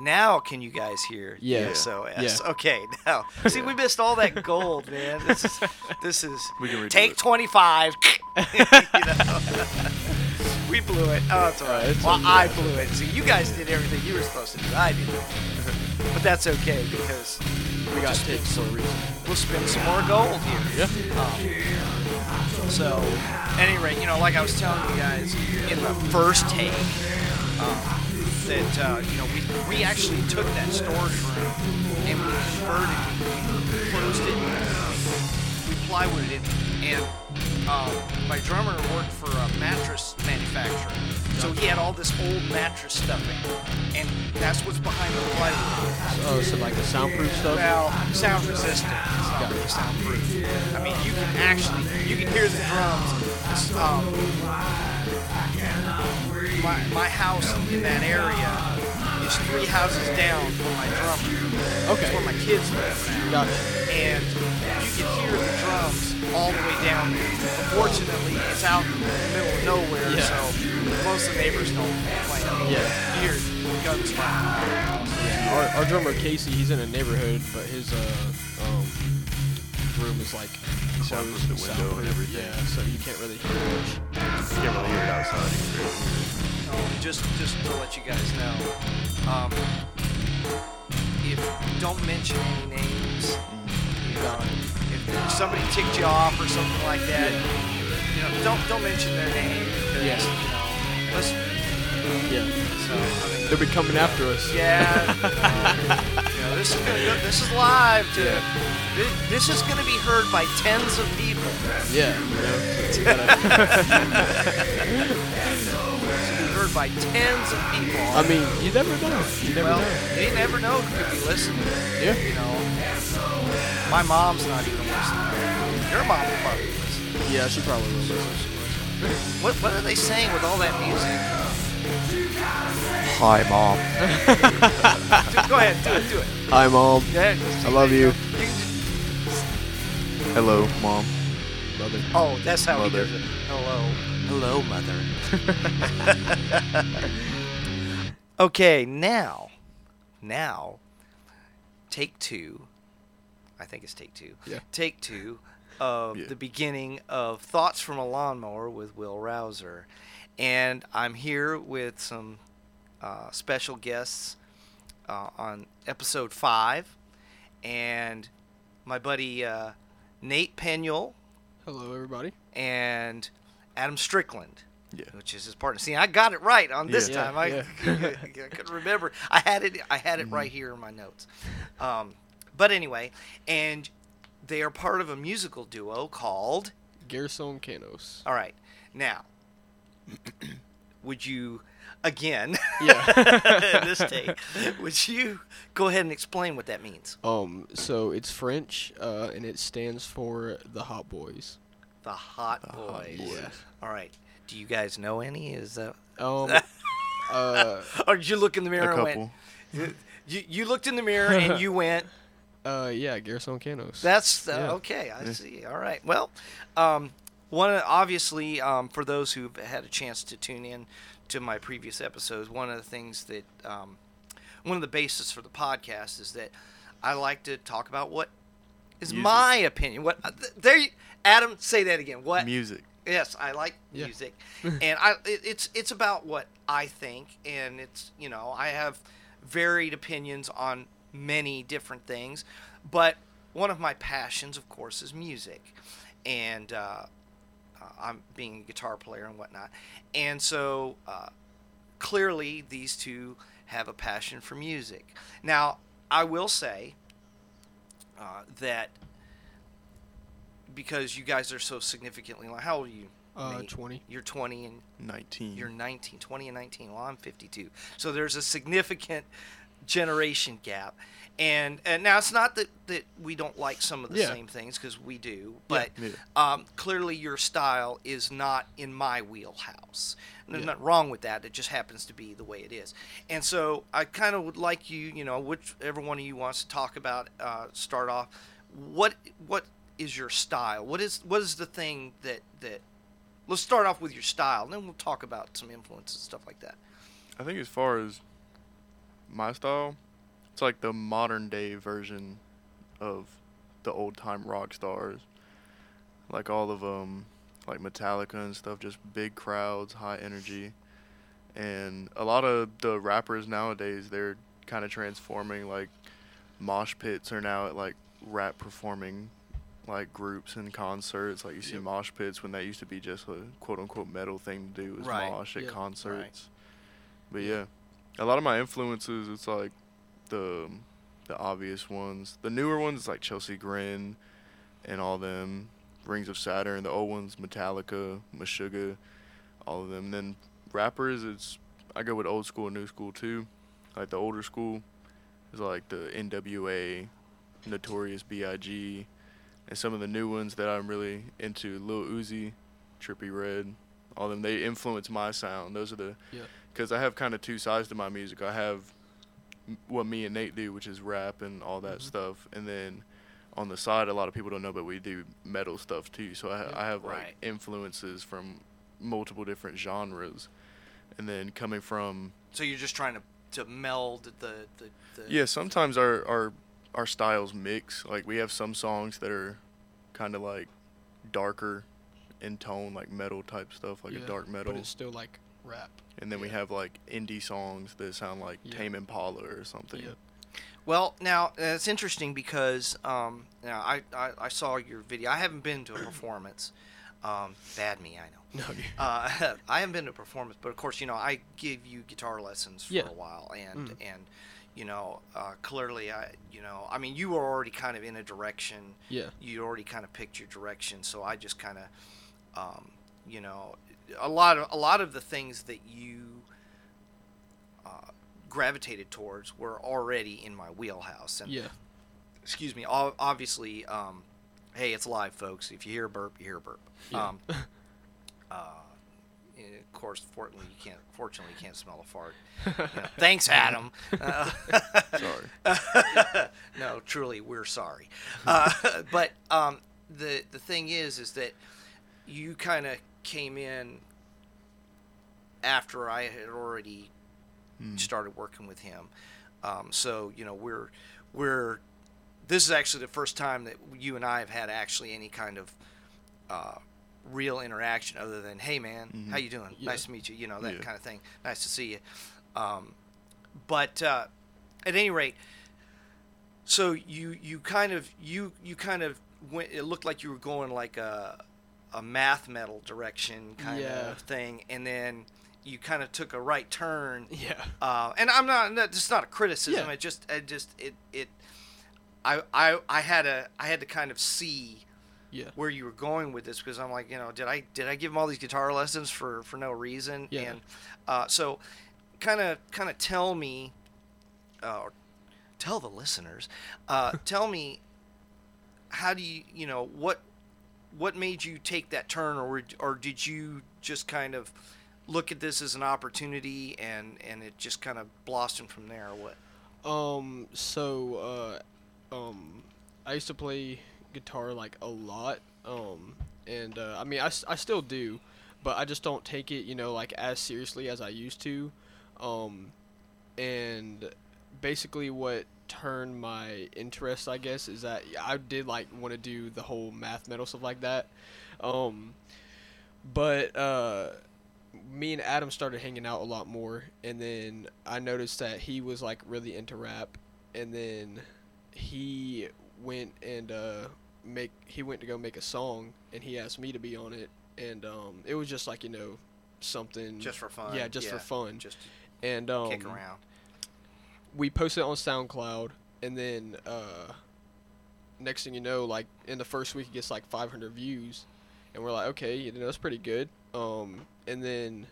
Now can you guys hear? Yeah. SOS. Yeah. Okay. Now, see, we missed all that gold, man. This is this is We can take. 25. know? we blew it. Oh, it's all right. it's well, okay. I blew it. See, you guys did everything you were supposed to do. I didn't. but that's okay because We got takes for a reason. we'll spend some more gold here. Yeah. Um, so, at any rate, you know, like I was telling you guys in the first take, um, that uh, you know we we actually took that storage room and we converted it, we closed it, we plywooded it, and um, my drummer worked for a mattress manufacturer, so he had all this old mattress stuffing, and that's what's behind the plywood. Oh, so like the soundproof stuff. Well, sound resistant. It's not really soundproof. I mean, you can actually you can hear the drums. Um, my, my house in that area is three houses down from my drummer. Okay. It's where my kids live now. Got it. And you can hear the drums all the way down there. Unfortunately, it's out in the middle of nowhere, Yeah. so most of the neighbors don't complain. Yeah. You hear guns firing. Our, our drummer Casey, he's in a neighborhood, but his uh um room is like soundproof closed, the window and everything. Yeah, so you can't really hear much. You can't really hear it outside. either. Oh, just just to let you guys know, um, if don't mention any names, you know, if somebody ticked you off or something like that, you know, don't don't mention their name because Yeah. you know, listen. Yeah. So I mean, They'll be coming after us. yeah, you know, this is gonna go, this is live to this, this is gonna be heard by tens of people. Yeah. You know, so you gotta- Be heard by tens of people. I mean, you never know. You never well, know. you never know who could be listening. Yeah. You know, my mom's not even listening. Your mom will probably listen. Yeah, she probably will listen. What What are they saying with all that music? Hi, mom. Go ahead, do it, do it. Hi, mom. Go ahead. just- I love you. you just- Hello, mom. Mother. oh, that's how Mother. he does it. Hello, hello, mother. okay, now, now, take two. I think it's take two. Yeah. Take two of Yeah. the beginning of Thoughts from a Lawnmower with Will Rouser. And I'm here with some uh, special guests uh, on episode five. And my buddy uh, Nate Penuel Hello, everybody. and Adam Strickland, Yeah. which is his partner. See, I got it right on this Yeah. time. I, Yeah, I couldn't remember. I had it. I had it right here in my notes. Um, but anyway, and they are part of a musical duo called. Garcons Canons. All right, now, would you, again, Yeah. this take, would you go ahead and explain what that means? Um, so it's French, uh, and it stands for the Hot Boys. The Hot The Hot Boys. Boys. Yeah. All right. Do you guys know any? Is that? Um, uh, Or did you look in the A mirror and couple. went? You, you looked in the mirror and you went. uh, yeah, Garcons Canons. That's uh, Yeah. okay. I Yeah. see. All right. Well, um, one of- obviously um, for those who've had a chance to tune in to my previous episodes, one of the things that um, one of the basis for the podcast is that I like to talk about what is Music. my opinion. What uh, there, you, Adam, say that again. What Music. Yes, I like Yeah. music, and I it, it's it's about what I think, and it's you know I have varied opinions on many different things, but one of my passions, of course, is music, and uh, I'm being a guitar player and whatnot, and so uh, clearly these two have a passion for music. Now, I will say uh, that because you guys are so significantly like how old are you Uh, 20. you're 20 and 19. you're 19 20 and 19 well i'm 52 so there's a significant generation gap and and now it's not that that we don't like some of the Yeah. same things because we do but Yeah. um, clearly your style is not in my wheelhouse there's Yeah. nothing wrong with that it just happens to be the way it is and so i kind of would like you you know whichever one of you wants to talk about uh, start off what what is your style what is what is the thing that that let's start off with your style and then we'll talk about some influences and stuff like that I think as far as my style, it's like the modern day version of the old time rock stars. Like all of them, like Metallica and stuff, just big crowds, high energy. And a lot of the rappers nowadays, they're kind of transforming. Like mosh pits are now at like rap performing like groups and concerts. Like you see Yep. mosh pits when that used to be just a quote unquote metal thing to do is Right. mosh at Yeah. concerts. But yeah, a lot of my influences, it's like the the obvious ones. The newer ones, like Chelsea Grin and all them. Rings of Saturn. The old ones, Metallica, Meshuggah, all of them. And then rappers, it's I go with old school and new school too. Like the older school is like the NWA, Notorious B.I.G., and some of the new ones that I'm really into, Lil Uzi, Trippie Redd, all them. They influence my sound. Those are the Yeah. because I have kind of two sides to my music. I have what me and Nate do, which is rap and all that Mhm. stuff, and then on the side, a lot of people don't know, but we do metal stuff too. So I, Yeah. I have like influences from multiple different genres, and then coming from So you're just trying to to meld the the, the yeah, sometimes our our our styles mix. Like we have some songs that are kind of like darker in tone, like metal type stuff, like Yeah, a dark metal, But it's still like rap. and then we have like indie songs that sound like Yeah. Tame Impala or something. Yeah. Well, now it's interesting because um, now I, I I saw your video. I haven't been to a performance. Um, bad me, I know. No, you- Uh, I haven't been to a performance, but of course, you know, I give you guitar lessons for Yeah. a while, and Mm. and you know, uh, clearly, I you know, I mean, you were already kind of in a direction. yeah. You already kind of picked your direction, so I just kind of, um, you know, a lot of a lot of the things that you uh, gravitated towards were already in my wheelhouse, and Yeah. excuse me, obviously, um, hey, it's live, folks. If you hear a burp, you hear a burp. Yeah. Um, uh, of course, fortunately, you can't. Fortunately, you can't smell a fart. You know, thanks, Adam. Uh, Sorry. no, truly, we're sorry. Uh, but um, the the thing is, is that you kind of came in after I had already Hmm. started working with him. Um, so you know, we're we're this is actually the first time that you and I have had actually any kind of uh, real interaction other than hey man how Mhm. you doing Yeah. nice to meet you you know that Yeah. kind of thing nice to see you um, but uh, at any rate so you you kind of you you kind of went it looked like you were going like a a math metal direction kind Yeah. of thing and then you kind of took a right turn Yeah. uh, and I'm not that's just not a criticism. Yeah. It just it just it it I I I had a I had to kind of see Yeah. where you were going with this because I'm like you know did I did I give him all these guitar lessons for for no reason Yeah. and uh, so kind of kind of tell me uh, tell the listeners uh, tell me how do you you know what what made you take that turn or or did you just kind of look at this as an opportunity and and it just kind of blossomed from there or what Um. So, uh, um, I used to play guitar like a lot. Um, and uh, I mean, I, I still do, but I just don't take it, you know, like as seriously as I used to. Um, and basically, what turned my interest, I guess, is that I did like want to do the whole math metal stuff like that. Um, but uh me and Adam started hanging out a lot more, and then I noticed that he was like really into rap, and then he went and uh, make he went to go make a song, and he asked me to be on it, and um, it was just like you know something just for fun yeah, just for fun, just and um, kick around we posted it on SoundCloud, and then uh, next thing you know, like in the first week, it gets like 500 views, and we're like, okay, you know, that's pretty good. Um, and then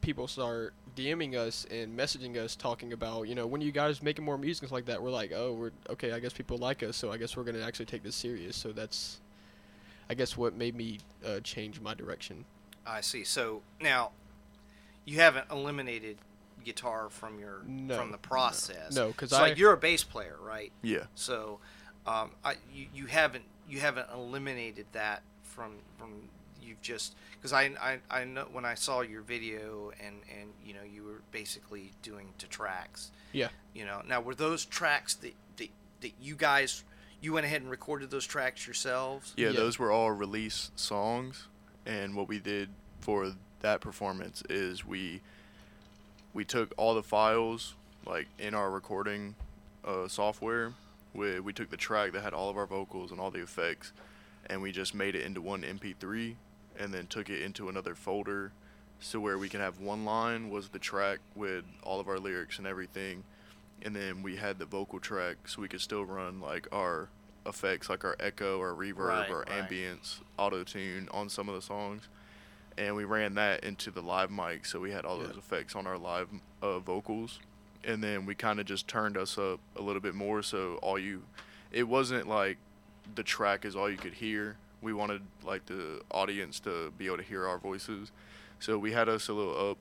people start DMing us and messaging us, talking about, you know, when you guys making more music like that. We're like, oh, we're okay. I guess people like us, so I guess we're gonna actually take this serious. So that's, I guess, what made me uh, change my direction. I see so now you haven't eliminated guitar from your No, from the process No, because so I like you're a bass player right Yeah. so um, I, you, you haven't you haven't eliminated that from from you've just because I, I I know when I saw your video and and you know you were basically doing to tracks. Yeah. You know, now were those tracks that that, that you guys you went ahead and recorded those tracks yourselves? Yeah, Yeah. those were all release songs, and what we did for that performance is we we took all the files like in our recording uh, software. We we took the track that had all of our vocals and all the effects, and we just made it into one MP3, and then took it into another folder, so where we can have one line was the track with all of our lyrics and everything, and then we had the vocal track so we could still run like our effects like our echo our reverb Right, our right. ambience auto tune on some of the songs and we ran that into the live mic so we had all Yeah. those effects on our live uh, vocals. And then we kind of just turned us up a little bit more so all you it wasn't like the track is all you could hear. We wanted like the audience to be able to hear our voices. So we had us a little up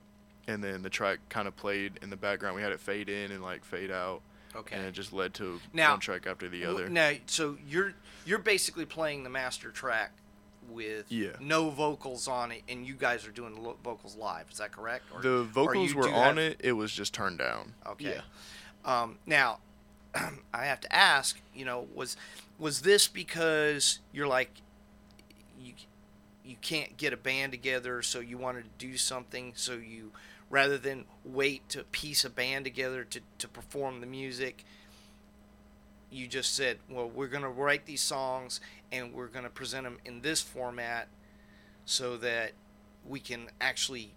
and then the track kind of played in the background. We had it fade in and like fade out. Okay. and it just led to Now- one track after the other. Now, so you're you're basically playing the master track with Yeah. no vocals on it, and you guys are doing the lo- vocals live. Is that correct? Or- the vocals were on have- it it was just turned down Okay. Yeah. Um, now, I have to ask. You know, was was this because you're like you you can't get a band together, so you wanted to do something, so you rather than wait to piece a band together to, to perform the music, you just said, well, we're going to write these songs and we're going to present them in this format so that we can actually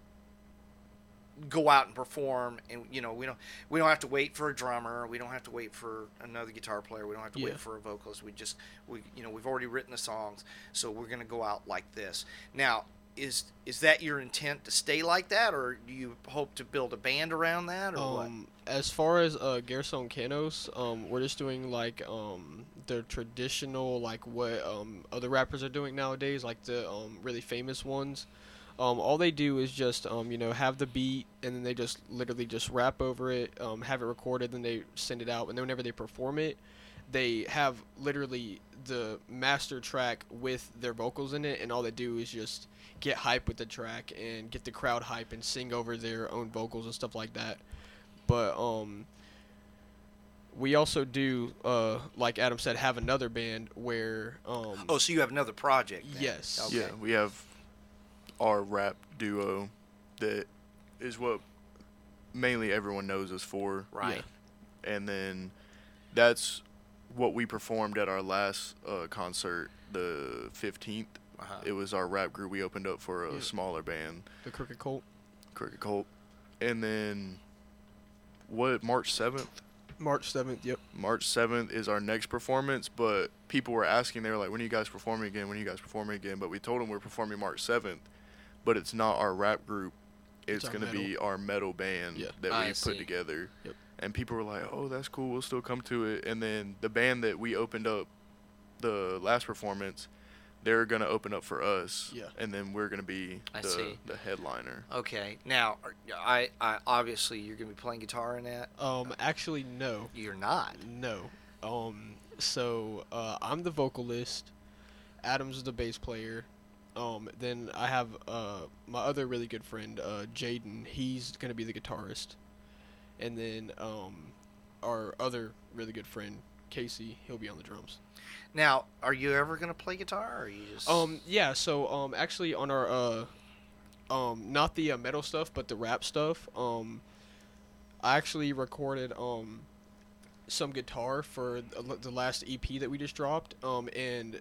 go out and perform and you know we don't we don't have to wait for a drummer. We don't have to wait for another guitar player. We don't have to Yeah. wait for a vocalist. We just we you know we've already written the songs. So we're going to go out like this. Now is is that your intent to stay like that or do you hope to build a band around that or what Um, as far as uh, Garcons Canons, um, we're just doing like um, the traditional, like what um, other rappers are doing nowadays, like the um, really famous ones. Um, all they do is just um, you know have the beat and then they just literally just rap over it, um, have it recorded, then they send it out, and then whenever they perform it, they have literally the master track with their vocals in it, and all they do is just get hype with the track and get the crowd hype and sing over their own vocals and stuff like that. But um, we also do, uh, like Adam said, have another band where um, oh so you have another project then. Yes. okay. Yeah, we have our rap duo that is what mainly everyone knows us for. right And then that's what we performed at our last uh, concert, the 15th. uh-huh. It was our rap group. We opened up for a Yeah. smaller band, the Crooked Cult. Crooked Cult. And then, what, March 7th? March seventh. Yep. March 7th is our next performance, but people were asking, they were like, when are you guys performing again? When are you guys performing again? But we told them we're performing March 7th, but it's not our rap group. It's, It's going to be our metal band Yeah. that I we see. put together. Yep. And people were like, oh, that's cool. We'll still come to it. And then the band that we opened up the last performance, they're going to open up for us. Yeah. And then we're going to be I the, see. the headliner. okay now are- I, I obviously you're going to be playing guitar in that Um, actually, no, you're not no. Um, so uh, I'm the vocalist. Adam's the bass player. Um, then I have uh, my other really good friend, uh, Jaden. He's gonna be the guitarist, and then um, our other really good friend, Casey. He'll be on the drums. now are you ever going to play guitar or are you just Um, yeah. So um, actually on our uh, um, not the uh, metal stuff, but the rap stuff. Um, I actually recorded um, some guitar for the the last EP that we just dropped. Um, and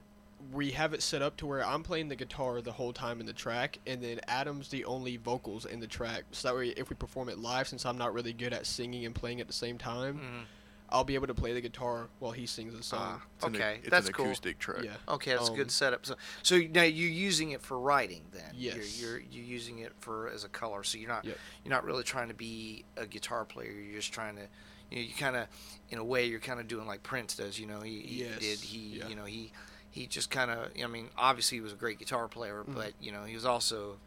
we have it set up to where I'm playing the guitar the whole time in the track, and then Adam's the only vocals in the track. So that way, if we perform it live, since I'm not really good at singing and playing at the same time, Mhm. I'll be able to play the guitar while he sings the song. Ah, It's an- okay it's that's an cool acoustic track. yeah. Okay, that's a Um, good setup. So, so now you're using it for writing, then. Yes. You're, you're you're using it for as a color. So you're not Yep. you're not really trying to be a guitar player. You're just trying to, you know, you kind of, in a way, you're kind of doing like Prince does. You know, he, he Yes, did he yeah. you know he he just kind of. I mean, obviously he was a great guitar player, Mhm. but you know he was also,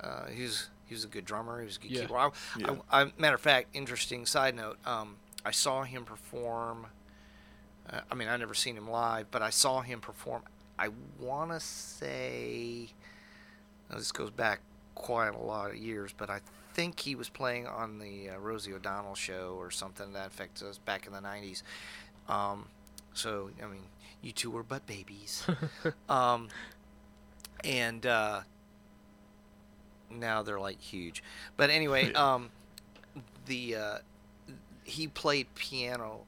uh, he was he was a good drummer. He was a good Yeah. keyboard. I, Yeah. I, I, matter of fact, interesting side note. Um, I saw him perform. Uh, I mean, I never seen him live, but I saw him perform. I want to say this goes back quite a lot of years, but I think he was playing on the uh, Rosie O'Donnell show or something to that effect. It was back in the '90s. Um, so I mean, you two were but babies. um, and uh, now they're like huge. But anyway, Yeah. um, the uh, he played piano,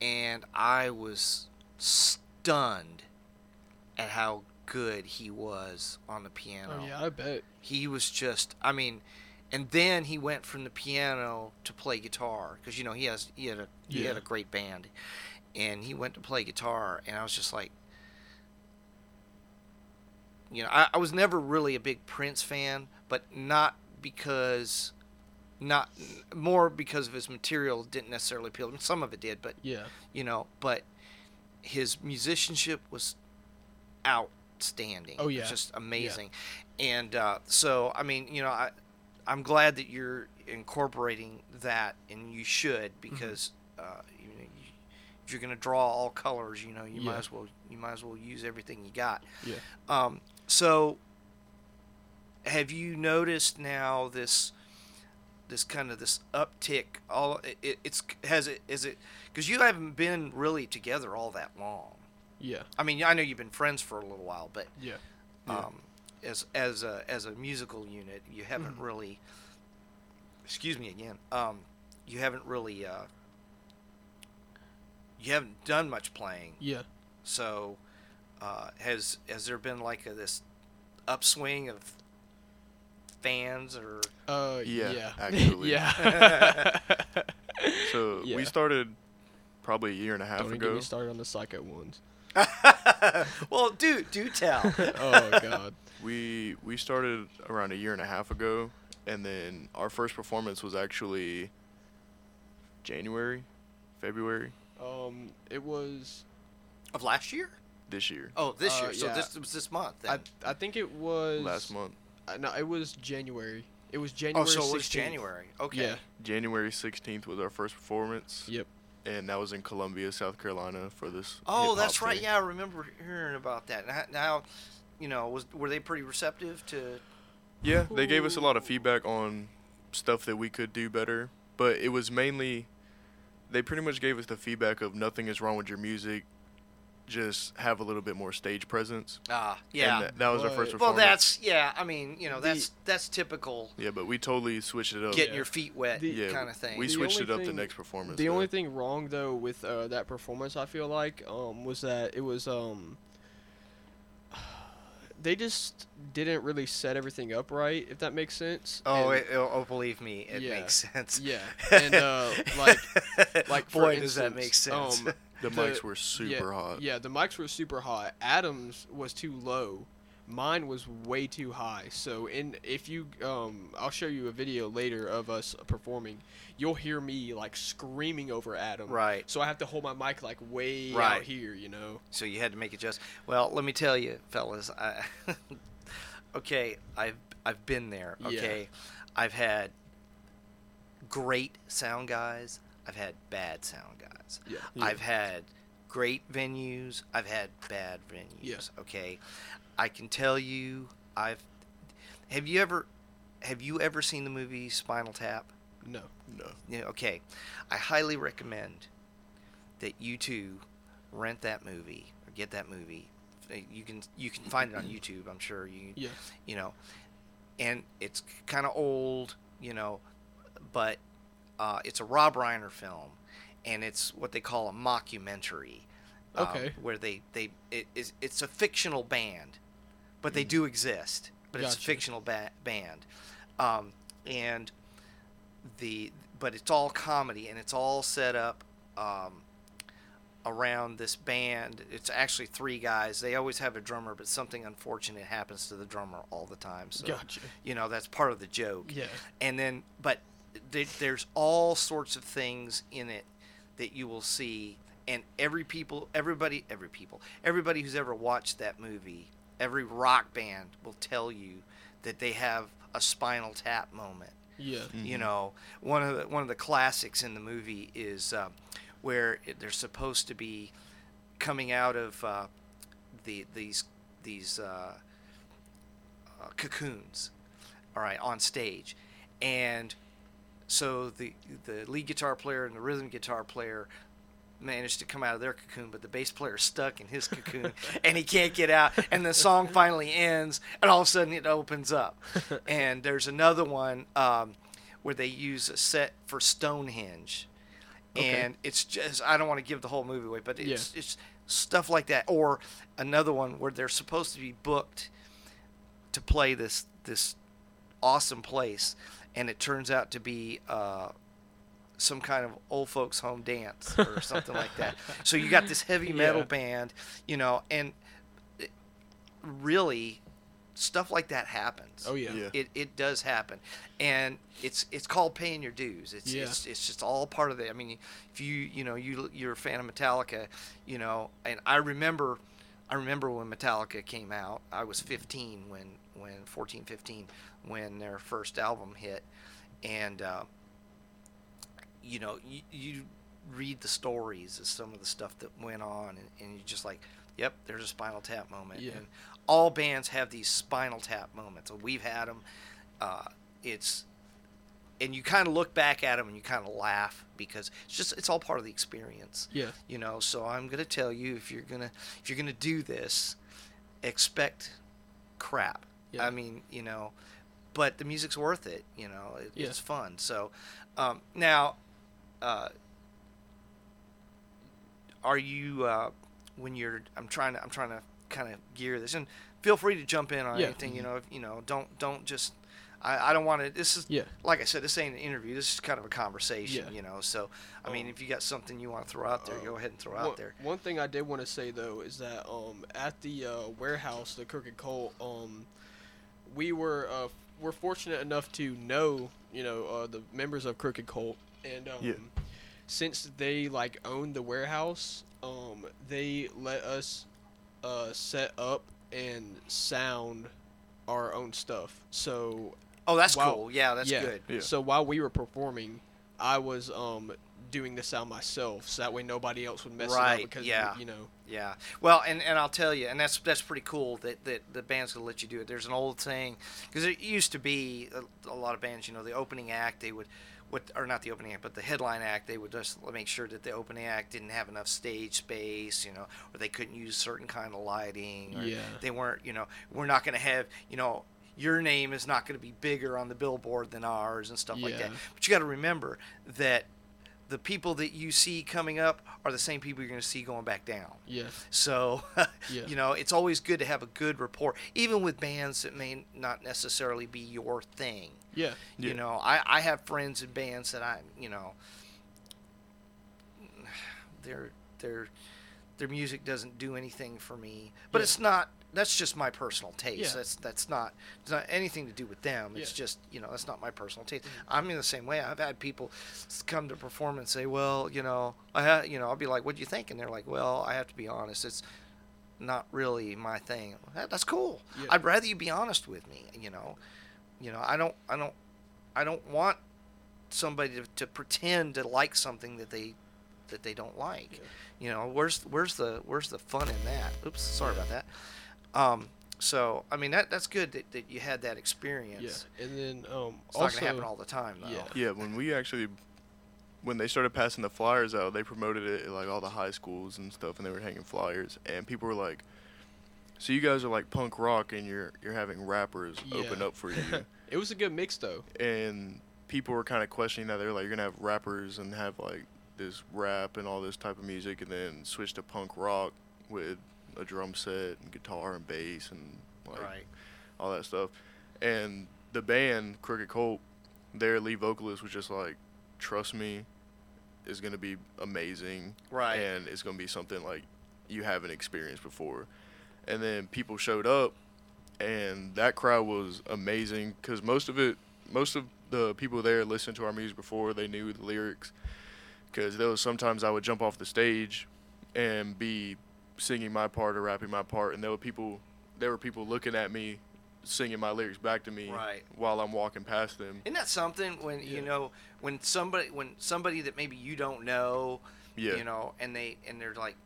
and I was stunned at how good he was on the piano. Oh yeah, I bet. He was just, I mean, and then he went from the piano to play guitar because you know he has he had a he had a great band, and he went to play guitar, and I was just like, you know, I, I was never really a big Prince fan, but not because, not more because of his material didn't necessarily appeal. to me. Some of it did, but Yeah. you know, but his musicianship was outstanding. Oh, It was yeah. just amazing. And uh, so, I mean, you know, I, I'm glad that you're incorporating that, and you should Mm-hmm. because uh, know, you, if you're going to draw all colors, you know, you might as well you might as well use everything you got. Yeah. Um, so, have you noticed now this? this kind of this uptick all it, it, it's has it is it because you haven't been really together all that long Yeah. i mean i know you've been friends for a little while but Yeah. Yeah. um as as a as a musical unit you haven't Mhm. really excuse me again um you haven't really uh you haven't done much playing Yeah. so uh has has there been like a, this upswing of fans or Uh. Yeah, Yeah. actually. yeah. So Yeah. we started probably a year and a half Don't even get ago. me started on the psycho ones. well do do tell oh god. We we started around a year and a half ago, and then our first performance was actually January, February Um. It was. of last year this year, oh this Uh, year so yeah. this was this month I. then. I think it was. last month. Uh, no, it was January. It was January. oh January. so it was 16th. january okay Yeah. January 16th was our first performance, Yep. and that was in Columbia, South Carolina for this. oh hip-hop that's right thing. yeah i remember hearing about that now, now you know was were they pretty receptive to Yeah, they gave us a lot of feedback on stuff that we could do better, but it was mainly they pretty much gave us the feedback of nothing is wrong with your music, just have a little bit more stage presence. ah And yeah that, that was our first But- well that's yeah i mean you know The- that's that's typical yeah, but we totally switched it up. getting Yeah. your feet wet The- yeah, kind of thing We switched it up the next performance. The though. only thing wrong though with uh, that performance, I feel like, um, was that it was um, they just didn't really set everything up right, if that makes sense. Oh, And- it, oh, oh, believe me, it Yeah. makes sense. yeah, and uh, like like for boy, does that make sense. um, the, the- mics were super yeah, hot. Yeah, the mics were super hot. Adams was too low. Mine was way too high. So in if you um I'll show you a video later of us performing. You'll hear me like screaming over Adam. right. So I have to hold my mic like way Right. out here, you know. So you had to make it just. Well, let me tell you, fellas. I, okay, I've I've been there. Yeah. Okay, I've had great sound guys. I've had bad sound guys. Yeah. I've had great venues. I've had bad venues. Yeah. Okay, I can tell you, I've. Have you ever, have you ever seen the movie Spinal Tap? no. No. Yeah, okay. I highly recommend that you two rent that movie or get that movie. Uh, You can you can find it on YouTube. I'm sure you Yeah. you know, and it's kind of old, you know, but uh, it's a Rob Reiner film, and it's what they call a mockumentary. um, Okay. where they they it's, it's a fictional band, but they do exist. But it's a fictional ba- band, um, and the but it's all comedy and it's all set up um, around this band. It's actually three guys. They always have a drummer, but something unfortunate happens to the drummer all the time. So Gotcha. you know that's part of the joke. Yeah. And then, but th- there's all sorts of things in it that you will see, and every people, everybody, every people, everybody who's ever watched that movie, every rock band will tell you that they have a Spinal Tap moment. Yeah. You Mhm. know, one of the one of the classics in the movie is uh, where they're supposed to be coming out of uh, the these these uh, uh, cocoons, all right, on stage, and so the the lead guitar player and the rhythm guitar player managed to come out of their cocoon, but the bass player is stuck in his cocoon and he can't get out. And the song finally ends, and all of a sudden it opens up. And there's another one um, where they use a set for Stonehenge, Okay. and it's just I don't want to give the whole movie away, but Yeah. it's it's stuff like that. Or another one where they're supposed to be booked to play this this awesome place, and it turns out to be uh, some kind of old folks home dance or something like that. So you got this heavy metal Yeah. band, you know, and it, really stuff like that happens. Oh yeah. Yeah. It, it does happen, and it's it's called paying your dues. It's Yeah. it's, it's just all part of it. I mean, if you you know you you're a fan of Metallica, you know, and I remember, I remember when Metallica came out. I was 15 when when 14, 15 when their first album hit, and uh, you know you, you read the stories of some of the stuff that went on, and, and you're just like, yep, there's a Spinal Tap moment. Yeah. And all bands have these Spinal Tap moments. We've had them. Uh, it's and you kind of look back at them and you kind of laugh because it's just it's all part of the experience Yeah. you know so i'm going to tell you if you're going to if you're to do this expect crap Yeah. i mean you know but the music's worth it you know it, Yeah. it's fun so um, now uh, are you uh, when you're i'm trying to i'm trying to kind of gear this and feel free to jump in on Yeah. anything you know if, you know don't don't just I, I don't want to. This is Yeah. like I said. This ain't an interview. This is kind of a conversation. Yeah. You know. So I mean, Um, if you got something you want to throw out there, uh, go ahead and throw one, out there. One thing I did want to say though is that um at the uh, warehouse, the Crooked Colt, um we were uh we're fortunate enough to know you know uh, the members of Crooked Colt and um Yeah. since they like own the warehouse, um they let us uh set up and sound our own stuff. So Oh, that's Wow. cool. Yeah, that's yeah. good. Yeah. So while we were performing, I was um doing the sound myself, so that way nobody else would mess it up because yeah. you know. Yeah. Well, and, and I'll tell you, and that's that's pretty cool that, that the band's gonna let you do it. There's an old saying because it used to be a, a lot of bands. You know, the opening act they would, what or not the opening act, but the headline act they would just make sure that the opening act didn't have enough stage space. You know, or they couldn't use certain kind of lighting. Or Yeah. They weren't. You know, we're not gonna have. You know. Your name is not going to be bigger on the billboard than ours and stuff like that. But you got to remember that the people that you see coming up are the same people you're going to see going back down. Yeah. So, Yeah. you know, it's always good to have a good rapport, even with bands that may not necessarily be your thing. Yeah. Yeah. You know, I, I have friends in bands that I, you know, their their their music doesn't do anything for me. But Yeah. it's not. That's just my personal taste. Yeah. That's that's not. It's not anything to do with them. It's Yeah. just you know that's not my personal taste. Mm-hmm. I'm in the same way. I've had people come to perform and say, well, you know, I ha-, you know, I'll be like, what do you think? And they're like, well, I have to be honest. It's not really my thing. That, that's cool. Yeah. I'd rather you be honest with me. You know, you know, I don't, I don't, I don't want somebody to, to pretend to like something that they that they don't like. Yeah. You know, where's where's the where's the fun in that? Oops, sorry about that. Um, so I mean that that's good that, that you had that experience. Yeah. And then um It's not gonna happen all the time though. Yeah. Yeah, when we actually, when they started passing the flyers out, they promoted it at like all the high schools and stuff, and they were hanging flyers, and people were like, "So you guys are like punk rock, and you're you're having rappers open up for you," it was a good mix though. and people were kind of questioning that. They were like, "You're gonna have rappers and have like this rap and all this type of music, and then switch to punk rock with a drum set and guitar and bass and like Right. all that stuff. And the band Crooked Colt, their lead vocalist was just like, "Trust me, is gonna be amazing, Right. and it's gonna be something like you haven't experienced before." And then people showed up, and that crowd was amazing because most of it, most of the people there listened to our music before they knew the lyrics. Because there was sometimes I would jump off the stage and be singing my part or rapping my part, and there were people, there were people looking at me, singing my lyrics back to me Right. while I'm walking past them. Isn't that something when you know when somebody when somebody that maybe you don't know, Yeah. you know, and they and they're like,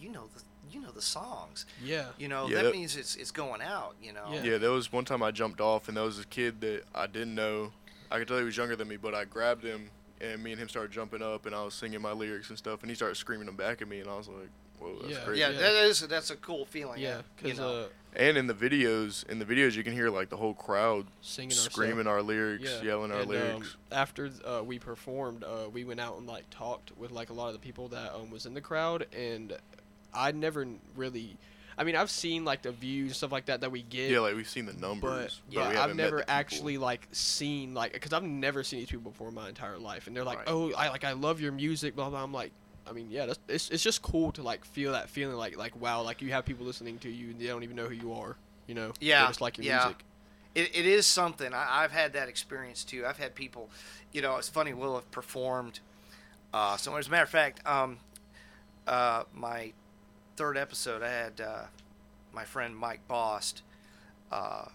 you know the you know the songs. Yeah. You know Yeah, that that- means it's it's going out. You know. Yeah. Yeah, there was one time I jumped off, and there was a kid that I didn't know. I could tell he was younger than me, but I grabbed him, and me and him started jumping up, and I was singing my lyrics and stuff, and he started screaming them back at me, and I was like, "Whoa, that's Yeah. crazy." Yeah, Yeah. that is that's a cool feeling. Yeah, you because know. uh, And in the videos, in the videos, you can hear like the whole crowd singing our screaming our lyrics, Yeah, yelling our and, lyrics. Um, after uh, we performed, uh, we went out and like talked with like a lot of the people that um, was in the crowd, and I never really. I mean, I've seen like the views and stuff like that that we get. yeah, like we've seen the but, numbers, but we I've never actually like seen like because I've never seen these people before in my entire life, and they're like, Right. "Oh, I like I love your music," blah blah. I'm like, I mean, yeah, that's it's, it's just cool to like feel that feeling like like wow, like you have people listening to you and they don't even know who you are, you know? They Yeah, just like your yeah. music. It, it is something. I, I've had that experience too. I've had people, you know, it's funny. We'll have performed. Uh, so as a matter of fact, um, uh, my third episode, I had uh, my friend Mike Bost, uh,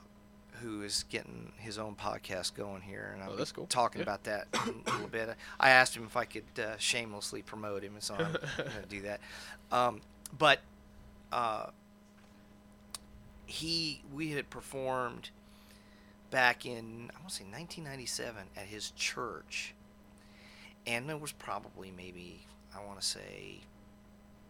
who is getting his own podcast going here, and Oh, that's be cool. talking Yeah. about that a little bit. I asked him if I could uh, shamelessly promote him, and so I'm going to do that. Um, but uh, he, we had performed back in I want to say 1997 at his church, and there was probably maybe I want to say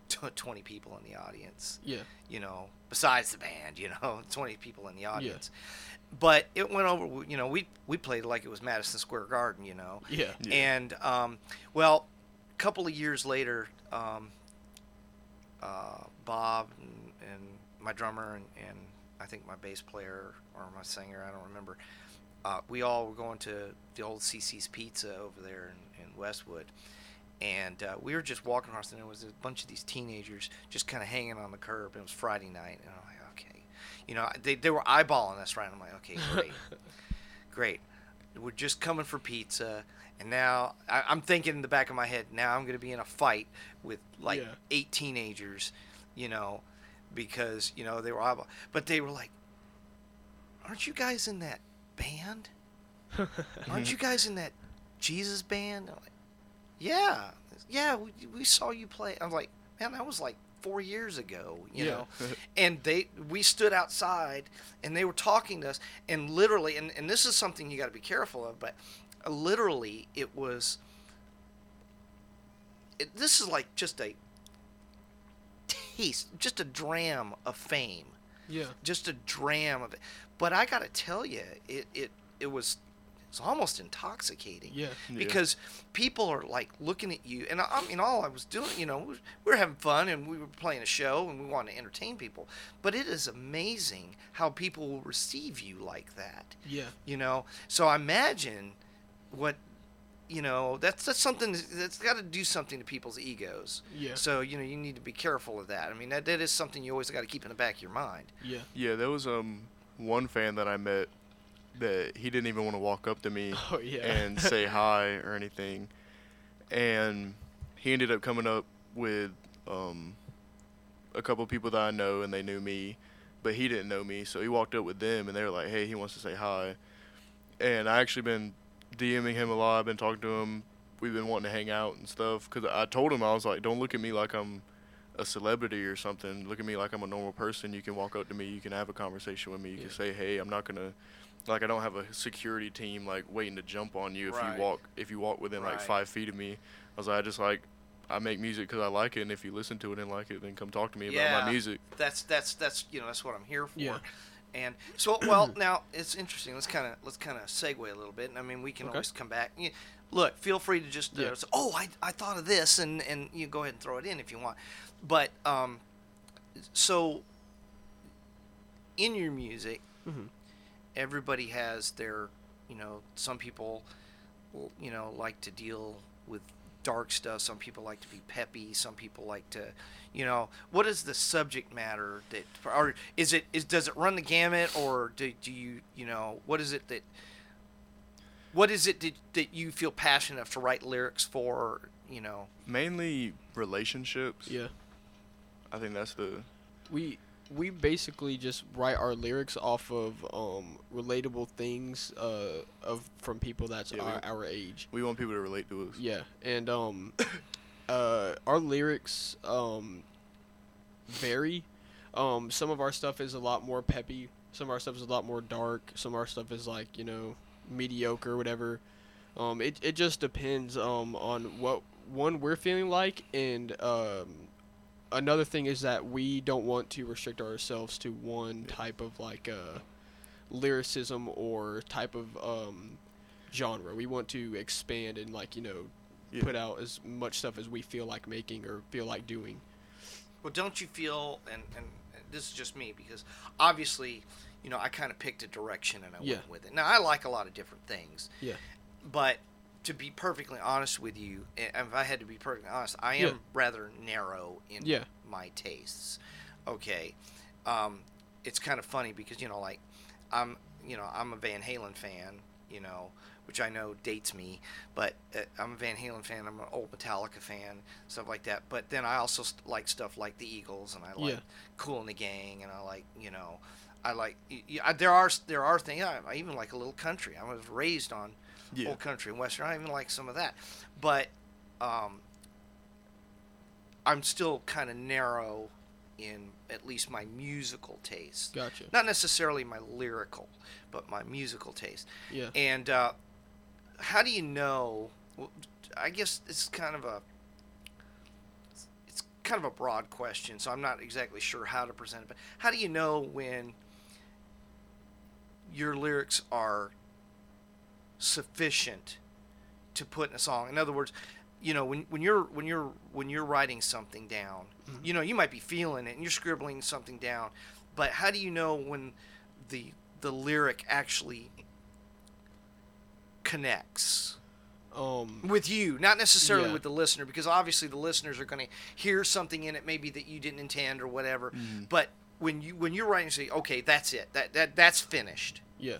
20 people in the audience. Yeah. You know, besides the band, you know, 20 people in the audience. Yeah. But it went over. You know, we we played like it was Madison Square Garden. You know, Yeah. Yeah. and um, well, a couple of years later, um, uh, Bob and, and my drummer and, and I think my bass player or my singer, I don't remember. Uh, we all were going to the old CiCi's Pizza over there in, in Westwood, and uh, we were just walking across, and there was a bunch of these teenagers just kind of hanging on the curb. It was Friday night, and I'm like, okay, you know, they they were eyeballing us, right? I'm like, okay, great, great. We're just coming for pizza, and now I, I'm thinking in the back of my head, now I'm going to be in a fight with like Yeah. eight teenagers, you know, because you know they were eyeball, but they were like, aren't you guys in that band? Aren't you guys in that Jesus band? I'm like, yeah, yeah, we, we saw you play. I'm like, man, that was like four years ago, you Yeah. know. and they, we stood outside, and they were talking to us, and literally, and, and this is something you got to be careful of, but literally, it was. It, this is like just a taste, just a dram of fame Yeah. just a dram of it. But I gotta tell you, it it it was it's almost intoxicating. Yeah. Yeah. Because people are like looking at you, and I, I mean, all I was doing, you know, we were having fun and we were playing a show and we wanted to entertain people. But it is amazing how people will receive you like that, Yeah. you know. So I imagine what, you know, that's that's something that's got to do something to people's egos. Yeah. So you know, you need to be careful of that. I mean, that that is something you always got to keep in the back of your mind. Yeah. Yeah, there was um one fan that I met that he didn't even want to walk up to me Oh yeah. and say hi or anything, and he ended up coming up with um a couple people that I know and they knew me, but he didn't know me, so he walked up with them and they were like, "Hey, he wants to say hi," and I actually been DMing him a lot. I've been talking to him. We've been wanting to hang out and stuff because I told him I was like, "Don't look at me like I'm." a celebrity or something. Look at me like I'm a normal person. You can walk up to me. You can have a conversation with me. You Yeah. can say, "Hey, I'm not gonna." Like I don't have a security team like waiting to jump on you if Right. you walk if you walk within like five feet of me. I was like, I just like I make music because I like it, and if you listen to it and like it, then come talk to me about Yeah. my music. that's that's that's you know that's what I'm here for. Yeah. And so well now it's interesting. Let's kind of let's kind of segue a little bit. And I mean we can Okay. always come back. You, look, feel free to just uh, Yeah. say, oh I, I thought of this and and you go ahead and throw it in if you want. But um, so in your music, Mhm. Everybody has their you know some people you know like to deal with dark stuff some people like to be peppy some people like to you know what is the subject matter that or is it is does it run the gamut or do, do you you know what is it that what is it that, that you feel passionate enough to write lyrics for you know Mainly relationships. Yeah. I think that's the We we basically just write our lyrics off of um relatable things uh of from people that's Yeah, we- our, our age. we want people to relate to us. Yeah, and um, uh, our lyrics um, vary. Um, some of our stuff is a lot more peppy. Some of our stuff is a lot more dark. Some of our stuff is like you know mediocre, whatever. Um, it it just depends um on what one we're feeling like, and um, another thing is that we don't want to restrict ourselves to one type of like uh, lyricism or type of um, genre. We want to expand and like you know Yeah. put out as much stuff as we feel like making or feel like doing. Well, don't you feel, and, and and this is just me, because obviously, you know, I kind of picked a direction and I Yeah. went with it. Now, I like a lot of different things, Yeah. but to be perfectly honest with you, if I had to be perfectly honest, I am Yeah. rather narrow in Yeah. my tastes. Okay. Um, it's kind of funny because, you know, like, I'm, you know, I'm a Van Halen fan, you know, which I know dates me, but uh, I'm a Van Halen fan. I'm an old Metallica fan, stuff like that. But then I also st- like stuff like the Eagles, and I like Yeah. Kool and the Gang, and I like, you know, I like. y- y- I- There are there are things I, I even like a little country. I was raised on Yeah. old country and western. I even like some of that, but um, I'm still kind of narrow in at least my musical taste. Gotcha. Not necessarily my lyrical, but my musical taste. Yeah. And uh, how do you know? Well, I guess it's kind of a it's kind of a broad question, so I'm not exactly sure how to present it. But how do you know when your lyrics are sufficient to put in a song? In other words, you know, when, when you're when you're when you're writing something down, you know, you might be feeling it and you're scribbling something down, but how do you know when the the lyric actually connects Um. with you, not necessarily Yeah. with the listener, because obviously the listeners are going to hear something in it maybe that you didn't intend or whatever. Mhm. But when you when you're writing, say, okay, that's it, that that that's finished. Yeah.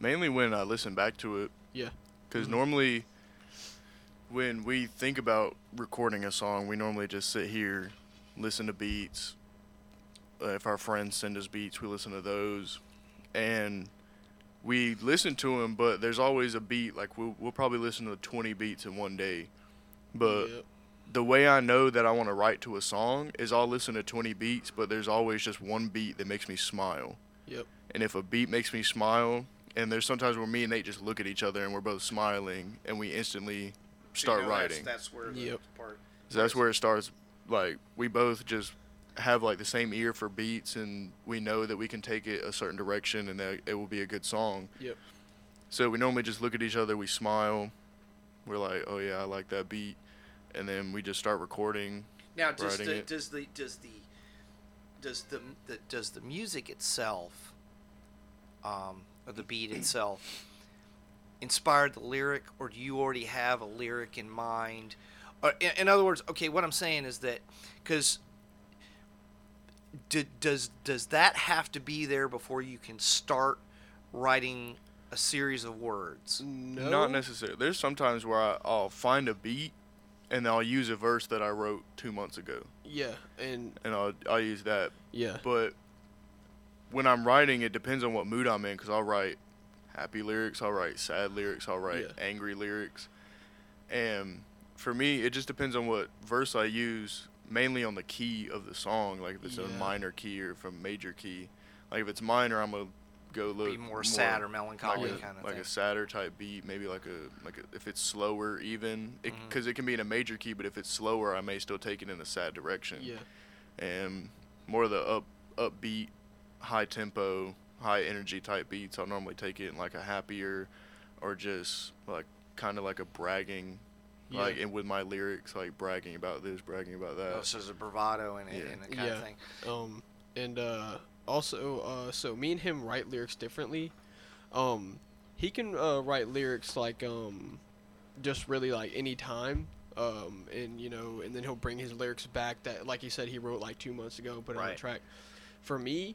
Mainly when I listen back to it. Yeah. Because Mhm. normally, when we think about recording a song, we normally just sit here, listen to beats. Uh, if our friends send us beats, we listen to those, and we listen to them. But there's always a beat. Like we'll we'll probably listen to 20 beats in one day, but Yep. the way I know that I want to write to a song is I'll listen to 20 beats, but there's always just one beat that makes me smile. Yep. And if a beat makes me smile, and there's sometimes where me and Nate just look at each other and we're both smiling and we instantly start writing. That's, where the Yep. part. so that's where it starts. Like we both just have like the same ear for beats, and we know that we can take it a certain direction and that it will be a good song. Yep. So we normally just look at each other, we smile, we're like, oh yeah, I like that beat, and then we just start recording. Now, does the it. does the does the does the, the does the music itself, um, or the beat itself, inspired the lyric, or do you already have a lyric in mind? Or, in, in other words, okay, what I'm saying is that because do, does does that have to be there before you can start writing a series of words? No. Not necessarily. There's sometimes where I, I'll find a beat, and I'll use a verse that I wrote two months ago, Yeah. And and I'll I'll use that. yeah. But when I'm writing, it depends on what mood I'm in, because I'll write happy lyrics, I'll write sad lyrics, I'll write Yeah. angry lyrics, and for me, it just depends on what verse I use. Mainly on the key of the song, like if it's a minor key or from major key. Like if it's minor, I'm gonna go look Be more, sad or melancholy like, a, kind of like thing. a sadder type beat, maybe like a like a, if it's slower even, because mm-hmm. it, can be in a major key, but if it's slower, I may still take it in a sad direction. Yeah. And more of the up upbeat, high tempo, high energy type beats, I'll normally take it in like a happier, or just like kind of like a bragging, Yeah. like and with my lyrics, like bragging about this, bragging about that. Oh, so there's a bravado in it, Yeah. and that kind Yeah. of thing. Um, and uh, also, uh, so me and him write lyrics differently. Um, he can uh, write lyrics like um, just really like any time. Um, and you know, and then he'll bring his lyrics back that, like he said, he wrote like two months ago, put it on Right. the track. For me,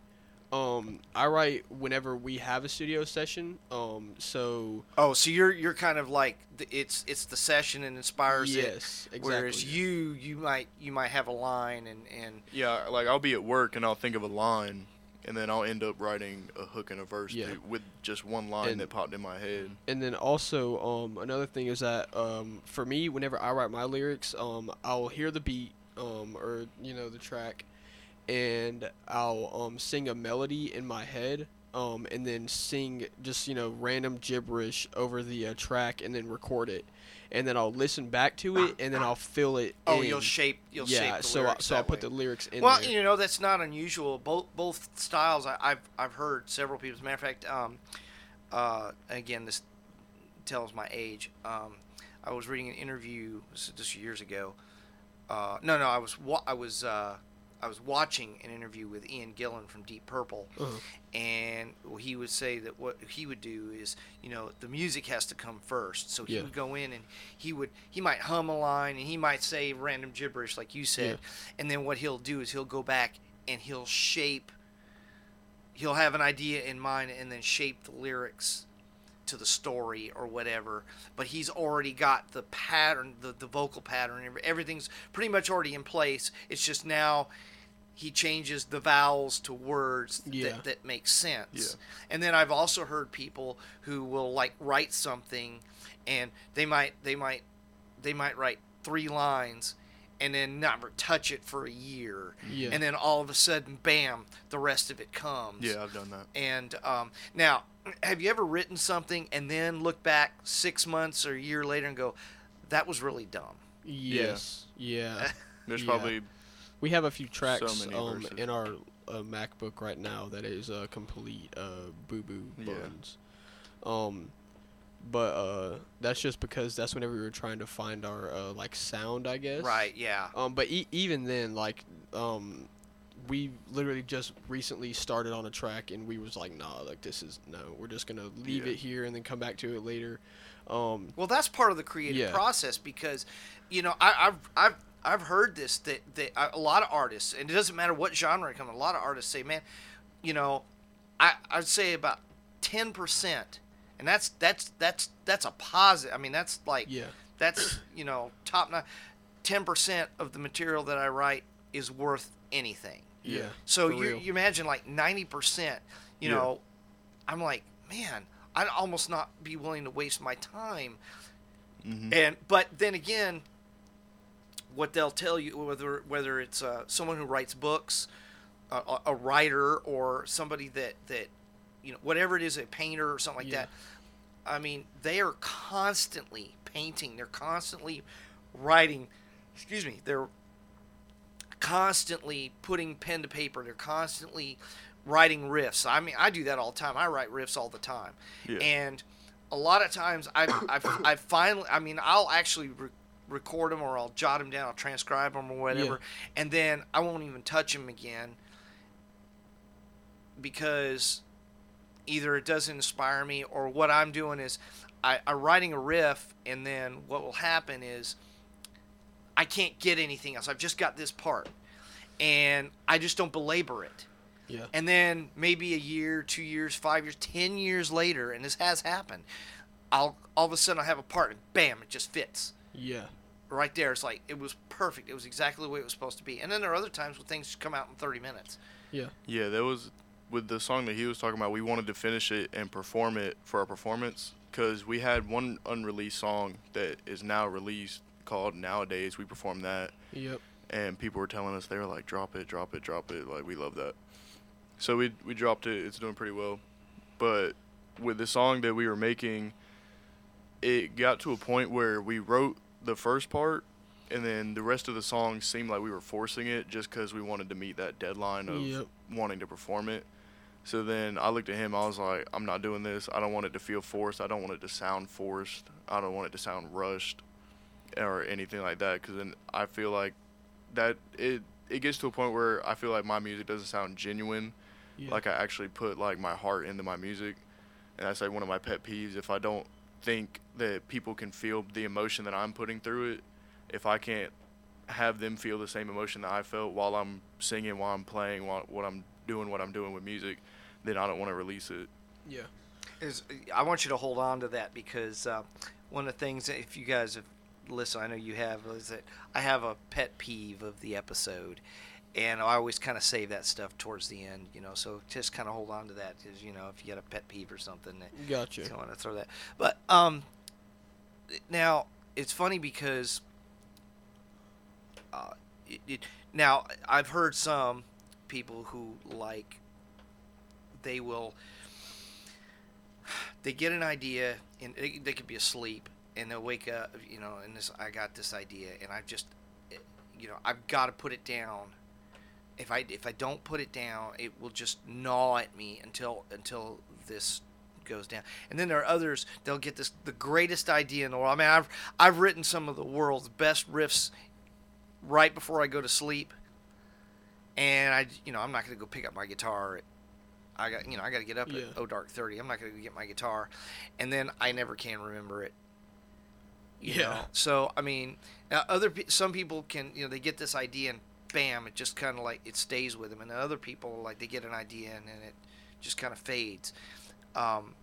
um, I write whenever we have a studio session. Um, so Oh, so you're you're kind of like the, it's it's the session and inspires it. yes, exactly. Whereas you you might you might have a line and and Yeah, like I'll be at work and I'll think of a line, and then I'll end up writing a hook and a verse Yeah. to- with just one line And- that popped in my head. And then also, um, another thing is that um, for me, whenever I write my lyrics, um, I'll hear the beat um, or you know the track, and I'll um sing a melody in my head um and then sing just you know random gibberish over the uh, track and then record it and then I'll listen back to it and then I'll fill it Oh, in. you'll shape. You'll yeah shape the so I, so I'll put the lyrics in Well, there. you know that's not unusual. Both both styles. I, I've I've heard several people. As a matter of fact, um, uh, again, this tells my age. Um, I was reading an interview just years ago. Uh, no, no, I was wa- I was uh, I was watching an interview with Ian Gillan from Deep Purple, Uh-huh. and he would say that what he would do is, you know, the music has to come first. So he Yeah. would go in and he would he might hum a line and he might say random gibberish like you said, and then what he'll do is he'll go back and he'll shape. He'll have an idea in mind and then shape the lyrics to the story or whatever. But he's already got the pattern, the the vocal pattern, everything's pretty much already in place. It's just now he changes the vowels to words Yeah. that, that make sense. Yeah. And then I've also heard people who will like write something and they might they might they might write three lines and then never touch it for a year. Yeah. And then all of a sudden bam, the rest of it comes. Yeah, I've done that. And um, now, have you ever written something and then look back six months or a year later and go, that was really dumb? yes yeah There's Yeah. probably We have a few tracks many um, in our uh, MacBook right now that is uh, complete uh, boo boo Yeah. Um, but uh, that's just because that's whenever we were trying to find our uh, like sound, I guess. Right, yeah. Um, but e- even then, like um, we literally just recently started on a track and we was like, nah, like this is no, we're just gonna leave Yeah. it here and then come back to it later. Um, Well, that's part of the creative Yeah. process because, you know, I, I've I've I've heard this that that a lot of artists, and it doesn't matter what genre it comes. A lot of artists say, man, you know, I I'd say about ten percent, and that's that's that's that's a positive. I mean, that's like yeah, that's you know top nine. Ten percent of the material that I write is worth anything. yeah. So you, real. you imagine like ninety percent. You Yeah. know, I'm like, man, I'd almost not be willing to waste my time. mhm. And but then again, what they'll tell you whether whether it's uh, someone who writes books, a, a- a writer, or somebody that that you know whatever it is, a painter or something like Yeah. that. I mean, they are constantly painting. They're constantly writing. Excuse me. They're constantly putting pen to paper. They're constantly writing riffs. I mean, I do that all the time. I write riffs all the time, Yeah. and a lot of times I've, I've, I've finally. I mean, I'll actually re- record them or I'll jot them down. I'll transcribe them or whatever, and then I won't even touch them again because either it doesn't inspire me or what I'm doing is I, I'm writing a riff and then what will happen is I can't get anything else. I've just got this part and I just don't belabor it. yeah, And then maybe a year, two years, five years, ten years later, and this has happened, I'll all of a sudden I'll have a part and bam, it just fits. yeah, Right there, it's like it was perfect. It was exactly the way it was supposed to be. And then there are other times when things come out in 30 minutes. yeah, Yeah, that was with the song that he was talking about. We wanted to finish it and perform it for our performance because we had one unreleased song that is now released called "Nowadays." We performed that, yep, and people were telling us they were like, "Drop it, drop it, drop it!" Like we love that. So we we dropped it. It's doing pretty well, but with the song that we were making, it got to a point where we wrote the first part, and then the rest of the song seemed like we were forcing it just because we wanted to meet that deadline of Yep. wanting to perform it. So then I looked at him. I was like, I'm not doing this. I don't want it to feel forced. I don't want it to sound forced. I don't want it to sound rushed or anything like that. Because then I feel like that it it gets to a point where I feel like my music doesn't sound genuine. yeah. Like I actually put like my heart into my music, and that's like one of my pet peeves. If I don't think that people can feel the emotion that I'm putting through it, if I can't have them feel the same emotion that I felt while I'm singing, while I'm playing, while what I'm doing, what I'm doing with music, then I don't want to release it. yeah, is I want you to hold on to that because uh, one of the things if you guys have listened, I know you have, is that I have a pet peeve of the episode, and I always kind of save that stuff towards the end, you know. So just kind of hold on to that, because you know if you got a pet peeve or something, that gotcha. I want to throw that. But um, now it's funny because uh, it, it, now I've heard some people who like they will they get an idea and it, they could be asleep and they'll wake up you know and this i got this idea and i just eh, you know i've got to put it down if i if i don't put it down it will just gnaw at me until until this goes down and then there are others they'll get this the greatest idea in the world i mean i've i've written some of the world's best riffs right before i go to sleep and i you know i'm not going to go pick up my guitar I got you know I got to get up Yeah. at oh dark thirty. I'm not going to get my guitar, and then I never can remember it. You Yeah. Know? So I mean, uh, other some people can you know they get this idea and bam, it just kind of like it stays with them, and other people like they get an idea and then it just kind of fades. Um,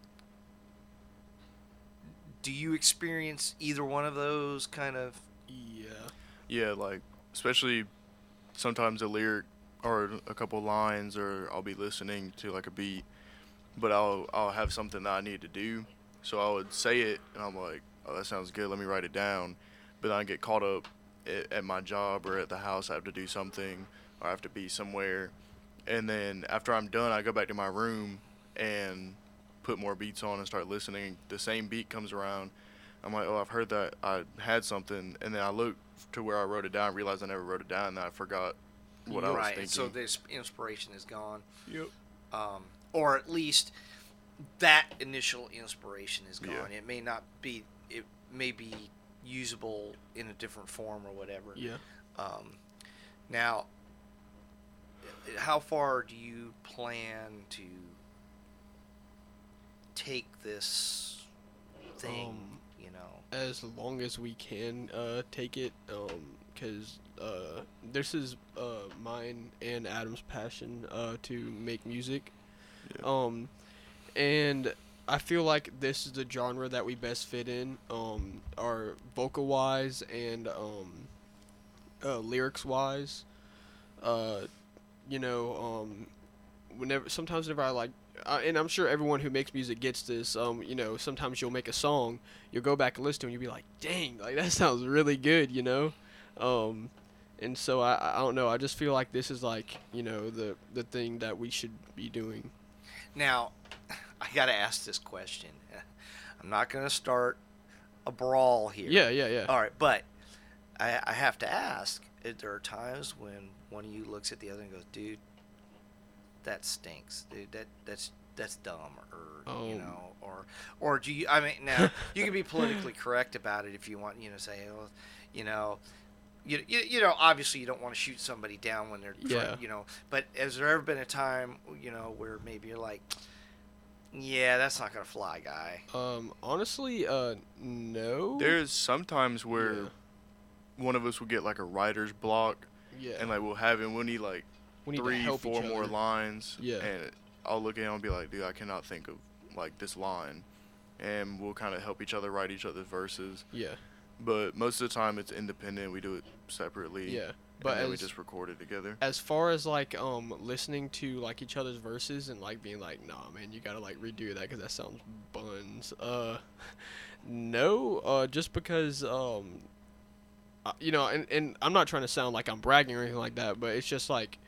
do you experience either one of those kind of? Yeah. Yeah, like especially sometimes a lyric or a couple lines, or I'll be listening to like a beat, but I'll I'll have something that I need to do, so I would say it, and I'm like, oh, that sounds good. Let me write it down, but I get caught up at, at my job or at the house. I have to do something, or I have to be somewhere, and then after I'm done, I go back to my room and put more beats on and start listening. The same beat comes around. I'm like, oh, I've heard that. I had something, and then I look to where I wrote it down, realized I never wrote it down, and I forgot what I was right. thinking. So this inspiration is gone. Yep. um, or at least that initial inspiration is gone. Yeah. gone. It may not be. It may be usable in a different form or whatever. Yeah. Um, now, how far do you plan to take this thing? Um, you know. as long as we can uh, take it because uh, this is uh, mine and Adam's passion uh, to make music. Yeah. Um, and I feel like this is the genre that we best fit in, um, our vocal wise and um, uh, lyrics wise. Uh, you know, um, whenever sometimes whenever I like, uh, and I'm sure everyone who makes music gets this. Um, you know, sometimes you'll make a song, you'll go back and listen to it, and you'll be like, "Dang, like that sounds really good," you know. Um, and so I, I don't know. I just feel like this is like you know the the thing that we should be doing. Now, I got to ask this question. I'm not going to start a brawl here. Yeah, yeah, yeah. All right, but I, I have to ask: if There are times when one of you looks at the other and goes, "Dude, that stinks. Dude, that that's that's dumb," or you Oh. know, or or do you? I mean, now you can be politically correct about it if you want. You know, say, "Oh, you know." You, you, you know obviously you don't want to shoot somebody down when they're Yeah. you know but has there ever been a time you know where maybe you're like yeah that's not gonna fly guy Um, honestly, uh, no. There's sometimes where Yeah. one of us will get like a writer's block, yeah. and like we'll have it. We'll need like we need three, four more lines. Yeah. And I'll look at him and be like, dude, I cannot think of like this line, and we'll kind of help each other write each other's verses. Yeah, But most of the time, it's independent. We do it separately. yeah. But then we as just record it together. as far as like um listening to like each other's verses and like being like, nah, man, you gotta like redo that because that sounds buns. Uh, no. Uh, just because um, uh, you know, and and I'm not trying to sound like I'm bragging or anything like that, but it's just like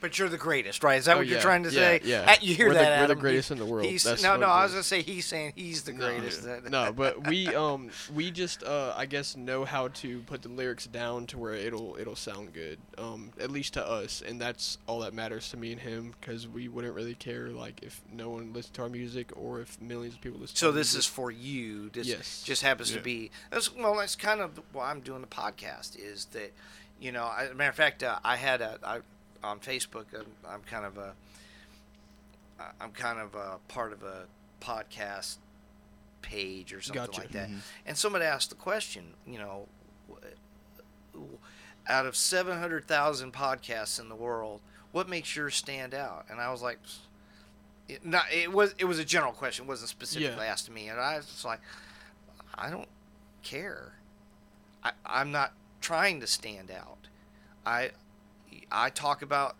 But you're the greatest, right? Is that Oh, what you're yeah, trying to yeah, say? yeah. You hear We're the- that? we're the Adam? greatest in the world. No, no. I was gonna say he's saying he's the No. greatest. That- no, but we um we just uh I guess know how to put the lyrics down to where it'll it'll sound good. Um at least to us, and that's all that matters to me and him because we wouldn't really care like if no one listened to our music or if millions of people listen. So this is for you. This Yes. just happens to be. That's well. That's kind of why I'm doing the podcast. Is that you know? I, matter of fact, uh, I had a I, on Facebook. I'm, I'm kind of a. I'm kind of a part of a podcast page or something Gotcha. like that. Mhm. And somebody asked the question. You know, out of 700,000 podcasts in the world, what makes yours stand out? And I was like, it, not, it was it was a general question. It wasn't specifically asked to me, and I was just like, I don't care. I, I'm not trying to stand out. I I talk about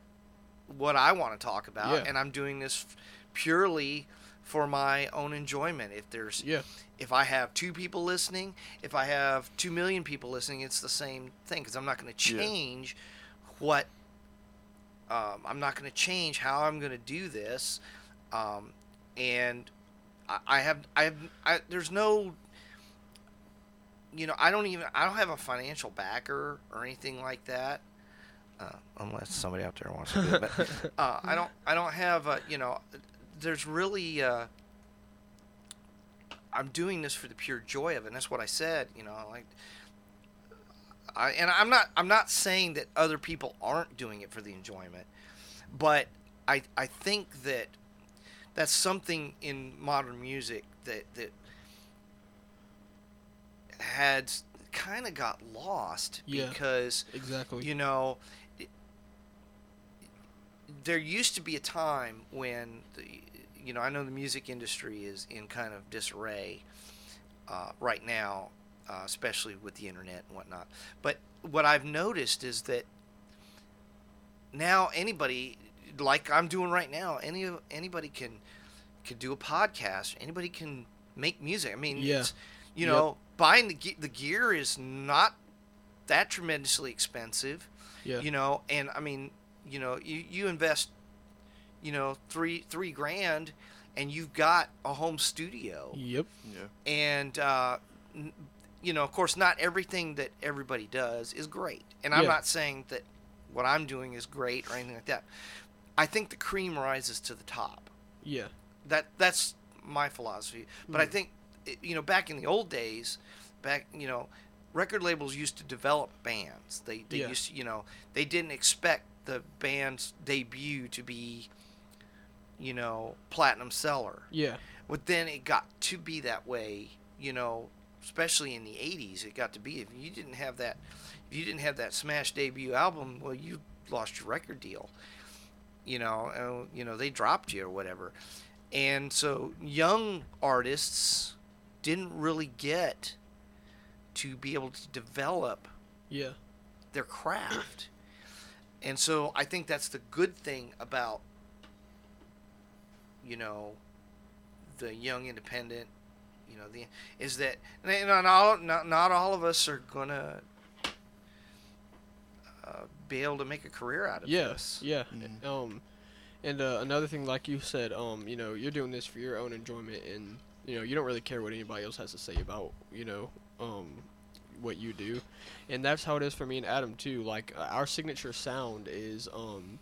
what I want to talk about, Yeah. and I'm doing this purely for my own enjoyment. If there's yeah if I have two people listening, if I have two million people listening, it's the same thing because I'm not going to Yeah. change what Um, I'm not going to change how I'm going to do this, um, and I, I have I have I, there's no you know I don't even I don't have a financial backer or anything like that. Uh, unless somebody out there wants to do it, but uh, I don't. I don't have. A, you know, there's really. Uh, I'm doing this for the pure joy of it. And that's what I said. You know, like. I, and I'm not. I'm not saying that other people aren't doing it for the enjoyment, but I. I think that that's something in modern music that that had kind of got lost Yeah. because Exactly. you know there used to be a time when the, you know i know the music industry is in kind of disarray uh, right now uh, especially with the internet and whatnot but what i've noticed is that now anybody like i'm doing right now any anybody can can do a podcast anybody can make music i mean Yeah. it's, you Yep. know buying the, ge- the gear is not that tremendously expensive yeah. you know and i mean you know you, you invest you know three three grand and you've got a home studio Yep. Yeah. and uh, you know of course not everything that everybody does is great and i'm Yeah. not saying that what i'm doing is great or anything like that i think the cream rises to the top Yeah. that that's my philosophy. But I Mhm. think you know back in the old days, back you know, record labels used to develop bands. They they Yeah. used to, you know they didn't expect the band's debut to be you know platinum seller. Yeah. But then it got to be that way, you know, especially in the 80s it got to be if you didn't have that if you didn't have that smash debut album, well you lost your record deal. You know, uh, you know they dropped you or whatever. And so young artists didn't really get to be able to develop Yeah. their craft. And so I think that's the good thing about you know the young independent you know the is that not all not, not all of us are going to uh, be able to make a career out of Yeah. this. Yeah. Mhm. Um, and uh, another thing, like you said, um, you know, you're doing this for your own enjoyment, and you know, you don't really care what anybody else has to say about, you know, um, what you do, and that's how it is for me and Adam too. Like uh, our signature sound is, um,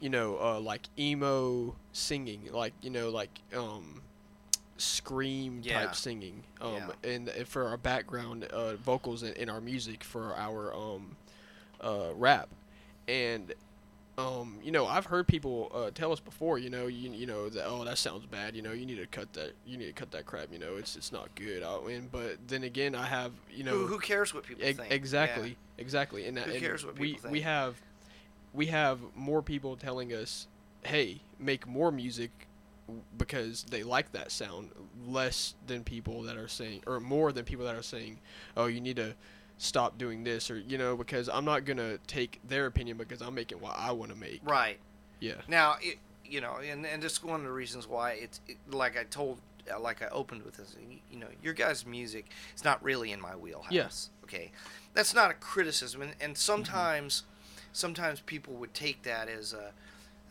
you know, uh, like emo singing, like you know, like um, scream Yeah. type singing, um, Yeah. and, and for our background uh, vocals in, in our music for our um, uh, rap, and um, you know, I've heard people uh, tell us before, you know, you, you know that oh that sounds bad, you know, you need to cut that, you need to cut that crap, you know, it's it's not good. I mean, but then again, I have you know who, who cares what people Ex- think? exactly, exactly, and, that- Who cares what we people we think? have we have more people telling us, hey, make more music because they like that sound, less than people that are saying, or more than people that are saying, oh, you need to stop doing this, or you know, because I'm not gonna take their opinion because I'm making what I want to make. Right. Yeah. Now, it, you know, and and this is one of the reasons why it's it, like I told, uh, like I opened with this. You know, your guys' music is not really in my wheelhouse. Yes. Okay, that's not a criticism, and, Mm-hmm. and sometimes, sometimes people would take that as a,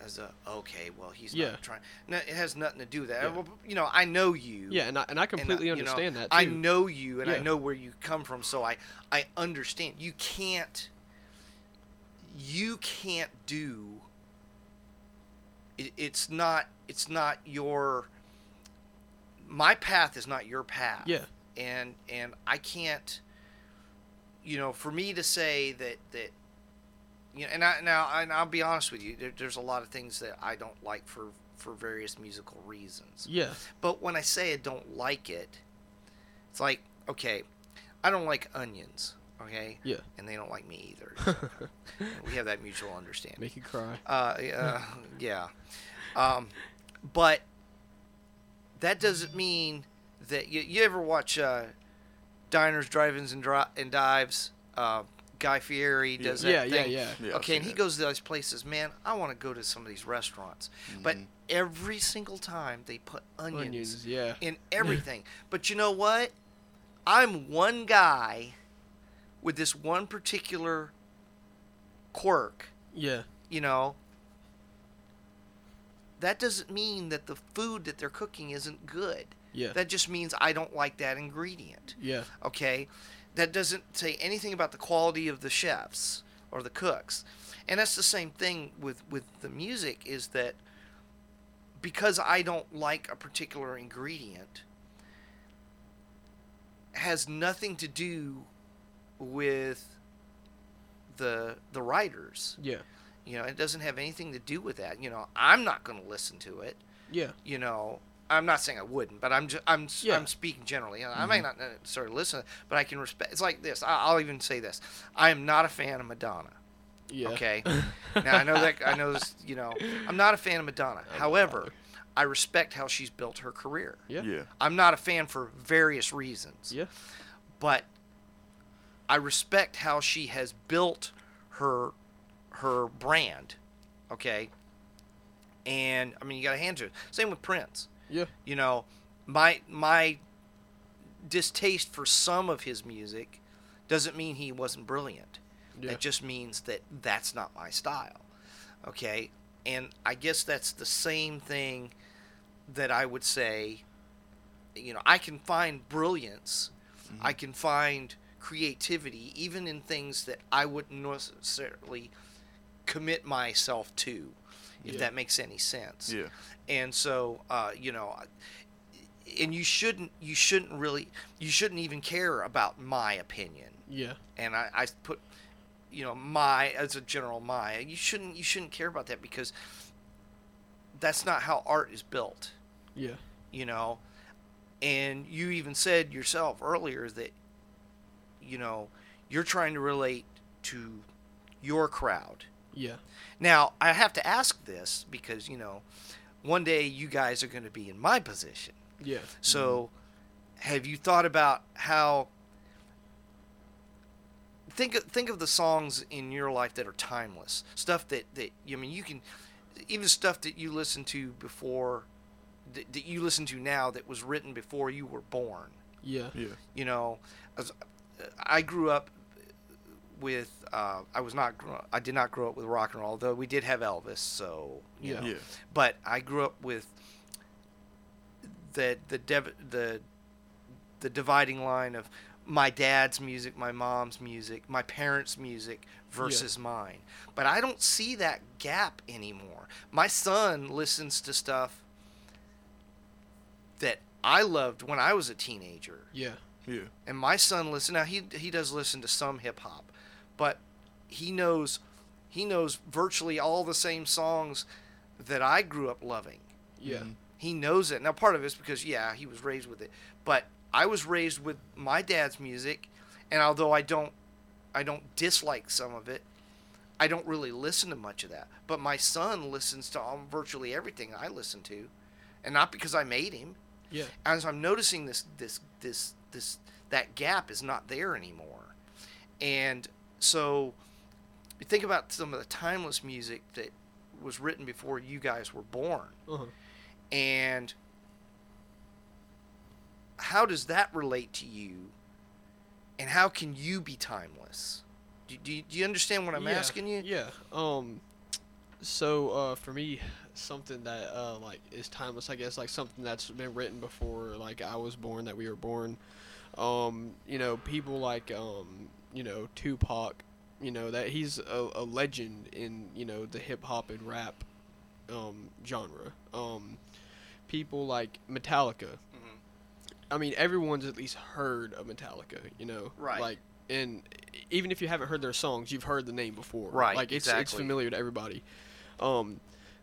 as a okay, well he's Yeah. not trying. No, it has nothing to do with that. Yeah. Well, you know, I know you. Yeah, and I, and I and, completely you know, understand that too. I know you, and I know where you come from, so I I understand. You can't. You can't do. It, it's not. It's not your. My path is not your path. Yeah. And and I can't. You know, for me to say that that. You know, and I now and I'll be honest with you. There, there's a lot of things that I don't like for for various musical reasons. Yeah. But when I say I don't like it, it's like, okay, I don't like onions, okay? Yeah. And they don't like me either. so we have that mutual understanding. Make you cry. Uh, uh, yeah. Um, but that doesn't mean that you, you ever watch uh, Diners, Drive-ins, and, Dri- and Dives? Uh, Guy Fieri does that Yeah, yeah, thing. yeah. Yeah, I've okay, and seen he it. goes to those places. Man, I want to go to some of these restaurants, but Mhm. every single time they put onions, Onions, yeah. in everything. but you know what? I'm one guy with this one particular quirk Yeah. you know, that doesn't mean that the food that they're cooking isn't good. Yeah. That just means I don't like that ingredient. yeah. Okay? That doesn't say anything about the quality of the chefs or the cooks. And that's the same thing with with the music is that because I don't like a particular ingredient has nothing to do with the the writers. Yeah. You know, it doesn't have anything to do with that. You know, I'm not going to listen to it Yeah. you know, I'm not saying I wouldn't, but I'm just, I'm Yeah. I'm speaking generally. You know, I may mm-hmm. not necessarily listen, but I can respect. It's like this. I, I'll even say this: I am not a fan of Madonna. Yeah. Okay. now I know that I know this. You know, I'm not a fan of Madonna. However, bother. I respect how she's built her career. Yeah. Yeah. I'm not a fan for various reasons, Yeah. but I respect how she has built her her brand. Okay. And I mean, you got to hand to it. Same with Prince Yeah. you know my my distaste for some of his music doesn't mean he wasn't brilliant Yeah. it just means that that's not my style okay and i guess that's the same thing that i would say you know i can find brilliance mm-hmm. i can find creativity even in things that i wouldn't necessarily commit myself to if Yeah. that makes any sense Yeah. And so uh, you know and you shouldn't you shouldn't really you shouldn't even care about my opinion Yeah. and I, I put you know my as a general my you shouldn't you shouldn't care about that because that's not how art is built Yeah. you know and you even said yourself earlier that you know you're trying to relate to your crowd Yeah. now, I have to ask this because, you know, one day you guys are going to be in my position. Yeah. So, mm-hmm. have you thought about how think of, think of the songs in your life that are timeless. Stuff that that I mean, you can even stuff that you listen to before that, that you listen to now that was written before you were born. Yeah. Yeah. You know, as, I grew up with uh, I was not grow- I did not grow up with rock and roll, though we did have Elvis. So you Yeah. know. Yeah. but I grew up with the the dev- the the dividing line of my dad's music, my mom's music, my parents' music versus mine. But I don't see that gap anymore. My son listens to stuff that I loved when I was a teenager Yeah. Yeah. and my son listen now he he does listen to some hip hop but he knows he knows virtually all the same songs that I grew up loving Yeah. Mhm. he knows it now part of it's because yeah he was raised with it but I was raised with my dad's music and although I don't I don't dislike some of it I don't really listen to much of that but my son listens to um, virtually everything I listen to and not because I made him Yeah. as I'm noticing this this this this that gap is not there anymore. And so you think about some of the timeless music that was written before you guys were born. Uh-huh. And how does that relate to you? And how can you be timeless? Do, do, you- do you understand what I'm Yeah, asking you? Yeah. Um. So uh, for me, something that uh, like is timeless, I guess, like something that's been written before, like I was born, that we were born. Um. You know, people like um. You know, Tupac. You know that he's a, a legend in you know the hip hop and rap, um, genre. Um. People like Metallica. Mhm. I mean, everyone's at least heard of Metallica, you know. Right. Like, and even if you haven't heard their songs, you've heard the name before. Right, Like it's it's familiar to everybody. Um,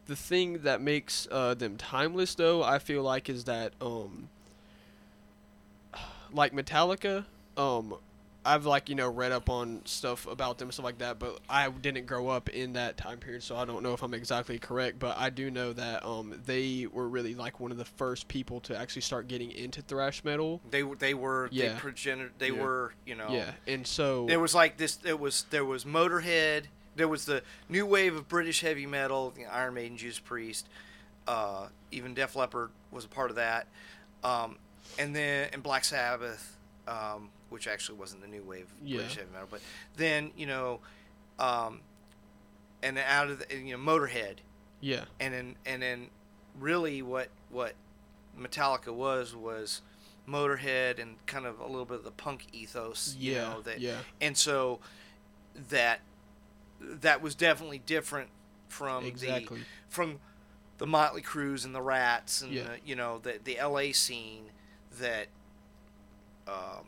the thing that makes uh, them timeless, though, I feel like, is that um, like Metallica, um, I've like you know read up on stuff about them and stuff like that, but I didn't grow up in that time period, so I don't know if I'm exactly correct. But I do know that um, they were really like one of the first people to actually start getting into thrash metal. They were they were Yeah. they progener- they Yeah. were, you know. Yeah, and so There was like this. There was there was Motorhead. There was the new wave of British heavy metal. The Iron Maiden, Judas Priest, uh, even Def Leppard was a part of that. Um, and then and Black Sabbath, um, which actually wasn't the new wave of Yeah. British heavy metal. But then you know, um, and then out of the, you know Motorhead, Yeah. and then and then really what what Metallica was was Motorhead and kind of a little bit of the punk ethos, you Yeah. know that yeah. and so that that was definitely different from Exactly. the from the Motley Crues and the Ratts and Yeah. the, you know the the LA scene that um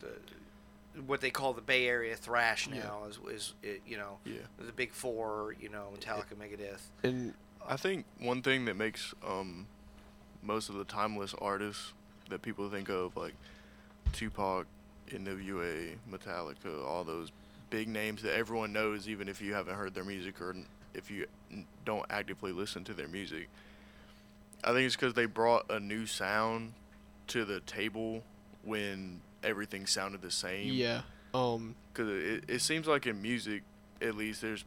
the what they call the Bay Area thrash Yeah. now is is it, you know Yeah. the big four you know Metallica Megadeth And I think one thing that makes um, most of the timeless artists that people think of, like Tupac, NWA, Metallica, all those big names that everyone knows, even if you haven't heard their music or if you don't actively listen to their music. I think it's because they brought a new sound to the table when everything sounded the same. yeah. Um. Because it, it seems like in music, at least, there's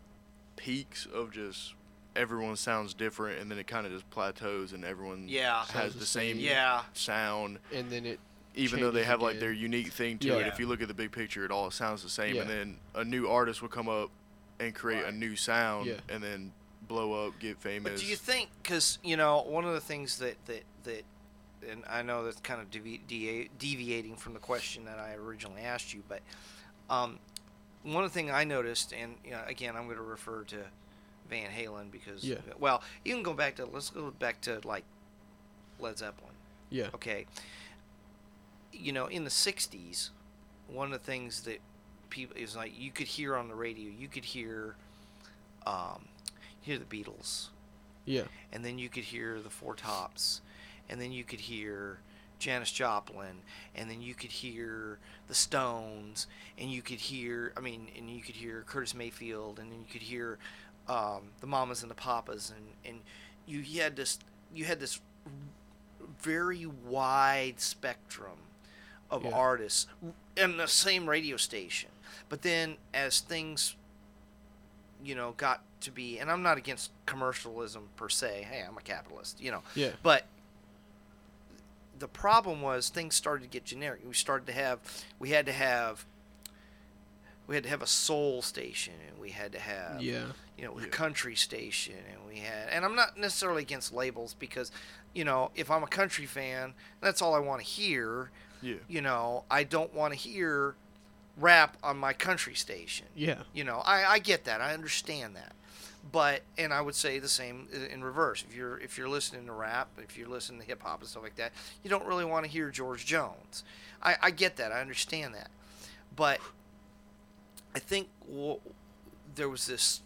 peaks of just everyone sounds different, and then it kind of just plateaus, and everyone Yeah. has the the same same. yeah sound, And then it. even though they changes have like their unique thing to Yeah. it. If you look at the big picture, it all sounds the same, Yeah. and then a new artist will come up and create a new sound, Yeah. and then blow up, get famous. But do you think, because you know, one of the things that that that, and I know that's kind of devi- de- deviating from the question that I originally asked you, but um, one of the things I noticed, and you know, again, I'm going to refer to Van Halen because, Yeah. well, you can go back to let's go back to like Led Zeppelin. Yeah. Okay. You know, in the '60s, one of the things that people is like you could hear on the radio, you could hear, um, hear the Beatles, Yeah. and then you could hear the Four Tops, and then you could hear Janis Joplin, and then you could hear the Stones, and you could hear, I mean, and you could hear Curtis Mayfield, and then you could hear um, the Mamas and the Papas, and and you, you had this you had this very wide spectrum of Yeah. artists in the same radio station. But then as things you know got to be and I'm not against commercialism per se. Hey, I'm a capitalist, you know. Yeah. But the problem was things started to get generic. We started to have we had to have we had to have a soul station and we had to have Yeah. you know, a Yeah. country station, and we had, and I'm not necessarily against labels because, you know, if I'm a country fan, that's all I want to hear. yeah, You know, I don't want to hear rap on my country station. Yeah. You know, I, I get that, I understand that, but and I would say the same uh, in reverse. If you're if you're listening to rap, if you're listening to hip hop and stuff like that, you don't really want to hear George Jones. I, I get that, I understand that, but I think there was this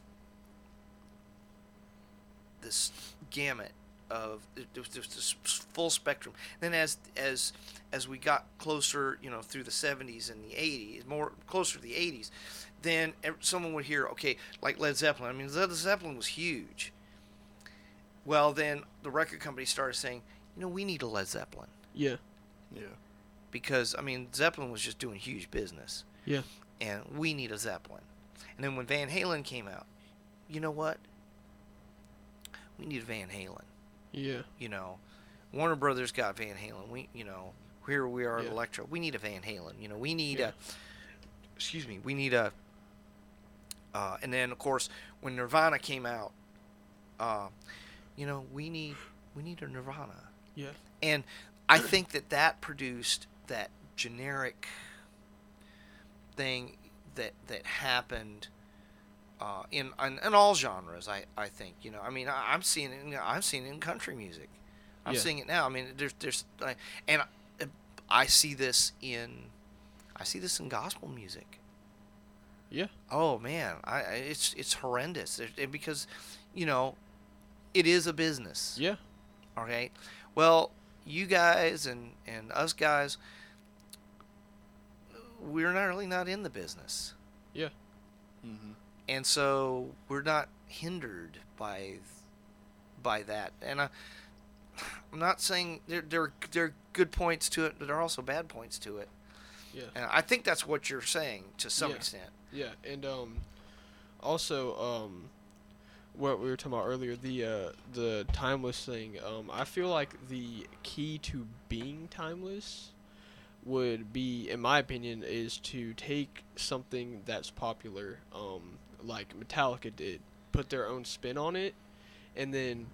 this gamut of there was this full spectrum. Then as as as we got closer, you know, through the 70s and the 80s, more closer to the 80s, then someone would hear, okay, like Led Zeppelin. I mean, Led Zeppelin was huge. Well, then the record company started saying, you know, we need a Led Zeppelin Yeah. yeah, because I mean, Zeppelin was just doing huge business Yeah. and we need a Zeppelin. And then when Van Halen came out, you know what? We need a Van Halen. Yeah. You know, Warner Brothers got Van Halen. We, you know, here we are at Yeah. Elektra. We need a Van Halen. You know, we need Yeah. a. Excuse me. We need a. Uh, and then of course when Nirvana came out, uh, you know, we need we need a Nirvana. Yeah. And I think that that produced that generic thing that that happened uh, in, in in all genres. I, I think you know. I mean, I, I'm seeing it. In, I'm seeing it in country music. I'm Yeah. seeing it now. I mean, there's there's and I, I see this in I see this in gospel music. Yeah. Oh man, I I- it's it's horrendous There's- and because you know it is a business. Yeah. Okay. Well, you guys and and us guys, we're not really not in the business, Yeah. hmm and so we're not hindered by by that. And I, I'm not saying there there there are good points to it, but there are also bad points to it. Yeah. And I think that's what you're saying to some Yeah. extent. Yeah, and um, also um, what we were talking about earlier, the uh, the timeless thing. Um, I feel like the key to being timeless would be, in my opinion, is to take something that's popular, um, like Metallica did, put their own spin on it, and then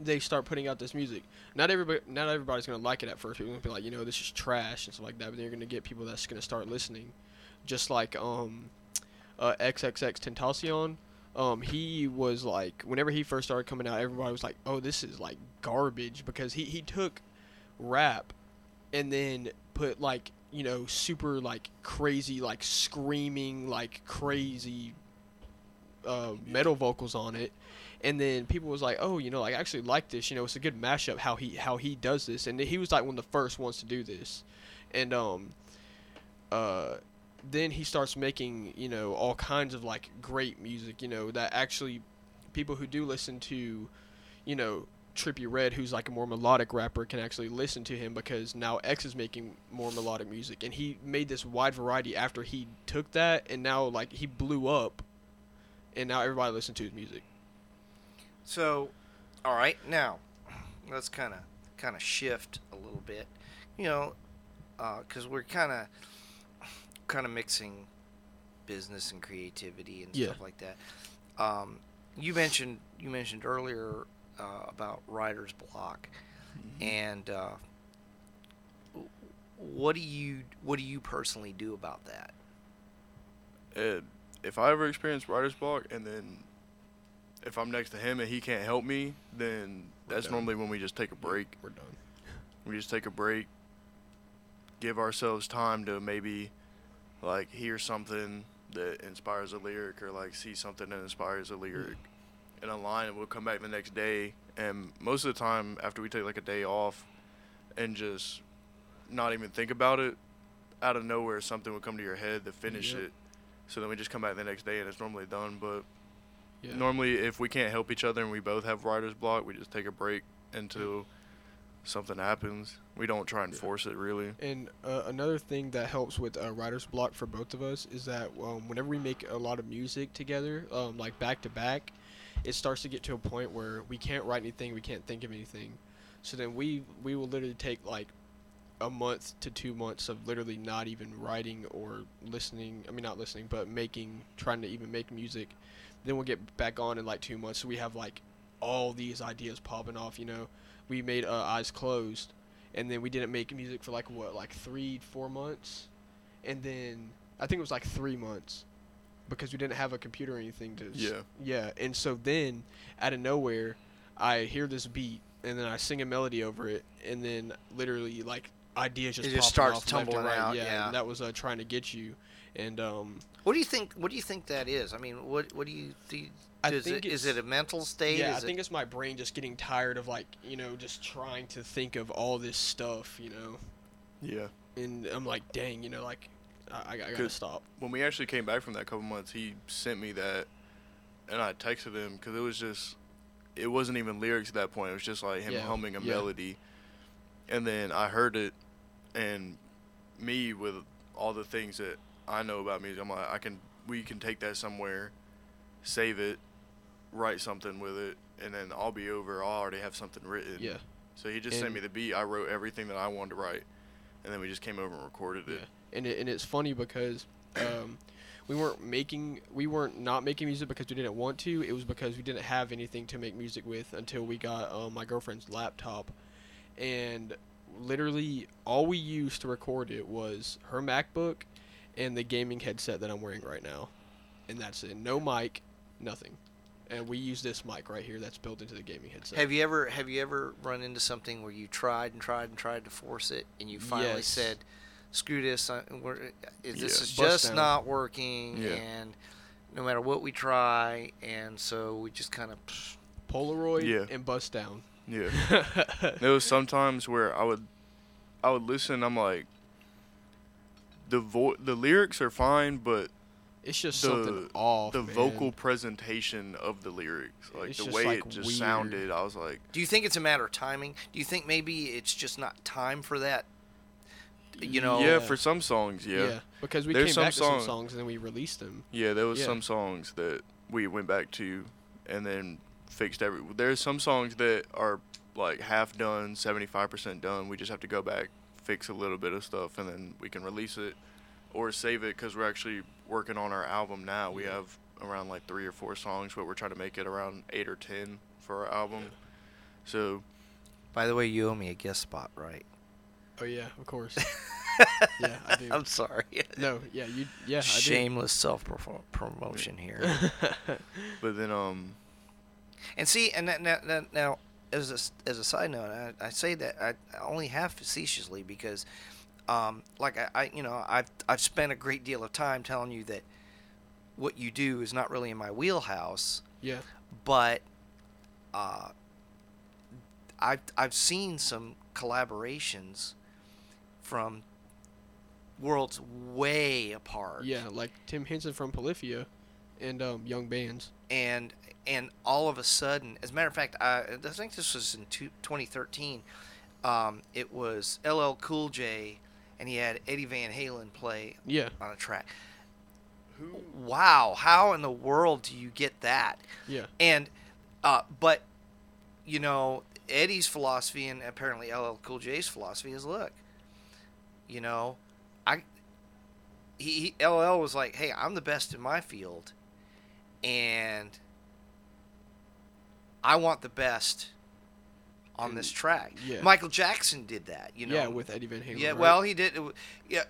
they start putting out this music. Not everybody, not everybody's gonna like it at first. People gonna be like, you know, this is trash and stuff like that. But then you're gonna get people that's gonna start listening, just like um, uh, XXXTentacion. Um, he was like, whenever he first started coming out, everybody was like, oh, this is like garbage because he he took rap and then put like you know super like crazy like screaming like crazy uh, metal vocals on it. And then people was like oh you know like, I actually like this you know it's a good mashup how he how he does this. And he was like one of the first ones to do this. And um uh then he starts making you know all kinds of like great music you know that actually people who do listen to you know Trippie Redd who's like a more melodic rapper, can actually listen to him because now X is making more melodic music, and he made this wide variety after he took that, and now like he blew up, and now everybody listens to his music. So, all right, now let's kind of kind of shift a little bit, you know, uh, because we're kind of kind of mixing business and creativity and Yeah. stuff like that. Um, you mentioned you mentioned earlier uh, about writer's block, and uh, what do you what do you personally do about that? Uh, if I ever experience writer's block and then if I'm next to him and he can't help me, then We're that's done. normally when we just take a break. We're done. We just take a break, give ourselves time to maybe like hear something that inspires a lyric or like see something that inspires a lyric in a line and we'll come back the next day and most of the time after we take like a day off and just not even think about it out of nowhere something will come to your head to finish Yep. it so then we just come back the next day and it's normally done but Yeah. normally if we can't help each other and we both have writer's block we just take a break until something happens we don't try and Yeah. force it really And uh, another thing that helps with uh, writer's block for both of us is that um, whenever we make a lot of music together, um, like back to back, it starts to get to a point where we can't write anything, we can't think of anything. So then we we will literally take like a month to two months of literally not even writing or listening. I mean, not listening, but making, trying to even make music. Then we'll get back on in like two months. So we have like all these ideas popping off. You know, we made uh, Eyes Closed and then we didn't make music for like what like three four months and then i think it was like three months because we didn't have a computer or anything to s- Yeah. yeah and so then out of nowhere i hear this beat and then i sing a melody over it and then literally like ideas just It just starts off tumbling right. out, yeah, yeah. and that was uh, trying to get you and um What do you think? What do you think that is? I mean, what what do you do? I Is think it, is it a mental state? yeah, I it- think it's my brain just getting tired of like you know just trying to think of all this stuff, you know. yeah and I'm like, dang, you know, like I, I gotta stop. when we actually came back from that couple months, he sent me that, and I texted him because it was just, it wasn't even lyrics at that point. It was just like him Yeah, humming a yeah. melody, and then I heard it, and me with all the things that I know about music, I'm like, I can, we can take that somewhere, save it, write something with it, and then I'll be over. I'll already have something written. Yeah, So he just sent me the beat. I wrote everything that I wanted to write, and then we just came over and recorded it. yeah, and it, and it's funny because um, we weren't making, we weren't not making music because we didn't want to. It was because we didn't have anything to make music with until we got um, my girlfriend's laptop, and literally all we used to record it was her MacBook and the gaming headset that I'm wearing right now, and that's it. No mic, nothing. And we use this mic right here that's built into the gaming headset. Have you ever have you ever run into something where you tried and tried and tried to force it, and you finally Yes. said, "Screw this! I, we're, this Yeah. is Bust just down. not working," Yeah. and no matter what we try, and so we just kind of. Polaroid Yeah. and bust down. Yeah. There was sometimes where I would, I would listen. I'm like, the vo- the lyrics are fine, but it's just The- something off. the man. vocal presentation of the lyrics, like It's the way like, it just weird. sounded, I was like, Do you think it's a matter of timing? Do you think maybe it's just not time for that? You know. yeah, Yeah. for some songs, yeah, yeah. because we There's came some back to some songs and then we released them. Yeah, there was Yeah. some songs that we went back to, and then fixed every. There's some songs that are like half done, 75% done. We just have to go back, fix a little bit of stuff, and then we can release it, or save it because we're actually working on our album now. We have around like three or four songs, but we're trying to make it around eight or ten for our album. So By the way, you owe me a guest spot, right? Oh yeah, of course. yeah, I do. I'm sorry. No, yeah, you. Yeah, Shameless self promotion here. but then um And see, and that- now, now, now as a, s- as a side note, I, I say that I only half facetiously because, um, like I, I, you know, I've I've spent a great deal of time telling you that what you do is not really in my wheelhouse, yeah, but uh, I've I've seen some collaborations from worlds way apart. yeah, like Tim Henson from Polyphia, and um, Young Bands. and and all of a sudden, as a matter of fact, I, I think this was in two, 2013. Um, it was LL Cool J, and he had Eddie Van Halen play Yeah, on a track. Wow, how in the world do you get that? yeah, And, uh, but, you know, Eddie's philosophy and apparently LL Cool J's philosophy is look, you know, I, he, he LL was like, hey, I'm the best in my field, and I want the best on this track. yeah. Michael Jackson did that, you know. yeah, with Eddie Van Halen. Yeah, right? well, he did. Yeah,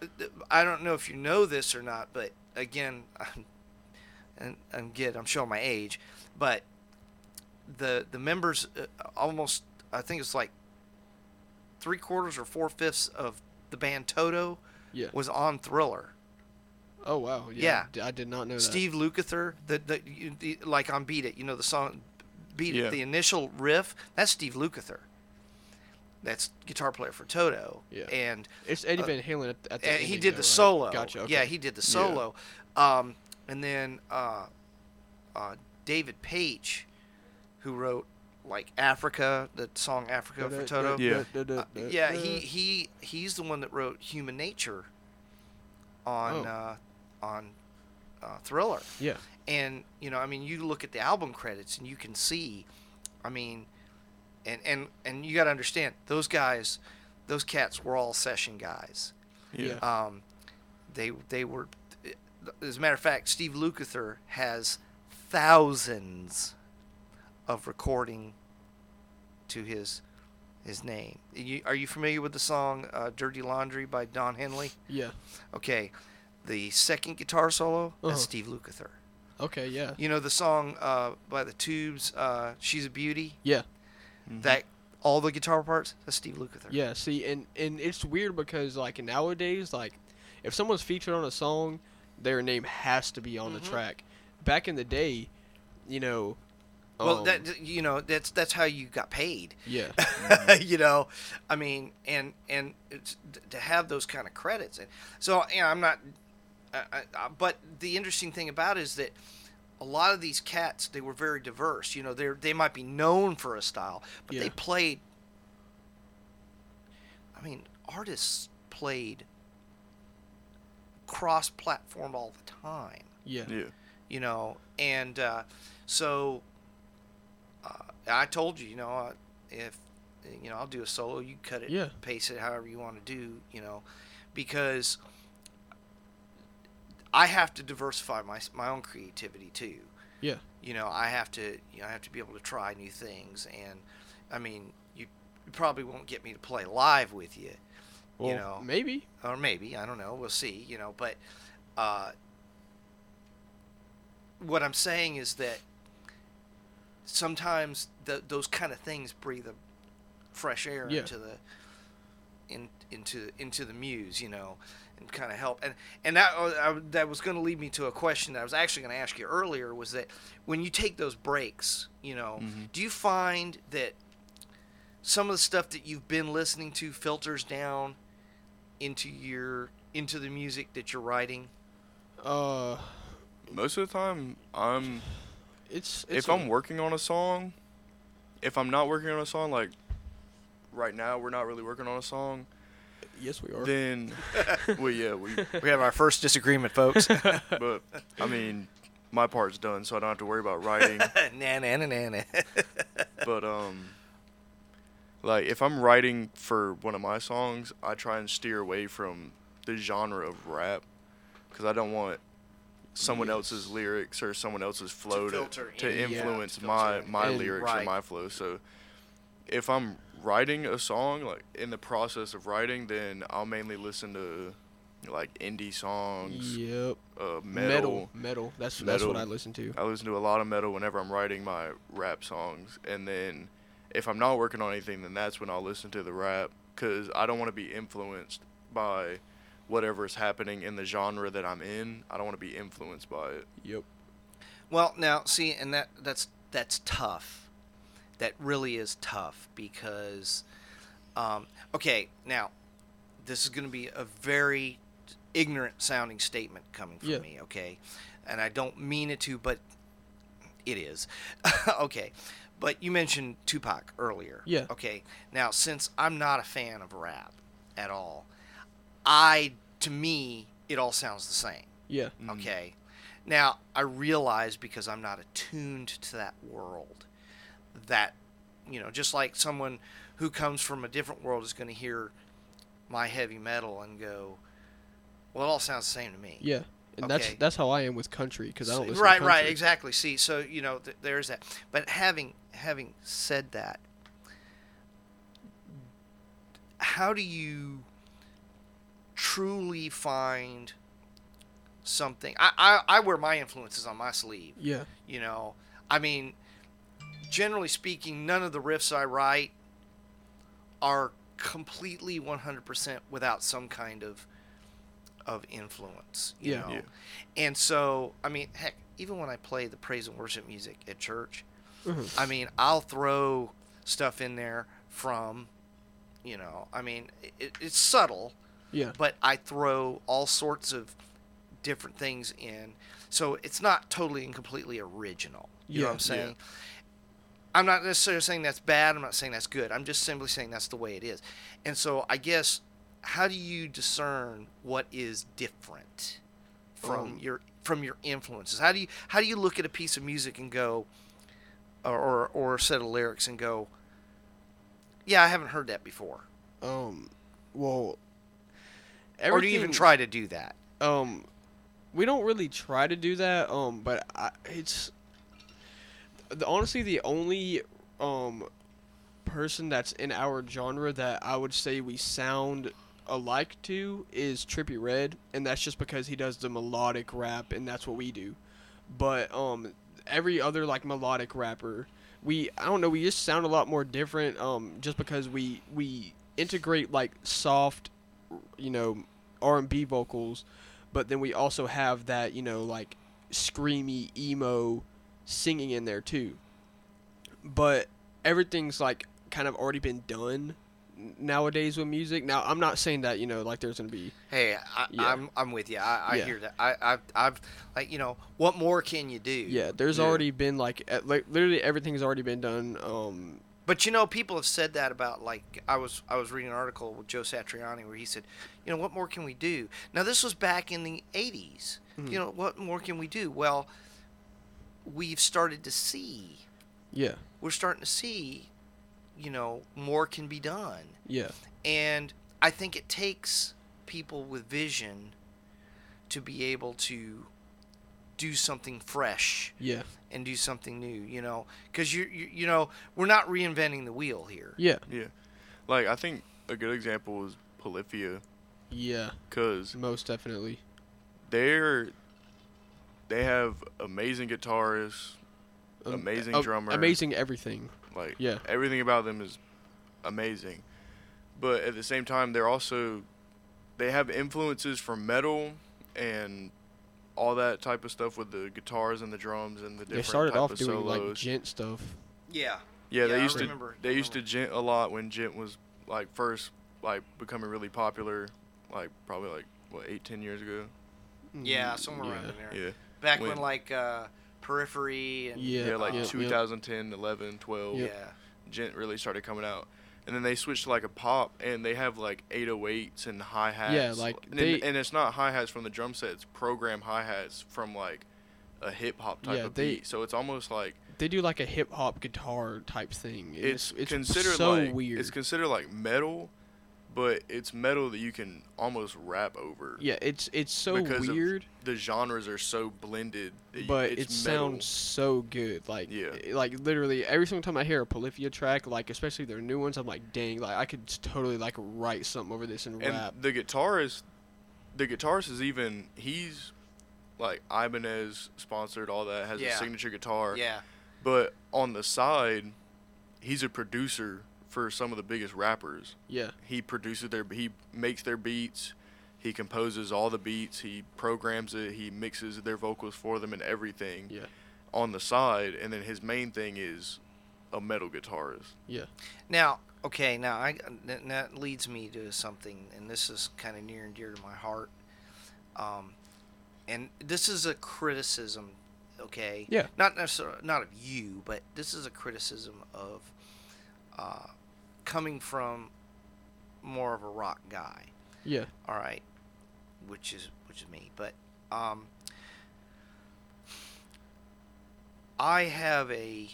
I don't know if you know this or not, but again, and I'm good. I'm showing my age, but the the members uh, almost I think it's like three quarters or four fifths of the band Toto yeah. was on Thriller. Oh wow, yeah, Yeah. I did not know that. Steve Lukather, the, the, the like on Beat It, you know the song Beat Yeah. It, the initial riff, that's Steve Lukather. That's guitar player for Toto. Yeah. And It's Eddie uh, Van Halen at, at the he ending, did though, the right? solo. Gotcha. Okay. Yeah, he did the solo. Um, and then uh, uh, David Paich, who wrote like Africa, the song Africa for Toto. Yeah. Uh, yeah, he, he he's the one that wrote Human Nature on Oh. uh, on uh, Thriller. Yeah. And you know, I mean, you look at the album credits and you can see, I mean, and and and you got to understand those guys, those cats were all session guys. yeah. Yeah. Um, they they were, as a matter of fact, Steve Lukather has thousands of recording to his his name. You, are you familiar with the song uh, "Dirty Laundry" by Don Henley? Yeah. Okay, the second guitar solo that's Uh-huh. Steve Lukather. Okay. Yeah. You know the song uh, by the Tubes, uh, "She's a Beauty." Yeah. Mhm. That all the guitar parts that's Steve Lukather. Yeah. See, and and it's weird because like nowadays, like if someone's featured on a song, their name has to be on Mhm. the track. Back in the day, you know. Well, um, that you know that's that's how you got paid. Yeah. you know, I mean, and and it's, to have those kind of credits, and so you know, I'm not. I, I, I- but the interesting thing about it is that a lot of these cats they were very diverse. You know, they they might be known for a style, but they played. I mean, artists played cross-platform all the time Yeah. Yeah. you know and uh, so uh, i told you you know uh, if you know i'll do a solo you cut it Yeah. pace it however you want to do you know because i have to diversify my my own creativity too Yeah. you know i have to you know i have to be able to try new things and i mean you, you probably won't get me to play live with you Well, you know maybe. or maybe I don't know. We'll see. You know, but uh, what I'm saying is that sometimes th- those kind of things breathe a fresh air Yeah. into the in, into into the muse, you know, kind of help. And and that uh, I, that was going to lead me to a question that I was actually going to ask you earlier was that when you take those breaks, you know, Mhm. do you find that some of the stuff that you've been listening to filters down into your into the music that you're writing? Uh, Most of the time, I'm it's, it's if i I'm working on a song, if I'm not working on a song, like right now we're not really working on a song, Yes, we are. then well yeah we We have our first disagreement, folks. but I mean my part's done so I don't have to worry about writing. nah, nah, nah, nah, nah. but um like if I'm writing for one of my songs, I try and steer away from the genre of rap cuz I don't want someone Yes. else's lyrics or someone else's flow to, filter to, in. Yeah. influence To my filter my And- lyrics Right. or my flow. So if I'm writing a song, like in the process of writing, then I'll mainly listen to like indie songs, Yep. uh, metal. Metal. Metal. That's that's what I listen to. I listen to a lot of metal whenever I'm writing my rap songs, and then if I'm not working on anything, then that's when I'll listen to the rap because I don't want to be influenced by whatever is happening in the genre that I'm in. I don't want to be influenced by it. Yep. Well, now see, and that that's that's tough. That really is tough because, um, okay, now this is going to be a very ignorant sounding statement coming from Yeah. me, okay, and I don't mean it to, but it is, okay. But you mentioned Tupac earlier. Yeah. Okay. Now, since I'm not a fan of rap at all, I to me it all sounds the same. Yeah. Mm. Okay. Now, I realize because I'm not attuned to that world that, you know, just like someone who comes from a different world is going to hear my heavy metal and go, well, it all sounds the same to me. Yeah. And that's Okay. that's how I am with country because I don't listen right, to right, exactly. See, so, you know, th- there's that. But having having said that, how do you truly find something? I, I, I wear my influences on my sleeve. Yeah. You know, I mean, generally speaking, none of the riffs I write are completely 100% without some kind of of influence. You Yeah. know? Yeah. And so, I mean, heck, even when I play the praise and worship music at church, Mhm. I mean, I'll throw stuff in there from, you know, I mean, it, it's subtle, Yeah. but I throw all sorts of different things in. So it's not totally and completely original. You know what I'm saying? I'm not necessarily saying that's bad. I'm not saying that's good. I'm just simply saying that's the way it is. And so I guess, how do you discern what is different from Um, your from your influences? How do you how do you look at a piece of music and go, or or, or a set of lyrics and go, yeah, I haven't heard that before. Um. Well. Or do you even try to do that? Um, we don't really try to do that. Um, but I, it's the, honestly the only um person that's in our genre that I would say we sound alike to is Trippie Redd, and that's just because he does the melodic rap, and that's what we do. But um, every other like melodic rapper, we I don't know, we just sound a lot more different. Um, just because we we integrate like soft, you know, R and B vocals, but then we also have that you know like screamy emo singing in there too. But everything's like kind of already been done nowadays with music. Now I'm not saying that you know like there's gonna be Hey, I, Yeah. I'm I'm with you. I, I Yeah. hear that. I I've, I've like you know what more can you do? yeah there's Yeah. already been like like literally everything's already been done. Um But you know, people have said that about like I was I was reading an article with Joe Satriani where he said, you know, what more can we do? Now this was back in the '80s. Mhm. You know, what more can we do? Well, we've started to see. yeah We're starting to see, you know, more can be done, yeah and I think it takes people with vision to be able to do something fresh yeah and do something new. You know, because you you you know we're not reinventing the wheel here. yeah Yeah. Like I think a good example is Polyphia yeah cuz most definitely they're they have amazing guitarists, Um, Amazing uh, drummer. amazing everything like Yeah. everything about them is amazing. But at the same time they're also they have influences from metal and all that type of stuff with the guitars and the drums and the different they started type off of doing like solos. djent stuff Yeah. Yeah, Yeah, they I used to remember- they used to remember. djent a lot when djent was like first like becoming really popular, like probably like what eight ten years ago. Yeah, somewhere around in there. Yeah, Back when, When- like uh, Periphery and Yeah, yeah, like yeah, yeah. 2010, 11, 12. yeah. Djent really started coming out, and then they switched to like a pop, and they have like 808s and hi hats. Yeah, like, and, they- and it's not hi hats from the drum set; it's program hi hats from like a hip hop type Yeah, of they- beat. So it's almost like they do like a hip hop guitar type thing. it's, It's, it's considered so like weird. it's considered like metal, but it's metal that you can almost rap over. Yeah, it's it's so Because of weird, The genres are so blended. that you- but it's it metal. sounds so good. Like Yeah. Eh, like literally every single time I hear a Polyphia track, like especially their new ones, I'm like, dang, like I could totally like write something over this and, And rap. the guitarist, the guitarist is even he's like Ibanez sponsored all that has Yeah. a signature guitar. Yeah. But on the side, he's a producer for some of the biggest rappers. Yeah, He produces their he makes their beats, he composes all the beats, he programs it, he mixes their vocals for them and everything yeah, on the side, and then his main thing is a metal guitarist. yeah, Now, okay, now I that, that leads me to something, and this is kind of near and dear to my heart. Um, and this is a criticism, okay? Yeah. Not necessarily not of you, but this is a criticism of uh, coming from more of a rock guy. yeah, All right, which is which is me, but um, I have a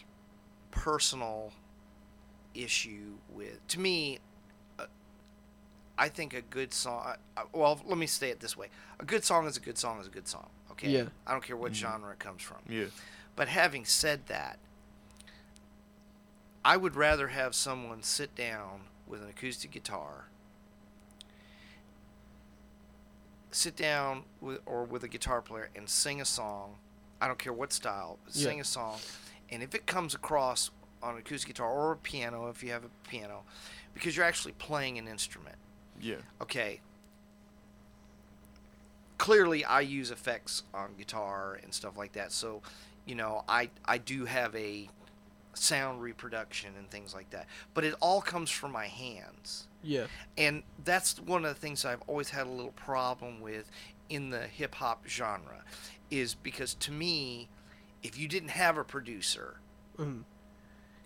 personal issue with. To me, uh, I think a good song. Uh, well, let me say it this way: a good song is a good song is a good song. Okay. Yeah. I don't care what Mhm. genre it comes from. Yeah. But having said that, I would rather have someone sit down with an acoustic guitar, sit down with or with a guitar player and sing a song. I don't care what style, Yeah. sing a song, and if it comes across on an acoustic guitar or a piano, if you have a piano, because you're actually playing an instrument. Yeah. Okay. Clearly, I use effects on guitar and stuff like that, so you know I I do have a sound reproduction and things like that. But it all comes from my hands, yeah, and that's one of the things I've always had a little problem with in the hip hop genre, is because to me, if you didn't have a producer, mhm,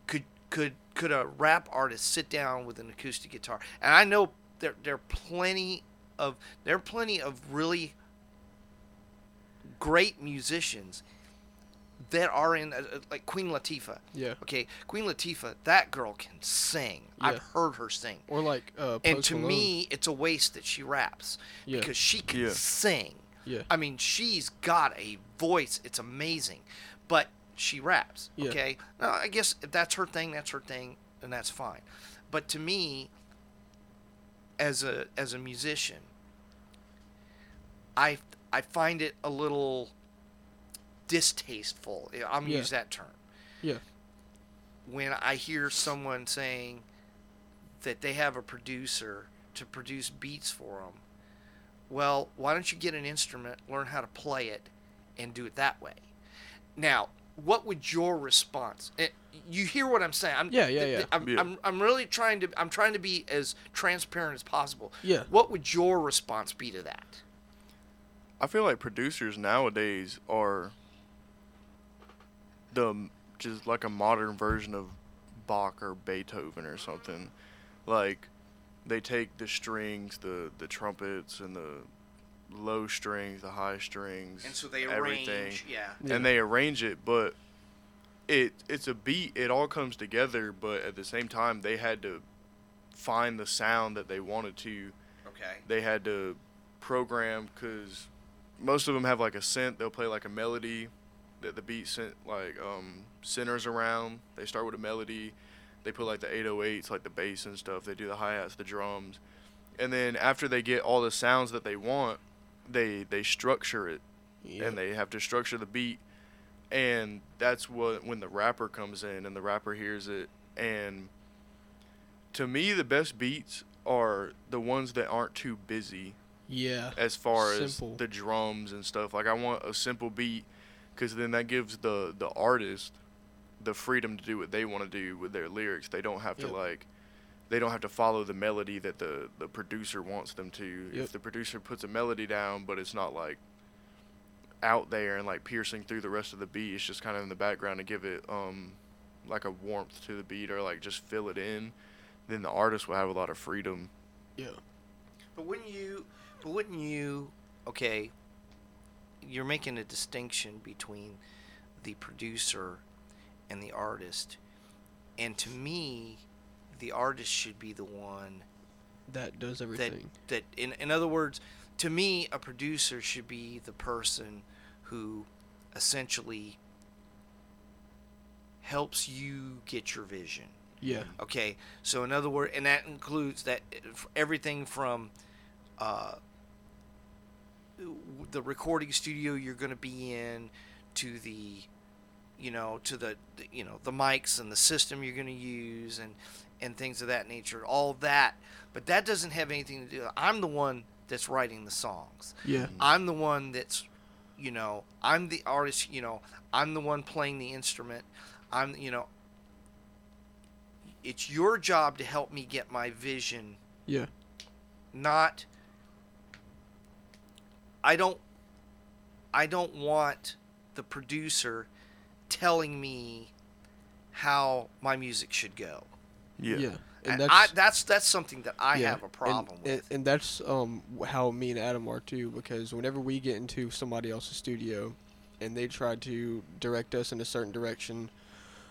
could could could a rap artist sit down with an acoustic guitar? And I know there there are plenty of there are plenty of really great musicians that are in uh, uh, like Queen Latifah. yeah. Okay, Queen Latifah, that girl can sing. Yeah. I've heard her sing. Or like uh, And to Malone. me, it's a waste that she raps Yeah. because she can Yeah. sing. yeah, I mean, she's got a voice. It's amazing. But she raps. Yeah. Okay. Now, I guess if that's her thing, that's her thing, and that's fine. But to me, as a as a musician, I I find it a little distasteful. I'm gonna Yeah. use that term. Yeah. When I hear someone saying that they have a producer to produce beats for them, well, why don't you get an instrument, learn how to play it, and do it that way? Now, what would your response? eh, You hear what I'm saying? I'm, Yeah, yeah, yeah. I'm, Yeah. I'm, I'm really trying to. I'm trying to be as transparent as possible. Yeah. What would your response be to that? I feel like producers nowadays are the just like a modern version of Bach or Beethoven or something. Like they take the strings, the the trumpets and the low strings, the high strings, And so they everything, arrange. Yeah. Yeah. and they arrange it, but it it's a beat. It all comes together, but at the same time, they had to find the sound that they wanted to Okay. they had to program because most of them have like a synth. They'll play like a melody that the beat cent- like um, centers around. They start with a melody. They put like the 808s, like the bass and stuff. They do the hi hats, the drums, and then after they get all the sounds that they want, they they structure it yeah. and they have to structure the beat and that's what when the rapper comes in and the rapper hears it and to me the best beats are the ones that aren't too busy yeah, as far Simple. as the drums and stuff like i want a simple beat because then that gives the the artist the freedom to do what they want to do with their lyrics they don't have to like they don't have to follow the melody that the the producer wants them to Yep. if the producer puts a melody down but it's not like out there and like piercing through the rest of the beat it's just kind of in the background to give it um like a warmth to the beat or like just fill it in then the artist will have a lot of freedom yeah, But wouldn't you? But wouldn't you? Okay. You're making a distinction between the producer and the artist, and to me, the artist should be the one that does that everything. that in in other words, to me, a producer should be the person who essentially helps you get your vision. yeah. Okay, so in other words, and that includes that everything from uh, the recording studio you're going to be in to the you know to the the- you know the mics and the system you're going to use and and things of that nature all that but that doesn't have anything to do i'm the one that's writing the songs Yeah. Mm-hmm. i'm the one that's you know i'm the artist you know i'm the one playing the instrument i'm you know it's your job to help me get my vision Yeah. not I don't I don't want the producer telling me how my music should go. Yeah. Yeah. And, And I, that's that's that's something that I yeah, have a problem and, with. And, and that's um how me and Adam are too. Because whenever we get into somebody else's studio, and they try to direct us in a certain direction,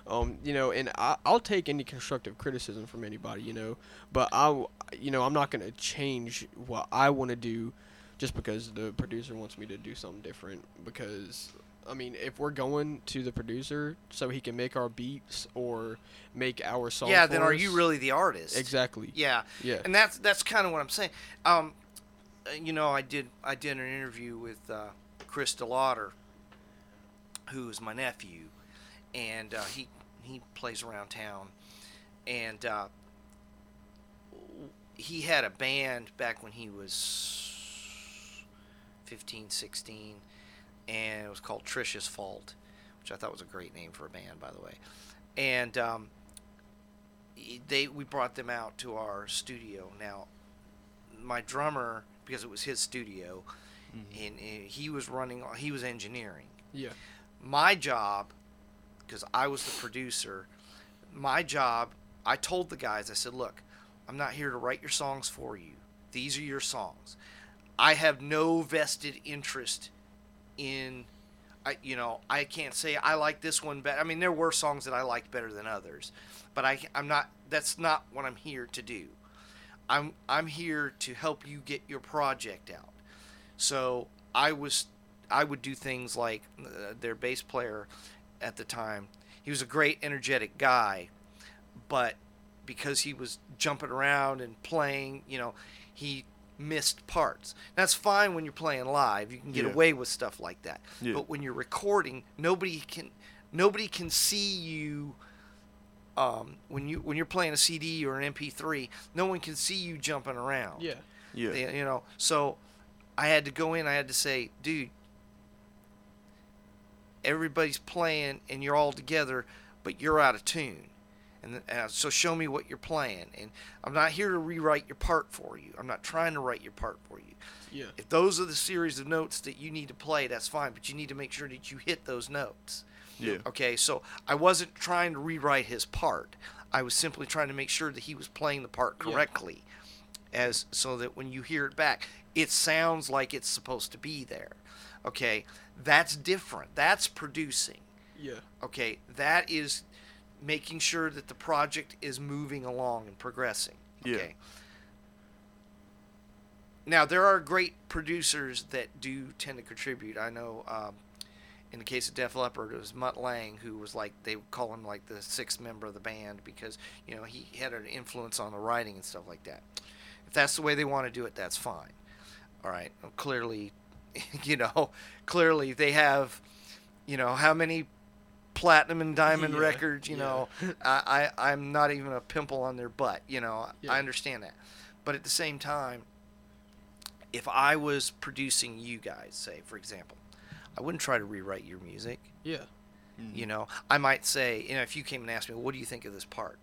um, you know, and I, I'll take any constructive criticism from anybody, you know, but I, w- you know, I'm not gonna change what I want to do, just because the producer wants me to do something different. Because I mean, if we're going to the producer so he can make our beats or make our songs, yeah, then for are you really the artist? exactly? Yeah. Yeah. And that's that's kind of what I'm saying. Um, uh, you know, I did I did an interview with uh, Chris DeLauder, who is my nephew, and uh, he he plays around town, and uh, he had a band back when he was 15, 16, and it was called Trisha's Fault, which I thought was a great name for a band, by the way, and um, they we brought them out to our studio. Now, my drummer, because it was his studio, and, and he was running, he was engineering. Yeah. My job, because I was the producer, my job, I told the guys, I said, look, I'm not here to write your songs for you. These are your songs. I have no vested interest in I you know I can't say I like this one better. I mean there were songs that I liked better than others, but I I'm not that's not what I'm here to do. I'm I'm here to help you get your project out. So I was I would do things like uh, their bass player at the time. He was a great energetic guy, but because he was jumping around and playing, you know, he missed parts. That's fine when you're playing live. You can get Yeah. away with stuff like that. Yeah. But when you're recording, nobody can nobody can see you um, when you when you're playing a CD or an MP3, no one can see you jumping around. Yeah. Yeah. They- you know, so I had to go in. I had to say, dude, everybody's playing and you're all together, but you're out of tune. And uh, so show me what you're playing. And I'm not here to rewrite your part for you. I'm not trying to write your part for you. Yeah. If those are the series of notes that you need to play, that's fine. But you need to make sure that you hit those notes. Yeah. Okay, so I wasn't trying to rewrite his part. I was simply trying to make sure that he was playing the part Yeah. correctly, as so that when you hear it back, it sounds like it's supposed to be there. Okay, that's different. That's producing. Yeah. Okay, that is making sure that the project is moving along and progressing. Yeah. Okay. Now there are great producers that do tend to contribute. I know, um, in the case of Def Leppard, it was Mutt Lange who was like they would call him like the sixth member of the band because you know he had an influence on the writing and stuff like that. If that's the way they want to do it, that's fine. All right. Well, clearly, you know, clearly they have, you know, how many platinum and diamond Yeah, records. You yeah. know, I, I I'm not even a pimple on their butt. You know, Yeah. I understand that, but at the same time, if I was producing you guys, say for example, I wouldn't try to rewrite your music. Yeah. You know, I might say, you know, if you came and asked me, what do you think of this part?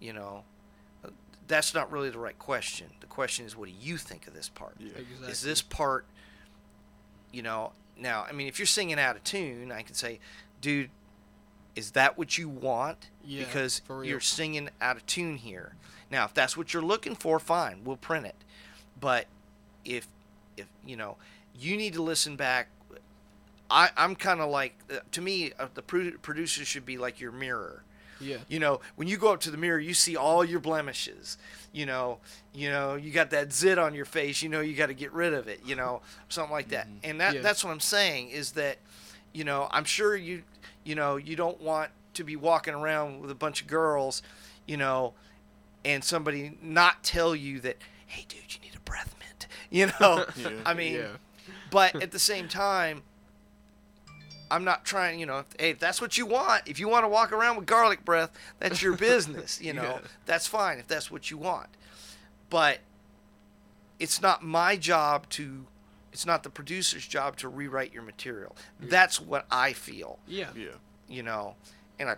You know, uh, that's not really the right question. The question is, what do you think of this part? Yeah. Exactly. Is this part, you know, now, I mean, if you're singing out of tune, I can say, dude, is that what you want? Yeah, because for real. you're singing out of tune here. Now, if that's what you're looking for, fine, we'll print it. But if, if you know, you need to listen back. I, I'm kind of like, uh, to me, uh, the producer should be like your mirror. Yeah. You know, when you go up to the mirror, you see all your blemishes. You know, you know, you got that zit on your face. You know, you got to get rid of it. You know, something like that. And that Yeah. that's what I'm saying is that, you know, I'm sure you, you know, you don't want to be walking around with a bunch of girls, you know, and somebody not tell you that, hey, dude, you need a breath mint. You know, Yeah. I mean, Yeah. but at the same time, I'm not trying, you know, if, hey, if that's what you want, if you want to walk around with garlic breath, that's your business, you know, Yeah. that's fine if that's what you want. But it's not my job to, it's not the producer's job to rewrite your material. That's what I feel, Yeah. Yeah. you know, and I,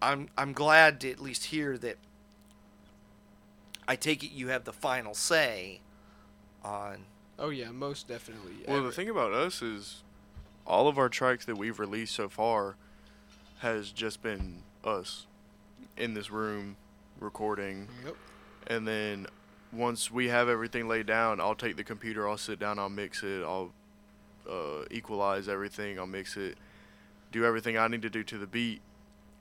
I'm, I'm glad to at least hear that I take it you have the final say on Oh yeah, most definitely. Well, Every- the thing about us is all of our tracks that we've released so far has just been us in this room recording. Yep. And then once we have everything laid down, I'll take the computer, I'll sit down, I'll mix it, I'll uh, equalize everything, I'll mix it, do everything I need to do to the beat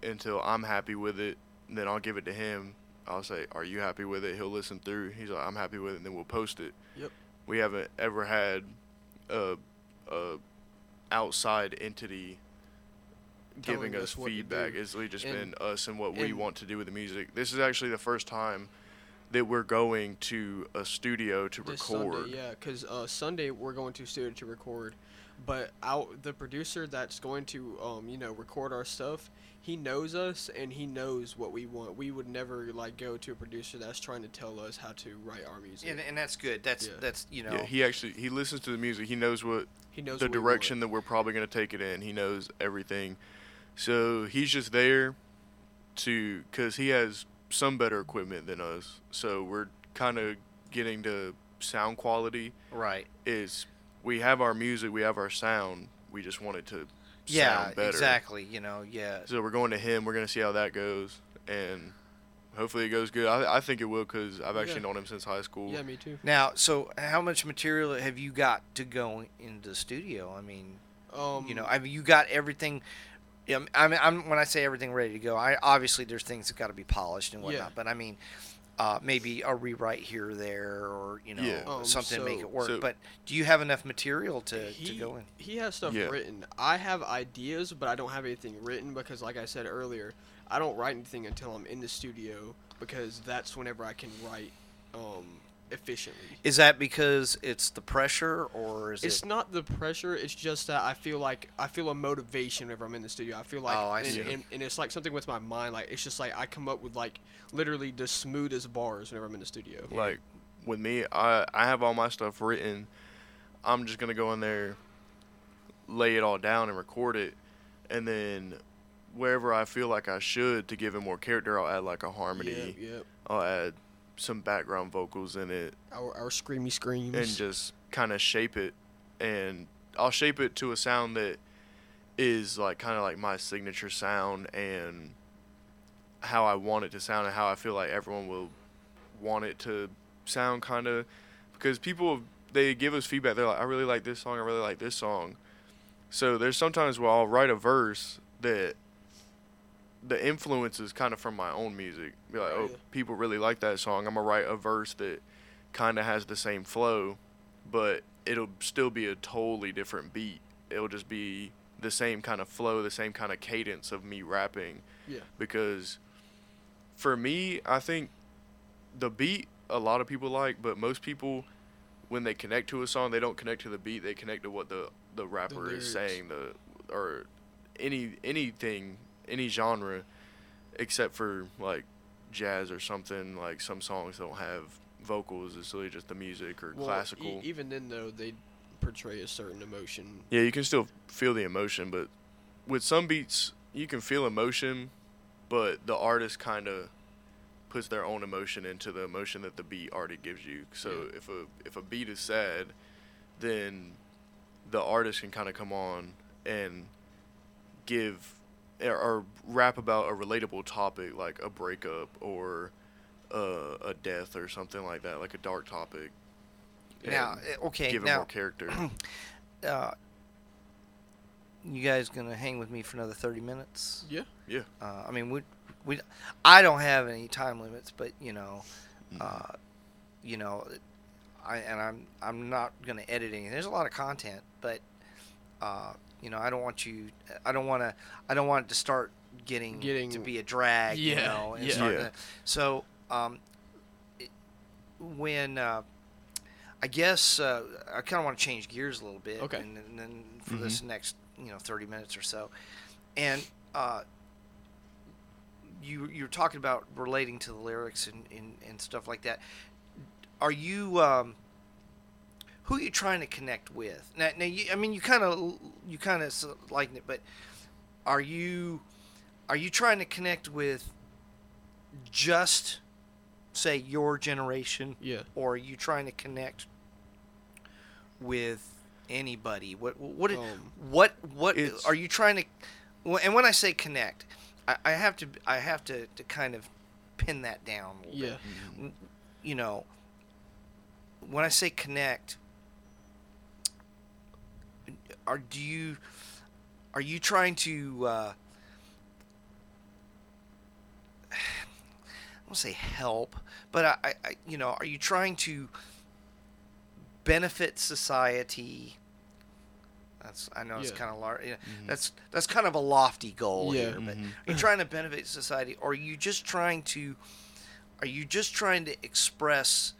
until I'm happy with it. And then I'll give it to him. I'll say, "Are you happy with it?" He'll listen through. He's like, "I'm happy with it," and then we'll post it. Yep. We haven't ever had a, a outside entity Telling giving us us feedback. It's really just And- been us and what we want to do with the music. This is actually the first time that we're going to a studio to This record. Sunday, yeah, because uh, Sunday we're going to studio to record, but out the producer that's going to um you know record our stuff, he knows us and he knows what we want. We would never like go to a producer that's trying to tell us how to write our music. and, and that's good. That's Yeah. that's you know Yeah, he actually he listens to the music. He knows what he knows the what we direction that we're probably going to take it in. He knows everything. So he's just there to cuz he has some better equipment than us. So we're kind of getting to sound quality right. is we have our music, we have our sound. We just want it to Yeah, better. exactly. You know, yeah. So we're going to him. We're going to see how that goes and hopefully it goes good. I, I think it will cuz I've actually Yeah. known him since high school. Yeah, me too. Now, so how much material have you got to go into the studio? I mean, Um, you know, I mean, you got everything. Yeah, I mean, I'm when I say everything ready to go, I obviously there's things that got to be polished and whatnot. Yeah. But I mean, uh, maybe a rewrite here or there, or you know, Yeah. Um, something to make it work. so- but do you have enough material to, to go in? he has stuff Yeah. written. I have ideas, but I don't have anything written because, like I said earlier, I don't write anything until I'm in the studio because that's whenever I can write um, efficiently. Is that because it's the pressure, or is It's it? not the pressure. It's just that I feel like I feel a motivation whenever I'm in the studio. I feel like, Oh, I and, see. And, and it's like something with my mind. Like it's just like I come up with like literally the smoothest bars whenever I'm in the studio. Like with me, I I have all my stuff written. I'm just gonna go in there, lay it all down and record it, and then wherever I feel like I should to give it more character, I'll add like a harmony. Yep, yep. I'll add some background vocals in it Our, our screamy screams. and just kind of shape it, and I'll shape it to a sound that is like kind of like my signature sound and how I want it to sound and how I feel like everyone will want it to sound kind of because people they give us feedback. They're like I really like this song. I really like this song. So there's sometimes where I'll write a verse that the influence is kind of from my own music be like oh Yeah. people really like that song I'm gonna write a verse that kind of has the same flow but it'll still be a totally different beat it'll just be the same kind of flow the same kind of cadence of me rapping yeah. because for me, I think the beat a lot of people like, but most people when they connect to a song, they don't connect to the beat. They connect to what the the rapper is saying, the or any anything, any genre, except for like jazz or something. Like some songs don't have vocals. It's really just the music or Well, e- classical. even then, though, they portray a certain emotion. Yeah, you can still feel the emotion, but with some beats, you can feel emotion, but the artist kind of puts their own emotion into the emotion that the beat already gives you. So Yeah. if a if a beat is sad, then the artist can kind of come on and give or, or rap about a relatable topic like a breakup or uh, a death or something like that, like a dark topic. Now, uh, okay, give it now more character. uh, you guys gonna hang with me for another thirty minutes? Yeah. yeah. Uh, I mean, we we I don't have any time limits, but you know, Mhm. uh, you know, I and I'm I'm not gonna edit anything. There's a lot of content, but uh, you know, I don't want you. I don't want to. I don't want it to start getting, Getting- to be a drag. you Yeah, know, and yeah. start Yeah. to- so um, it, when uh, I guess uh, I kind of want to change gears a little bit. Okay. And, and then for this next, you know, 30 minutes or so, and uh, you you're talking about relating to the lyrics and, and, and stuff like that. Are you um, who are you trying to connect with? Now, now you, I mean, you kind of you kind of liken it, but are you are you trying to connect with just say your generation, Yeah. or are you trying to connect with anybody? What what Um, what what are you trying to? And when I say connect, I, I have to I have to, to kind of pin that down. A little Yeah. bit. You know, when I say connect, are do you are you trying to? Uh, I won't say help, but I, I, you know, are you trying to benefit society? That's I know it's kind of large. You know, Mhm. That's that's kind of a lofty goal Yeah. here, but Mhm. are you trying to benefit society, or are you just trying to? Are you just trying to express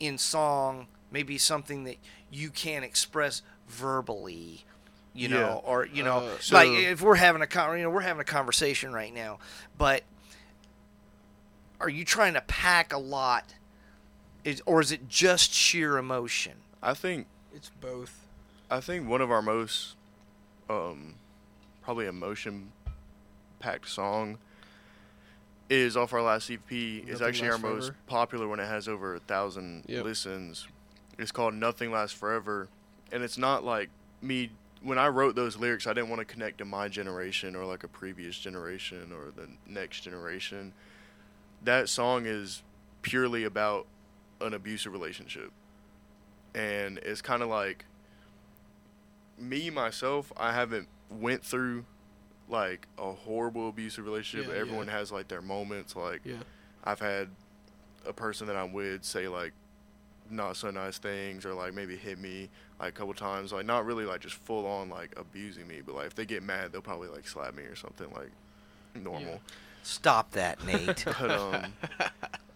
in song maybe something that you can't express verbally? You know, or you know, Uh, like if we're having a con- you know we're having a conversation right now, but are you trying to pack a lot, is, or is it just sheer emotion? I think It's both. I think one of our most um probably emotion packed song is off our last EP. It's actually our Lasts most popular when it has over a thousand Yep. listens. It's called Nothing Lasts Forever. And it's not like me when I wrote those lyrics I didn't want to connect to my generation or like a previous generation or the next generation. That song is purely about an abusive relationship. And it's kind of like me myself, I haven't went through like a horrible abusive relationship. Yeah, yeah. Everyone has like their moments. Like Yeah. I've had a person that I'm with say like not so nice things or like maybe hit me like a couple times. Like not really like just full on like abusing me, but like if they get mad, they'll probably like slap me or something like normal. Stop that, Nate. But um,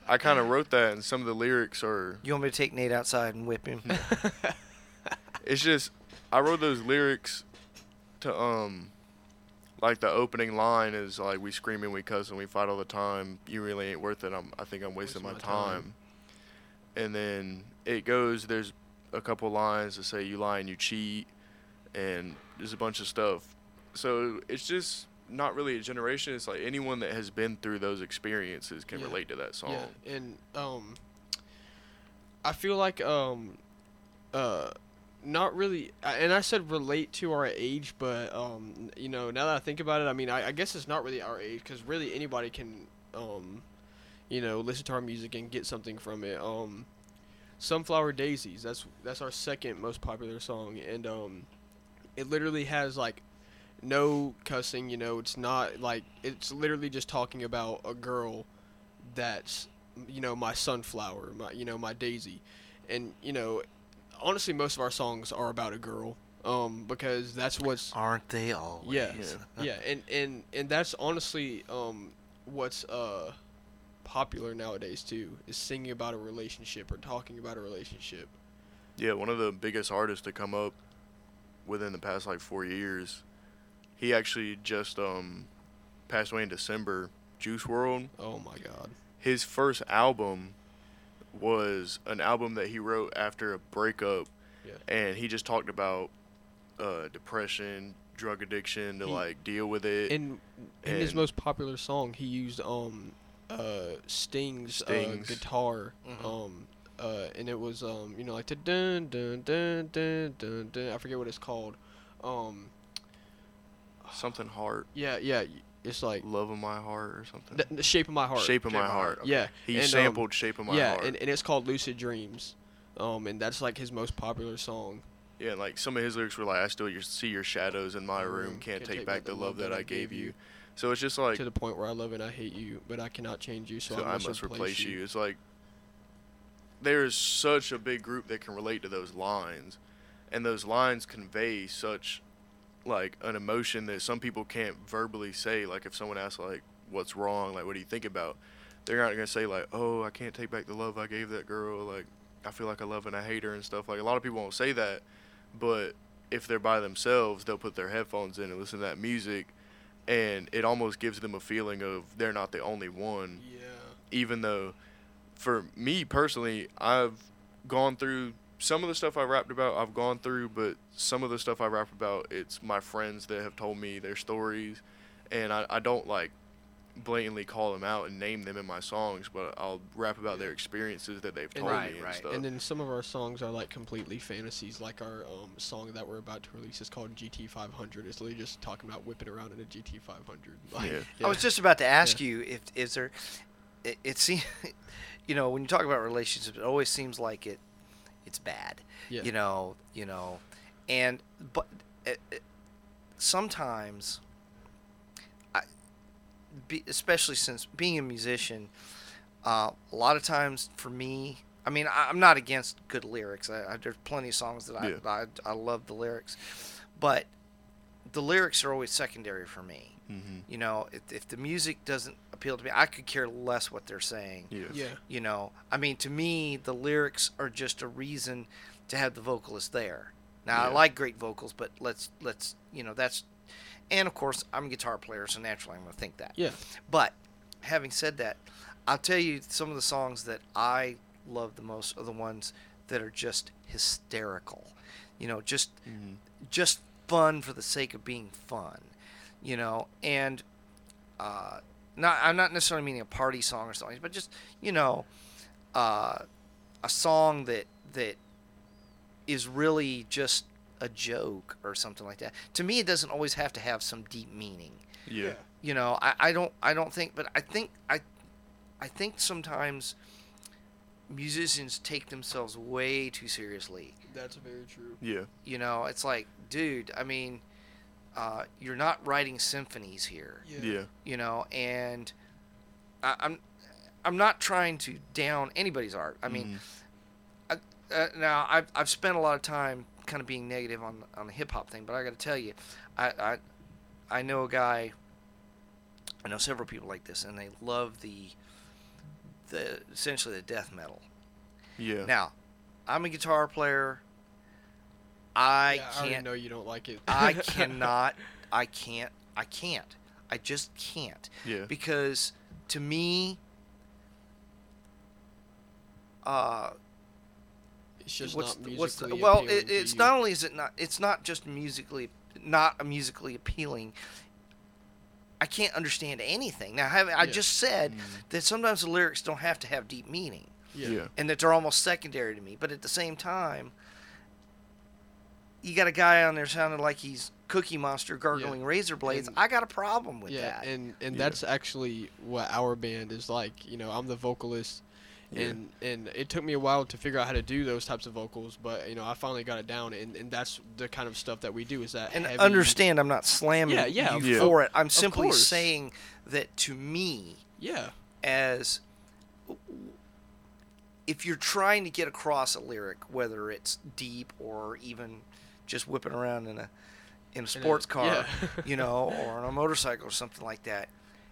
I kind of wrote that, and some of the lyrics are you want me to take Nate outside and whip him? it's just I wrote those lyrics to um like the opening line is like we scream and we cuss and we fight all the time. You really ain't worth it. I'm I think I'm wasting, my, my time. time. And then it goes there's a couple lines that say you lie and you cheat and there's a bunch of stuff. So it's just not really a generation. It's like anyone that has been through those experiences can Yeah. relate to that song. Yeah, and um, I feel like um, uh, not really. And I said relate to our age, but um, you know, now that I think about it, I mean, I, I guess it's not really our age because really anybody can um, you know, listen to our music and get something from it. Um, Sunflower Daisies. That's that's our second most popular song, and um, it literally has like no cussing. You know, it's not like it's literally just talking about a girl that's you know my sunflower, my you know my daisy, and you know, honestly, most of our songs are about a girl. Um, because that's what's Aren't they always? yeah, Yeah. yeah, and and and that's honestly um what's uh popular nowadays too is singing about a relationship or talking about a relationship. Yeah, one of the biggest artists to come up within the past like four years. He actually just um passed away in December. Juice WRLD. Oh my God. His first album was an album that he wrote after a breakup, Yeah. and he just talked about uh, depression, drug addiction to He- like deal with it. In in his most popular song, he used um uh Sting's, Sting's. Uh, guitar Mhm. um uh and it was um you know like the dun dun dun dun dun dun I forget what it's called um Something heart, yeah yeah it's like love of my heart or something. the, the shape of my heart Shape of my heart. okay. yeah He and, um, sampled Shape of My yeah Heart. and, and it's called Lucid Dreams um and that's like his most popular song Yeah, and, like some of his lyrics were like, "I still see your shadows in my room, can't, take, back the love that I gave you." So it's just like to the point where I love and I hate you, but I cannot change you, so, so I must, replace you. It's like there's such a big group that can relate to those lines, and those lines convey such like an emotion that some people can't verbally say. Like if someone asks like, "What's wrong?" Like, "What do you think about?" They're not gonna say like, "Oh, I can't take back the love I gave that girl." Like, I feel like I love and I hate her and stuff. Like a lot of people won't say that, but if they're by themselves, they'll put their headphones in and listen to that music, and it almost gives them a feeling of they're not the only one Yeah. even though for me personally i've gone through some of the stuff i rapped about i've gone through but some of the stuff i rap about it's my friends that have told me their stories and i, I don't like blatantly call them out and name them in my songs but i'll rap about their experiences that they've And told Right, me and right. stuff And then some of our songs are like completely fantasies. Like our um, song that we're about to release is called GT 500. It's literally just talking about whipping around in a GT 500. Like, Yeah. I was just about to ask you if is there. It, it seems, you know, when you talk about relationships, it always seems like it, it's bad. Yeah. You know, you know, and but it, it, sometimes, I, be, especially since being a musician, uh, a lot of times for me, I mean, I, I'm not against good lyrics. I, I, there's plenty of songs that I, Yeah. I I love the lyrics, but the lyrics are always secondary for me. mm-hmm. You know, if, if the music doesn't appeal to me, I could care less what they're saying. yeah yeah. You know, I mean, to me, the lyrics are just a reason to have the vocalist there. Now, I like great vocals, but let's let's you know that's, and of course, I'm a guitar player, so naturally I'm gonna think that. Yeah. But having said that, I'll tell you some of the songs that I love the most are the ones that are just hysterical. You know, just Mhm. just fun for the sake of being fun. You know, and uh, not I'm not necessarily meaning a party song or something, but just you know, uh, a song that that is really just a joke or something like that. To me, it doesn't always have to have some deep meaning. Yeah. You know I, I don't i don't think but i think i i think sometimes musicians take themselves way too seriously. That's very true. yeah. You know it's like dude i mean uh, you're not writing symphonies here. Yeah. You know and I, i'm i'm not trying to down anybody's art. I mean Mhm. uh, now I've, I've spent a lot of time kind of being negative on on the hip hop thing, but I got to tell you, I, I I know a guy. I know several people like this, and they love the the essentially the death metal. yeah Now, I'm a guitar player. I yeah, can't. know you don't like it. I cannot. I can't. I can't. I just can't yeah because to me, uh, It's just what's not the- musically what's the, well appealing it, to it's you. not only is it not it's not just musically not a musically appealing i can't understand anything now having i Yeah. just said Mhm. that sometimes the lyrics don't have to have deep meaning Yeah. yeah and that they're almost secondary to me but at the same time you got a guy on there sounding like he's cookie monster gargling razor blades And- i got a problem with yeah, that and and Yeah. that's actually what our band is like. You know, I'm the vocalist, Yeah. and and it took me a while to figure out how to do those types of vocals, but you know, I finally got it down, and, and that's the kind of stuff that we do. Is that and heavy, understand i'm not slamming Yeah, yeah, you of for it i'm simply saying that to me Yeah, as if you're trying to get across a lyric, whether it's deep or even just whipping around in a in a sports car, yeah. you know, or on a motorcycle or something like that,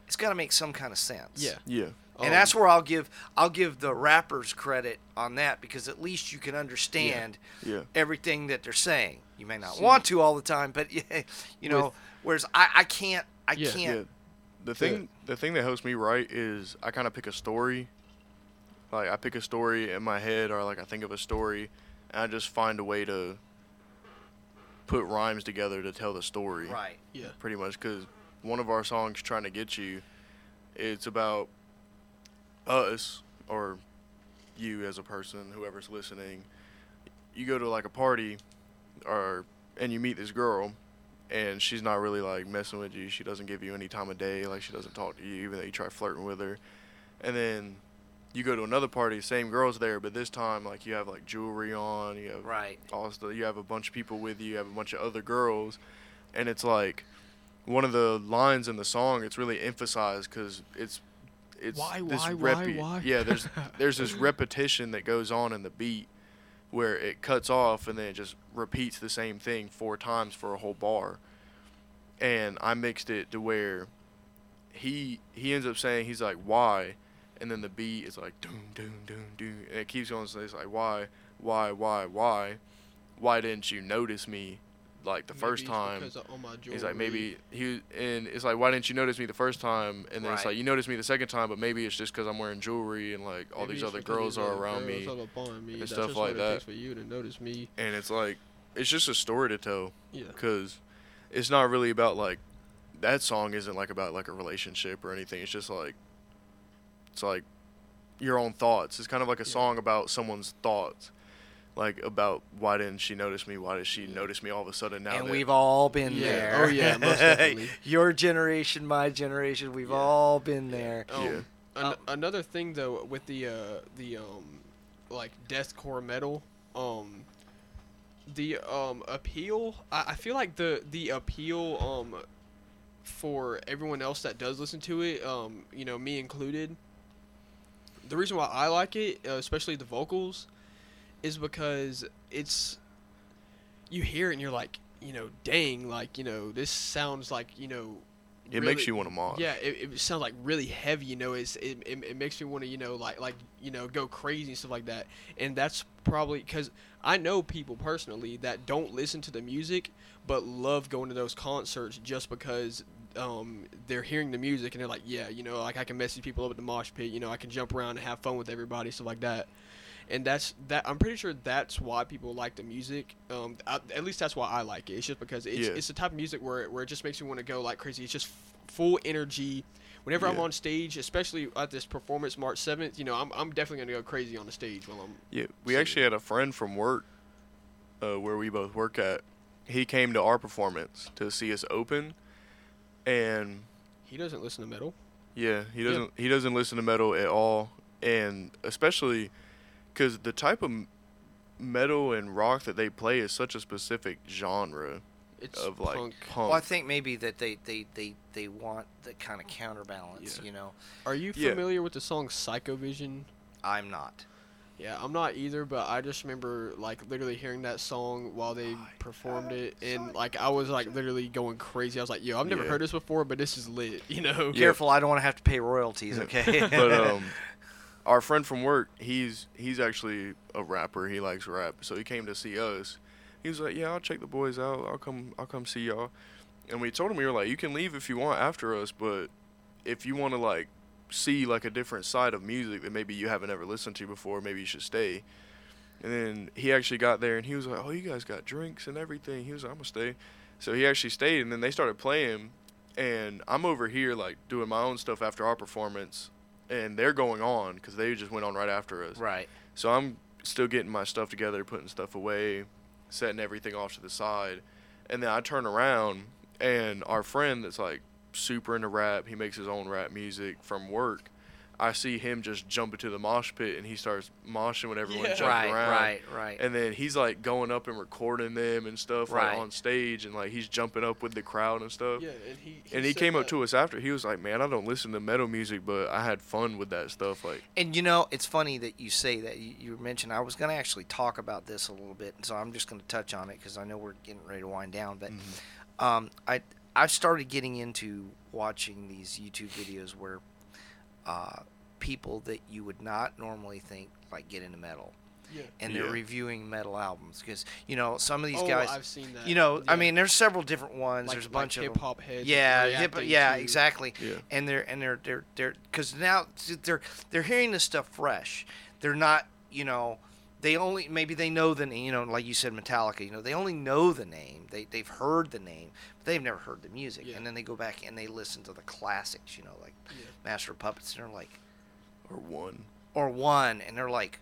it's got to make some kind of sense. yeah. yeah And Um, that's where I'll give I'll give the rappers credit on that because at least you can understand yeah everything that they're saying. You may not See- want to all the time, but you know, With- whereas I, I can't I Yeah. can't Yeah. The thing the thing that helps me write is I kind of pick a story. Like I pick a story in my head or like I think of a story and I just find a way to put rhymes together to tell the story. right. yeah, Pretty much cuz one of our songs trying to get you it's about us or you as a person whoever's listening. You go to like a party or and you meet this girl and she's not really like messing with you. She doesn't give you any time of day. Like she doesn't talk to you, even though you try flirting with her. And then you go to another party, same girl's there, but this time like you have like jewelry on, you have Right. all stuff. You have a bunch of people with you, you have a bunch of other girls, and it's like one of the lines in the song it's really emphasized because it's it's Why, this why, why, why? yeah there's there's this repetition that goes on in the beat where it cuts off and then it just repeats the same thing four times for a whole bar. And i mixed it to where he he ends up saying he's like why? And then the beat is like doom doom doom doom. And it keeps going so it's like why why why why? Why didn't you notice me like the first Maybe it's time because of all my He's like maybe he and it's like why didn't you notice me the first time and then it's like you noticed me the second time but maybe it's just because I'm wearing jewelry and like all Maybe these other girls are around girls me are upon me. and That's stuff just like what that. It takes for you to notice me. and it's like it's just a story to tell Yeah. because it's not really about like that song isn't like about like a relationship or anything it's just like it's like your own thoughts it's kind of like a Yeah. song about someone's thoughts like about why didn't she notice me why did she notice me all of a sudden now and that we've all been Yeah. there. Oh, yeah, most definitely. Your generation, my generation, we've Yeah. all been there. Um, Yeah. an- Um, another thing though with the uh, the um like deathcore metal um the um appeal I, I feel like the the appeal um for everyone else that does listen to it um you know me included the reason why I like it uh, especially the vocals is because it's you hear it and you're like you know dang like you know this sounds like you know it makes you want to mosh yeah, it, it sounds like really heavy. You know, it's it, it, it makes me want to you know like like you know go crazy and stuff like that. And that's probably because I know people personally that don't listen to the music but love going to those concerts just because um, they're hearing the music and they're like, yeah, you know, like I can message people up at the mosh pit. You know, I can jump around and have fun with everybody, stuff like that. And that's that. I'm pretty sure that's why people like the music. Um, I, at least that's why I like it. It's just because it's Yeah. it's the type of music where where it just makes me want to go like crazy. It's just f- full energy. Whenever I'm on stage, especially at this performance March 7th, you know, I'm, I'm definitely gonna go crazy on the stage while I'm. Yeah, we So- actually had a friend from work, uh, where we both work at. He came to our performance to see us open, and He doesn't listen to metal. yeah, he doesn't he doesn't listen to metal at all, and especially because the type of metal and rock that they play is such a specific genre It's of like punk. punk. Well, I think maybe that they, they, they, they want the kind of counterbalance, Yeah. you know. Are you Yeah. familiar with the song Psychovision? I'm not. Yeah, I'm not either, but I just remember like literally hearing that song while they performed it, and like I was like literally going crazy. I was like, "Yo, I've never Yeah. heard this before, but this is lit," you know? Yeah. Careful, I don't want to have to pay royalties, okay? but um, our friend from work, he's he's actually a rapper. He likes rap, so he came to see us. He was like, "Yeah, I'll check the boys out. I'll come. I'll come see y'all." And we told him we were like, "You can leave if you want after us, but if you want to like see like a different side of music that maybe you haven't ever listened to before, maybe you should stay." And then he actually got there and he was like, "Oh, you guys got drinks and everything." He was like, "I'm gonna stay." So he actually stayed, and then they started playing, and I'm over here like doing my own stuff after our performance, and they're going on because they just went on right after us. right. So I'm still getting my stuff together, putting stuff away, setting everything off to the side, and then I turn around and our friend that's like super into rap, he makes his own rap music from work. I see him just jump into the mosh pit and he starts moshing when everyone Yeah. jumps Right, around. right, right. And then he's like going up and recording them and stuff Right. like on stage and like he's jumping up with the crowd and stuff. Yeah, and he. And he came up to us after. He was like, "Man, I don't listen to metal music, but I had fun with that stuff." Like, And you know, it's funny that you say that. You, you mentioned I was going to actually talk about this a little bit, so I'm just going to touch on it because I know we're getting ready to wind down. But um, I I started getting into watching these YouTube videos where uh, people that you would not normally think like get into metal, Yeah. and they're Yeah. reviewing metal albums because you know some of these oh, guys. I've seen that. you know, I mean, there's several different ones. like, there's a like bunch of them. hip hop heads. Yeah, hip, yeah, to- exactly. Yeah. And they're and they're they're they're because now they're they're hearing this stuff fresh. They're not, you know, they only maybe they know the name. You know, like you said, Metallica. You know, they only know the name. They they've heard the name, but they've never heard the music. Yeah. And then they go back and they listen to the classics. You know, like Yeah. Master of Puppets, and they're like, or one. or one, and they're like.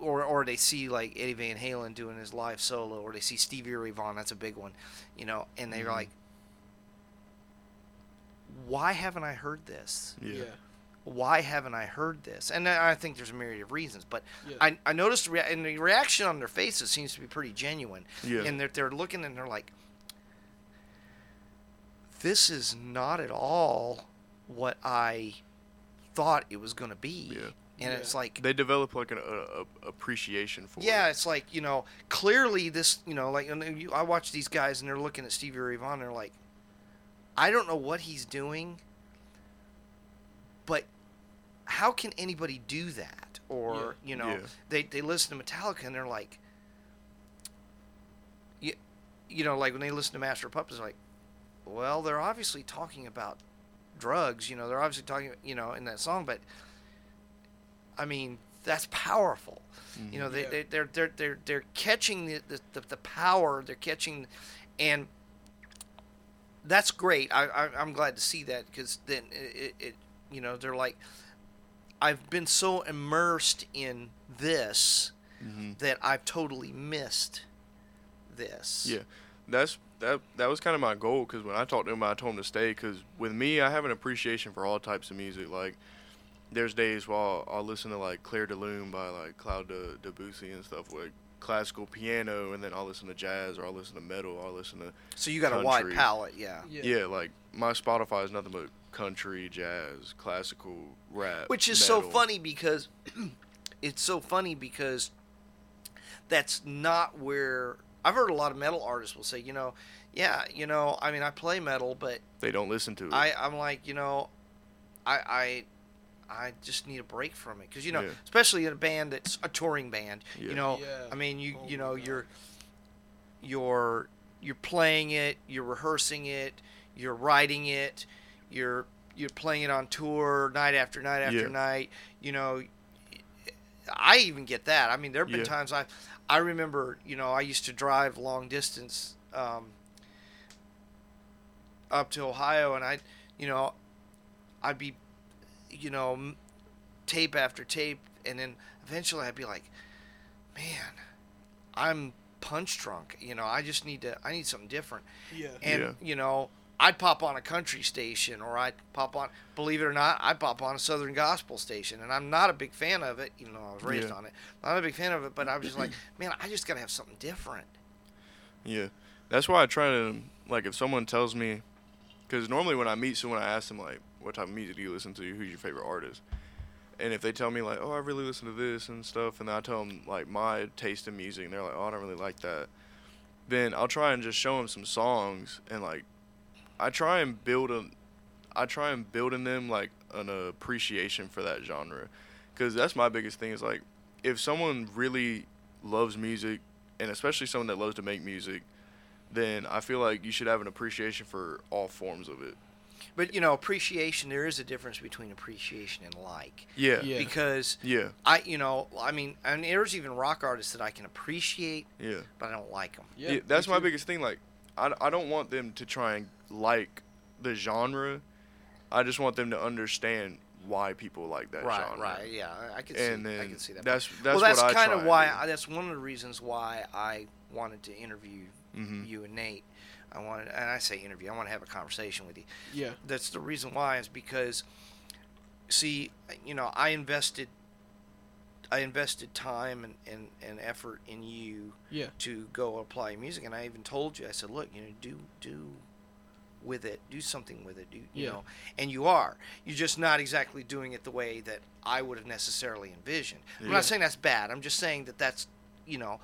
Or, or they see like Eddie Van Halen doing his live solo, or they see Stevie Ray Vaughan. That's a big one, you know. And they're Mhm. like, "Why haven't I heard this? Yeah. Yeah. why haven't I heard this? And I I think there's a myriad of reasons, but Yeah. I, I noticed rea- and the reaction on their faces seems to be pretty genuine. Yeah. And they're, they're looking and they're like, this is not at all what I thought it was going to be. Yeah. And Yeah. it's like, They develop like an a, a appreciation for yeah, it. it's like you know, clearly this, you know, like and you, I watch these guys and they're looking at Stevie Ray Vaughan. And they're like, I don't know what he's doing, but how can anybody do that? Or you know, Yeah. they they listen to Metallica and they're like, you, you know, like when they listen to Master of Puppets, they're like, well, they're obviously talking about drugs. You know, they're obviously talking, you know, in that song, but I mean, that's powerful. You know, they, Yeah. they they're they're they're they're catching the, the, the, the power. They're catching, and that's great. I, I I'm glad to see that because then it, it, it you know they're like, I've been so immersed in this Mhm. that I've totally missed this. Yeah, that's that. That was kind of my goal because when I talked to him, I told him to stay because with me, I have an appreciation for all types of music. Like, there's days where I'll listen to like Clair de Lune by like Claude De- Debussy and stuff with classical piano, and then I'll listen to jazz or I'll listen to metal or I'll listen to So you got a wide palette, yeah. yeah. like my Spotify is nothing but country, jazz, classical, rap, Which is so funny because it's so funny because that's not where I've heard a lot of metal artists will say, you know, yeah, you know, I mean, I play metal, but They don't listen to it. I I'm like, you know, I I I just need a break from it because you know, Yeah. especially in a band that's a touring band, Yeah. you know, Yeah. I mean, you Oh you know, you're you're you're playing it, you're rehearsing it, you're writing it, you're you're playing it on tour night after night after Yeah. night. You know, I even get that. I mean, there have been Yeah. times I I remember, you know, I used to drive long distance um, up to Ohio, and I, you know, I'd be, you know, tape after tape, and then eventually I'd be like, man, I'm punch drunk. You know, I just need to. I need something different. Yeah. And Yeah. you know, I'd pop on a country station, or I'd pop on. Believe it or not, I'd pop on a Southern gospel station, and I'm not a big fan of it, even though I was raised Yeah. on it. I'm not a big fan of it, but I was just like, man, I just gotta have something different. Yeah, that's why I try to like if someone tells me, because normally when I meet someone, I ask them like, "What type of music do you listen to? Who's your favorite artist?" And if they tell me like, "Oh, I really listen to this and stuff," and then I tell them like my taste in music, and they're like, "Oh, I don't really like that," then I'll try and just show them some songs and like, I try and build a, I try and build in them like an appreciation for that genre, because that's my biggest thing is like, if someone really loves music and especially someone that loves to make music, then I feel like you should have an appreciation for all forms of it. But you know, appreciation. There is a difference between appreciation and like, Yeah. Yeah. because Yeah. I, you know, I mean, and there's even rock artists that I can appreciate, Yeah. but I don't like them. Yeah. Yeah, that's my too. biggest thing. Like, I, I don't want them to try and like the genre. I just want them to understand why people like that right, genre. right, right, yeah, I- I can see, And then I can see that. that's that's well, that's what I kind try of why. I, that's one of the reasons why I wanted to interview Mhm. you and Nate. I wanted, and I say interview. I want to have a conversation with you. Yeah. That's the reason why is because, see, you know, I invested, I invested time and, and, and effort in you Yeah. to go apply music, and I even told you, I said, look, you know, do do with it, do something with it, do you Yeah. know, and you are. You're just not exactly doing it the way that I would have necessarily envisioned. I'm not saying that's bad. I'm just saying that that's, you know,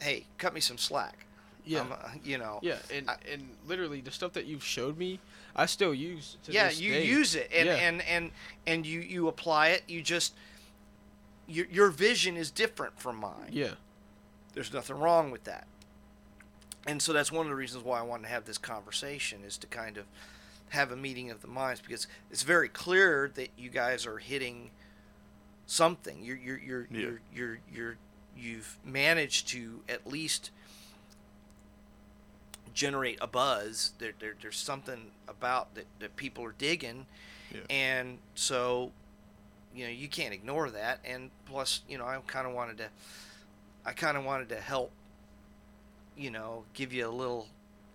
hey, cut me some slack. Yeah. Uh, you know. Yeah, and I- and literally the stuff that you've showed me, I still use. To yeah, you day. use it, and Yeah. and and and you you apply it. You just your your vision is different from mine. Yeah. There's nothing wrong with that. And so that's one of the reasons why I wanted to have this conversation is to kind of have a meeting of the minds because it's very clear that you guys are hitting something. You're you're you're Yeah. you're, you're, you're you've managed to at least generate a buzz. There, there there's something about that, that people are digging Yeah. and so you know you can't ignore that and plus you know i kind of wanted to i kind of wanted to help you know give you a little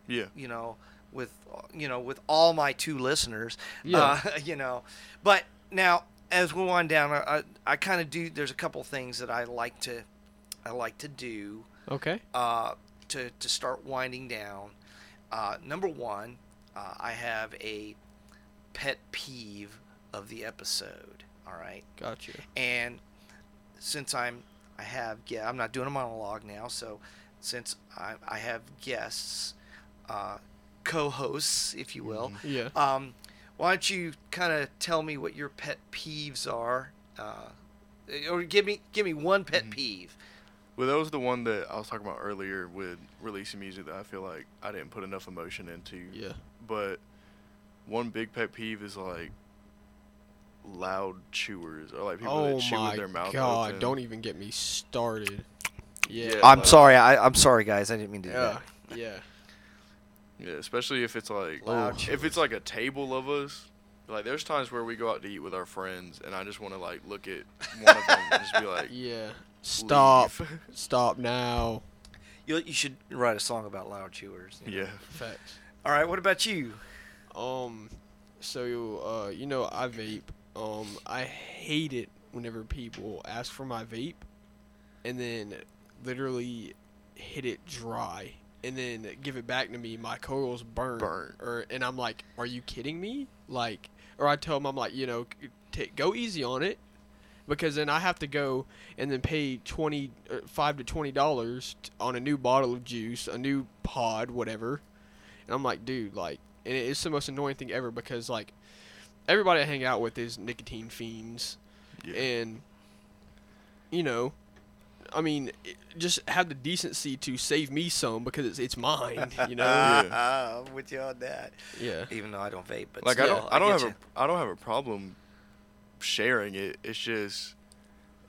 Yeah. you know with you know with all my two listeners Yeah. uh, you know but now as we wind down, I I, kind of do. There's a couple things that I like to I like to do Okay. uh, to to start winding down. Uh, number one, uh, I have a pet peeve of the episode. All right, Gotcha. and since I'm I have yeah I'm not doing a monologue now, so since I I have guests, uh, co-hosts, if you will. Yeah. Um, why don't you kind of tell me what your pet peeves are, uh, or give me give me one pet Mhm. peeve. Well, that was the one that I was talking about earlier with releasing music that I feel like I didn't put enough emotion into. Yeah. But one big pet peeve is like loud chewers or like people Oh that chew with their mouth god! open. Don't even get me started. Yeah. Yeah. I'm like- sorry. I, I'm sorry, guys. I didn't mean to do Yeah. that. Yeah. Yeah, especially if it's like Loud if chewers. it's like a table of us. Like there's times where we go out to eat with our friends and I just want to like look at one of them and just be like, Yeah. Stop. "Leave." Stop now. You, you should write a song about loud chewers. you know. yeah. Facts. All right. What about you? Um, so uh, you know, I vape. Um, I hate it whenever people ask for my vape, and then literally hit it dry, and then give it back to me. My coil's burn. Burnt. or and I'm like, are you kidding me? Like, or I tell them I'm like, you know, ta go easy on it. Because then I have to go and then pay twenty, uh, five to twenty dollars on a new bottle of juice, a new pod, whatever. And I'm like, dude, like, and it's the most annoying thing ever because like everybody I hang out with is nicotine fiends, Yeah. and you know, I mean, just have the decency to save me some because it's it's mine, you know. Yeah. I'm with you on that. yeah. Even though I don't vape, but like I still, don't I don't get have you. a I don't have a problem sharing it. It's just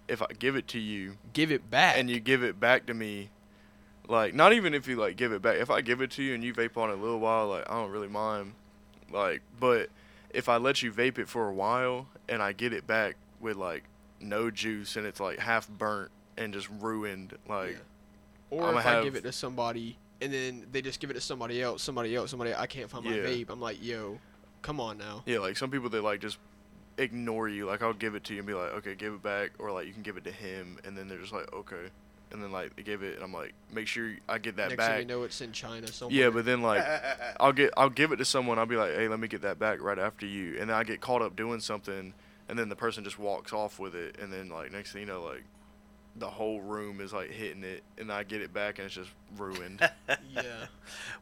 if I give it to you Give it back. and you give it back to me like not even if you like give it back if i give it to you and you vape on it a little while like i don't really mind like but if i let you vape it for a while and i get it back with like no juice and it's like half burnt and just ruined like Yeah. or I'ma if I have- give it to somebody and then they just give it to somebody else, somebody else, somebody I can't find my Yeah. vape. I'm like, yo, come on now. yeah like some people they like just ignore you like i'll give it to you and be like okay give it back or like you can give it to him and then they're just like okay and then like they give it and i'm like make sure i get that Next back thing you know, it's in China somewhere. yeah but then like I'll get I'll give it to someone. I'll be like, hey, let me get that back right after you, and then I get caught up doing something, and then the person just walks off with it, and then like next thing you know, like the whole room is like hitting it, and I get it back, and it's just ruined. yeah.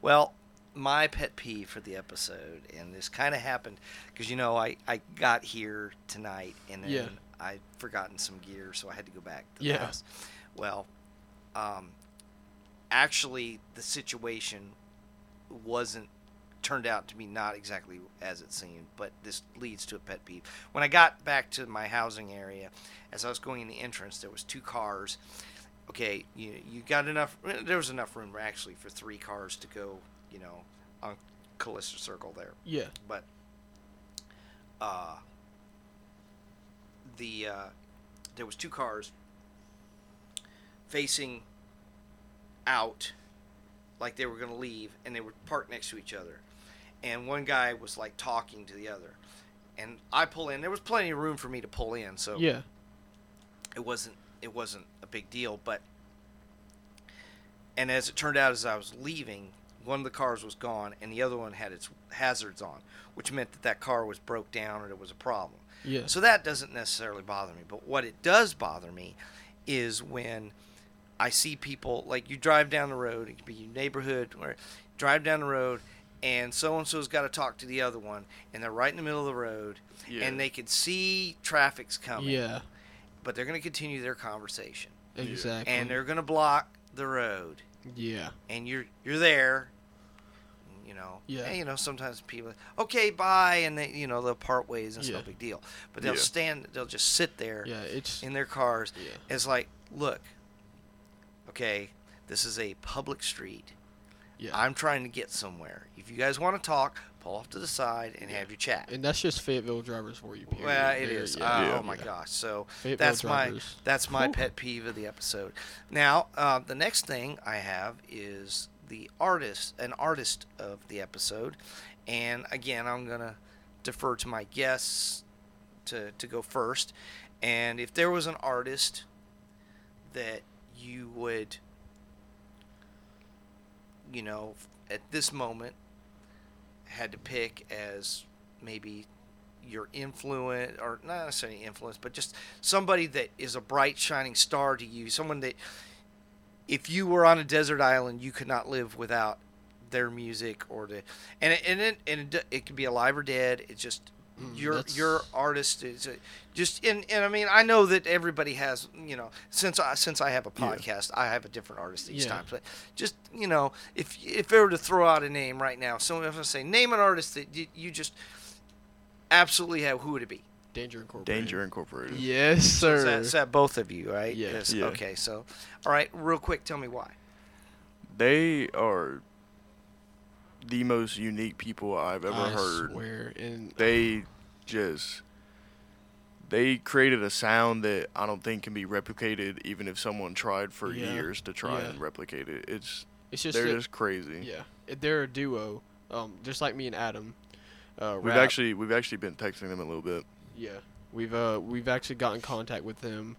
Well, my pet peeve for the episode, and this kind of happened because you know I I got here tonight and then Yeah. I'd forgotten some gear, so I had to go back to the Yeah. house. Well, um, actually, the situation wasn't turned out to be not exactly as it seemed, but this leads to a pet peeve. When I got back to my housing area, as I was going in the entrance, there was two cars. Okay, you you got enough. There was enough room actually for three cars to go. You know, on Callista Circle there, Yeah. but uh, the uh, there was two cars facing out like they were going to leave and they were parked next to each other and one guy was like talking to the other and i pull in there was plenty of room for me to pull in so Yeah. it wasn't it wasn't a big deal but and as it turned out as i was leaving one of the cars was gone and the other one had its hazards on which meant that that car was broke down or there was a problem Yeah. so that doesn't necessarily bother me. But what it does bother me is when I see people like you drive down the road, it could be your neighborhood, or drive down the road, and so and so's got to talk to the other one, and they're right in the middle of the road, Yeah. and they can see traffic's coming, Yeah. but they're going to continue their conversation, Exactly. and they're going to block the road, yeah. and you're you're there. You know, Yeah. and, you know, sometimes people, okay, bye, and they, you know, they'll part ways, and it's no big deal. But they'll Yeah. stand, they'll just sit there Yeah. It's in their cars. yeah. It's like, look, okay, this is a public street. Yeah. I'm trying to get somewhere. If you guys want to talk, pull off to the side and have your chat. and that's just Fayetteville drivers for you. Period. well, it is. Yeah. Uh, Yeah. Oh my gosh! So Fayetteville that's my that's my Whew. pet peeve of the episode. Now, uh, the next thing I have is the artist, an artist of the episode, and again, I'm gonna defer to my guests to to go first, and if there was an artist that you would, you know, at this moment, had to pick as maybe your influence, or not necessarily influence, but just somebody that is a bright shining star to you, someone that if you were on a desert island, you could not live without their music or the and it, and it, and it, it could be alive or dead. It's just your that's- your artist is uh, just and, and I mean I know that everybody has you know since I since I have a Yeah. podcast I have a different artist each Yeah. time but just you know if if I were to throw out a name right now so if I say name an artist that you, you just absolutely have who would it be Danger Incorporated. Danger Incorporated. Yes, So is sir. that, is that both of you right Yeah. Yes. Yeah. okay so all right real quick tell me why They are the most unique people I've ever I heard. swear. And They just they created a sound that I don't think can be replicated even if someone tried for Yeah. years to try Yeah. and replicate it. It's it's just they're just crazy. yeah, they're a duo. Um, just like me and Adam. Uh, We've rap. actually we've actually been texting them a little bit. Yeah, we've uh we've actually got in contact with them,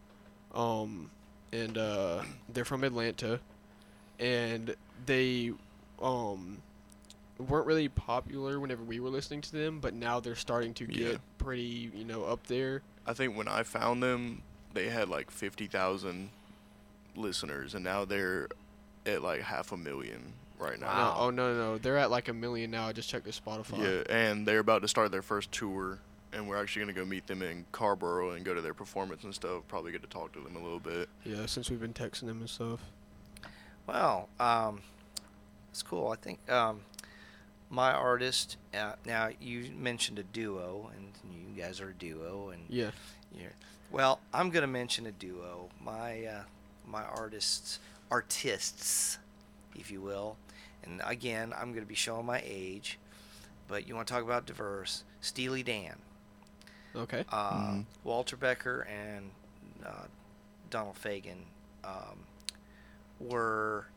um, and uh they're from Atlanta, and they um weren't really popular whenever we were listening to them, but now they're starting to Yeah. get pretty you know up there. I think when I found them, they had like fifty thousand listeners, and now they're at like half a million right now. Wow. No, oh no, no, no, they're at like a million now. I just checked their Spotify. Yeah, and they're about to start their first tour, and we're actually gonna go meet them in Carrboro and go to their performance and stuff. Probably get to talk to them a little bit. Yeah, since we've been texting them and stuff. Well, um, it's cool. I think um, my artist. Uh, now you mentioned a duo, and you guys are a duo, and Yeah. you're, well, I'm gonna mention a duo. My uh, my artists, artists, if you will, and again, I'm gonna be showing my age, but you want to talk about diverse? Steely Dan, Okay. uh, Mhm. Walter Becker, and uh, Donald Fagen um, were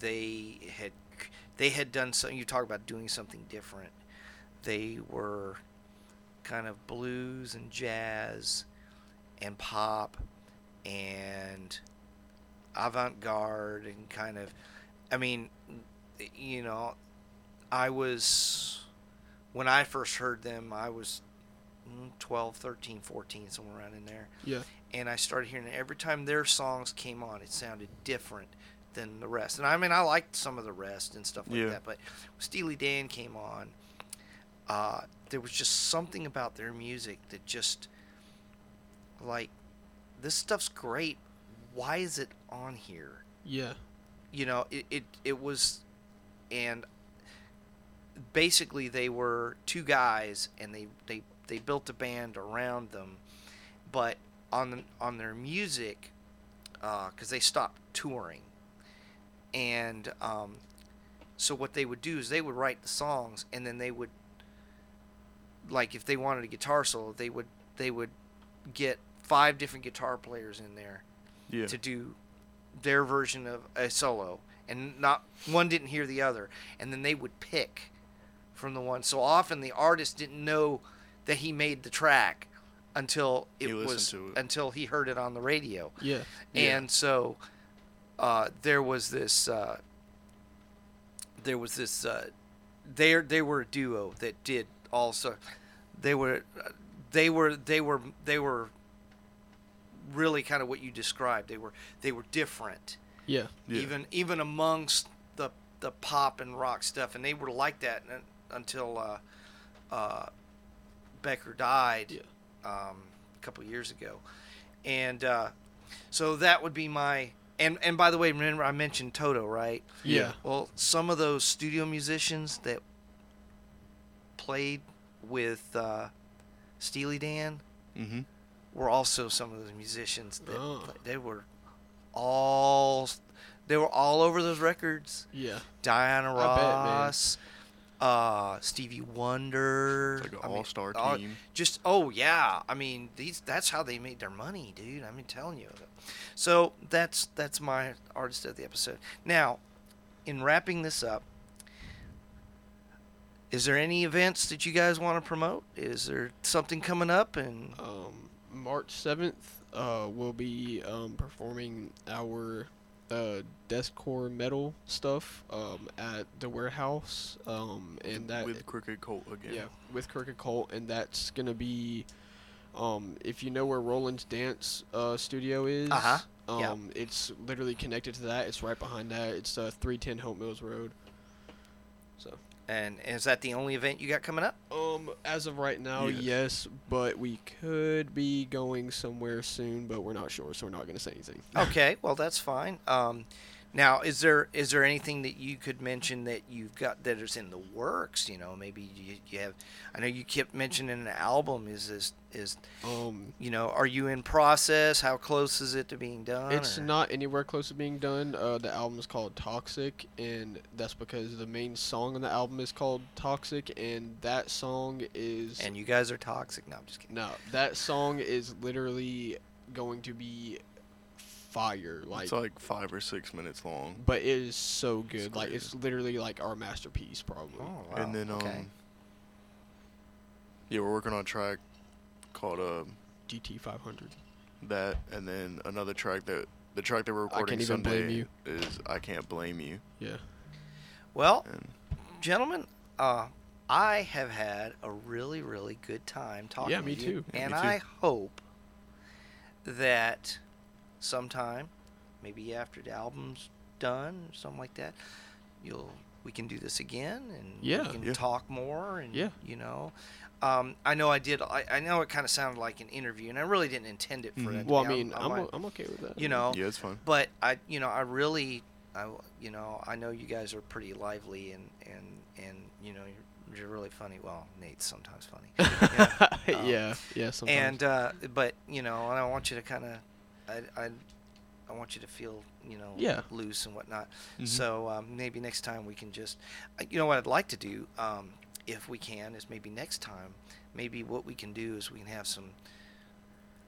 they had they had done something. You talk about doing something different. They were kind of blues and jazz and pop and avant-garde and kind of I mean you know I was when I first heard them I was mm, 12 13 14 somewhere around in there Yeah. and I started hearing it every time their songs came on it sounded different than the rest and I mean I liked some of the rest and stuff like Yeah. that but Steely Dan came on uh, there was just something about their music that just like this stuff's great why is it on here Yeah. you know it, it it was and basically they were two guys and they they they built a band around them but on the, on their music because they stopped touring and um, so what they would do is they would write the songs and then they would like if they wanted a guitar solo they would they would get five different guitar players in there Yeah, to do their version of a solo and not one didn't hear the other and then they would pick from the one so often the artist didn't know that he made the track until it He was it. until he heard it on the radio Yeah. Yeah. and so uh, there was this uh, there was this uh, they they were a duo that did also they were they were they were they were really kind of what you described they were they were different Yeah. yeah. even even amongst the the pop and rock stuff and they were like that until uh, uh, Becker died Yeah. um, a couple years ago and uh, so that would be my and and by the way remember I mentioned Toto right Yeah. well some of those studio musicians that played with uh, Steely Dan mm-hmm. were also some of those musicians that Oh. play- they were all they were all over those records. Yeah. Diana I bet, man. Ross, uh, Stevie Wonder, It's like an all-star all- team. Just oh yeah, I mean these that's how they made their money, dude. I'm telling you. So that's that's my artist of the episode. Now, in wrapping this up, is there any events that you guys want to promote? Is there something coming up? And Um, March seventh, uh, we'll be um, performing our uh, deathcore metal stuff um, at the warehouse. Um, and that with Crooked Colt again. yeah, with Crooked Colt, and that's gonna be. Um, if you know where Roland's Dance uh, Studio is, Uh-huh, um, yeah. it's literally connected to that. It's right behind that. It's uh, 310 Hope Mills Road. So, and is that the only event you got coming up? um, as of right now, Yes. yes, but we could be going somewhere soon, but we're not sure, so we're not gonna say anything. Okay, well that's fine. Um, now, is there is there anything that you could mention that you've got that is in the works? You know, maybe you, you have. I know you kept mentioning an album. Is this is Um, you know? Are you in process? How close is it to being done? It's or- not anywhere close to being done. Uh, the album is called Toxic, and that's because the main song on the album is called Toxic, and that song is And you guys are toxic. No, I'm just kidding. no, that song is literally going to be fire. Like, it's like five or six minutes long. but it is so good. like, it's literally like our masterpiece, probably. Oh, wow. and then um, okay. yeah, we're working on a track called uh, GT 500. that, and then another track that the track that we're I Can't recording Even Blame Sunday You. is I can't blame you. Yeah. well, And gentlemen, uh, I have had a really, really good time talking. Yeah, me with you, too. Yeah, and me too. I hope that sometime, maybe after the album's done, or something like that, you'll we can do this again and Yeah. we can Yeah. talk more and Yeah. you know. Um, I know I did. I, I know it kind of sounded like an interview, and I really didn't intend it for Mhm. that. Well, I mean, I'm, I'm, I'm okay with that. you know, yeah, it's fun. but I, you know, I really, I, you know, I know you guys are pretty lively and and and you know, you're, you're really funny. Well, Nate's sometimes funny. Yeah. Um, yeah, yeah, sometimes. and uh, but you know, and I want you to kind of, I, I, I want you to feel, you know, Yeah. loose and whatnot. Mhm. So um, maybe next time we can just, you know, what I'd like to do, um, if we can, is maybe next time, maybe what we can do is we can have some,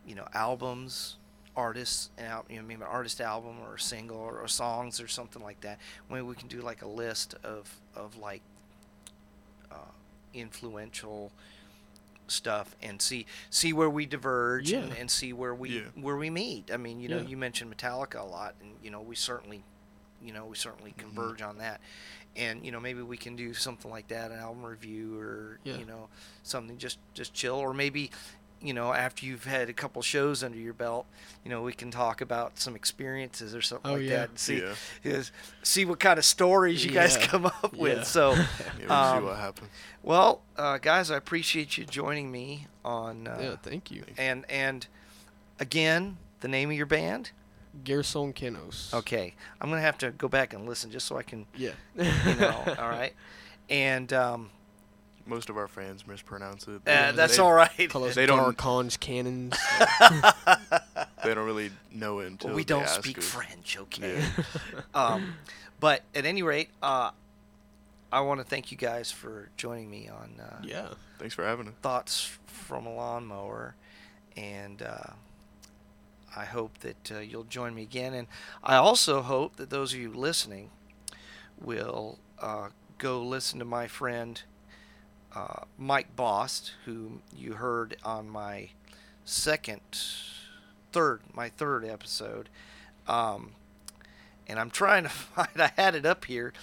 you know, albums, artists, and out, you know, maybe an artist album or a single or, or songs or something like that. Maybe we can do like a list of of like uh, influential stuff and see see where we diverge and, Yeah. and see where we Yeah. where we meet. I mean, you know, Yeah. you mentioned Metallica a lot, and you know, we certainly, you know, we certainly Mhm. converge on that. And you know, maybe we can do something like that, an album review, or you know, something just just chill, or maybe. You know, after you've had a couple shows under your belt, you know we can talk about some experiences or something Oh, like yeah. that, and see yeah, is see what kind of stories you guys come up with. So, yeah, we'll Um, see what happens. well, uh, guys, I appreciate you joining me on. Uh, yeah, thank you. And and again, the name of your band? Garcons Canons. Okay, I'm gonna have to go back and listen just so I can, Yeah. you know. all right. And um, Most of our fans mispronounce it. uh, They- that's they, all right. Call us They don't- Darkons Cannons. They don't really know it until Well, we they don't ask speak us. French, okay? Yeah. um, but at any rate, uh, I want to thank you guys for joining me on uh, yeah. Thanks for having us. thoughts from a lawnmower, and uh, I hope that uh, you'll join me again. And I also hope that those of you listening will uh, go listen to my friend uh, Mike Bost, who you heard on my second, third, my third episode. Um, and I'm trying to find. I had it up here,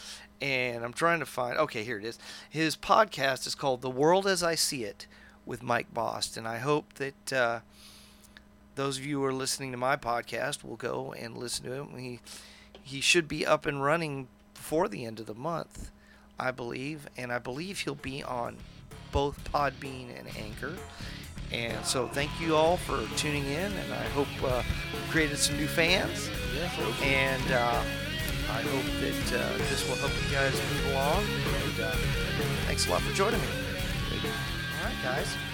and I'm trying to find. Okay, here it is. His podcast is called "The World as I See It" with Mike Bost, and I hope that uh, those of you who are listening to my podcast will go and listen to him. He he should be up and running before the end of the month, I believe, and I believe he'll be on both Podbean and Anchor. And so, thank you all for tuning in, and I hope uh, created some new fans. And uh, I hope that uh, this will help you guys move along. And uh, thanks a lot for joining me. All right, guys.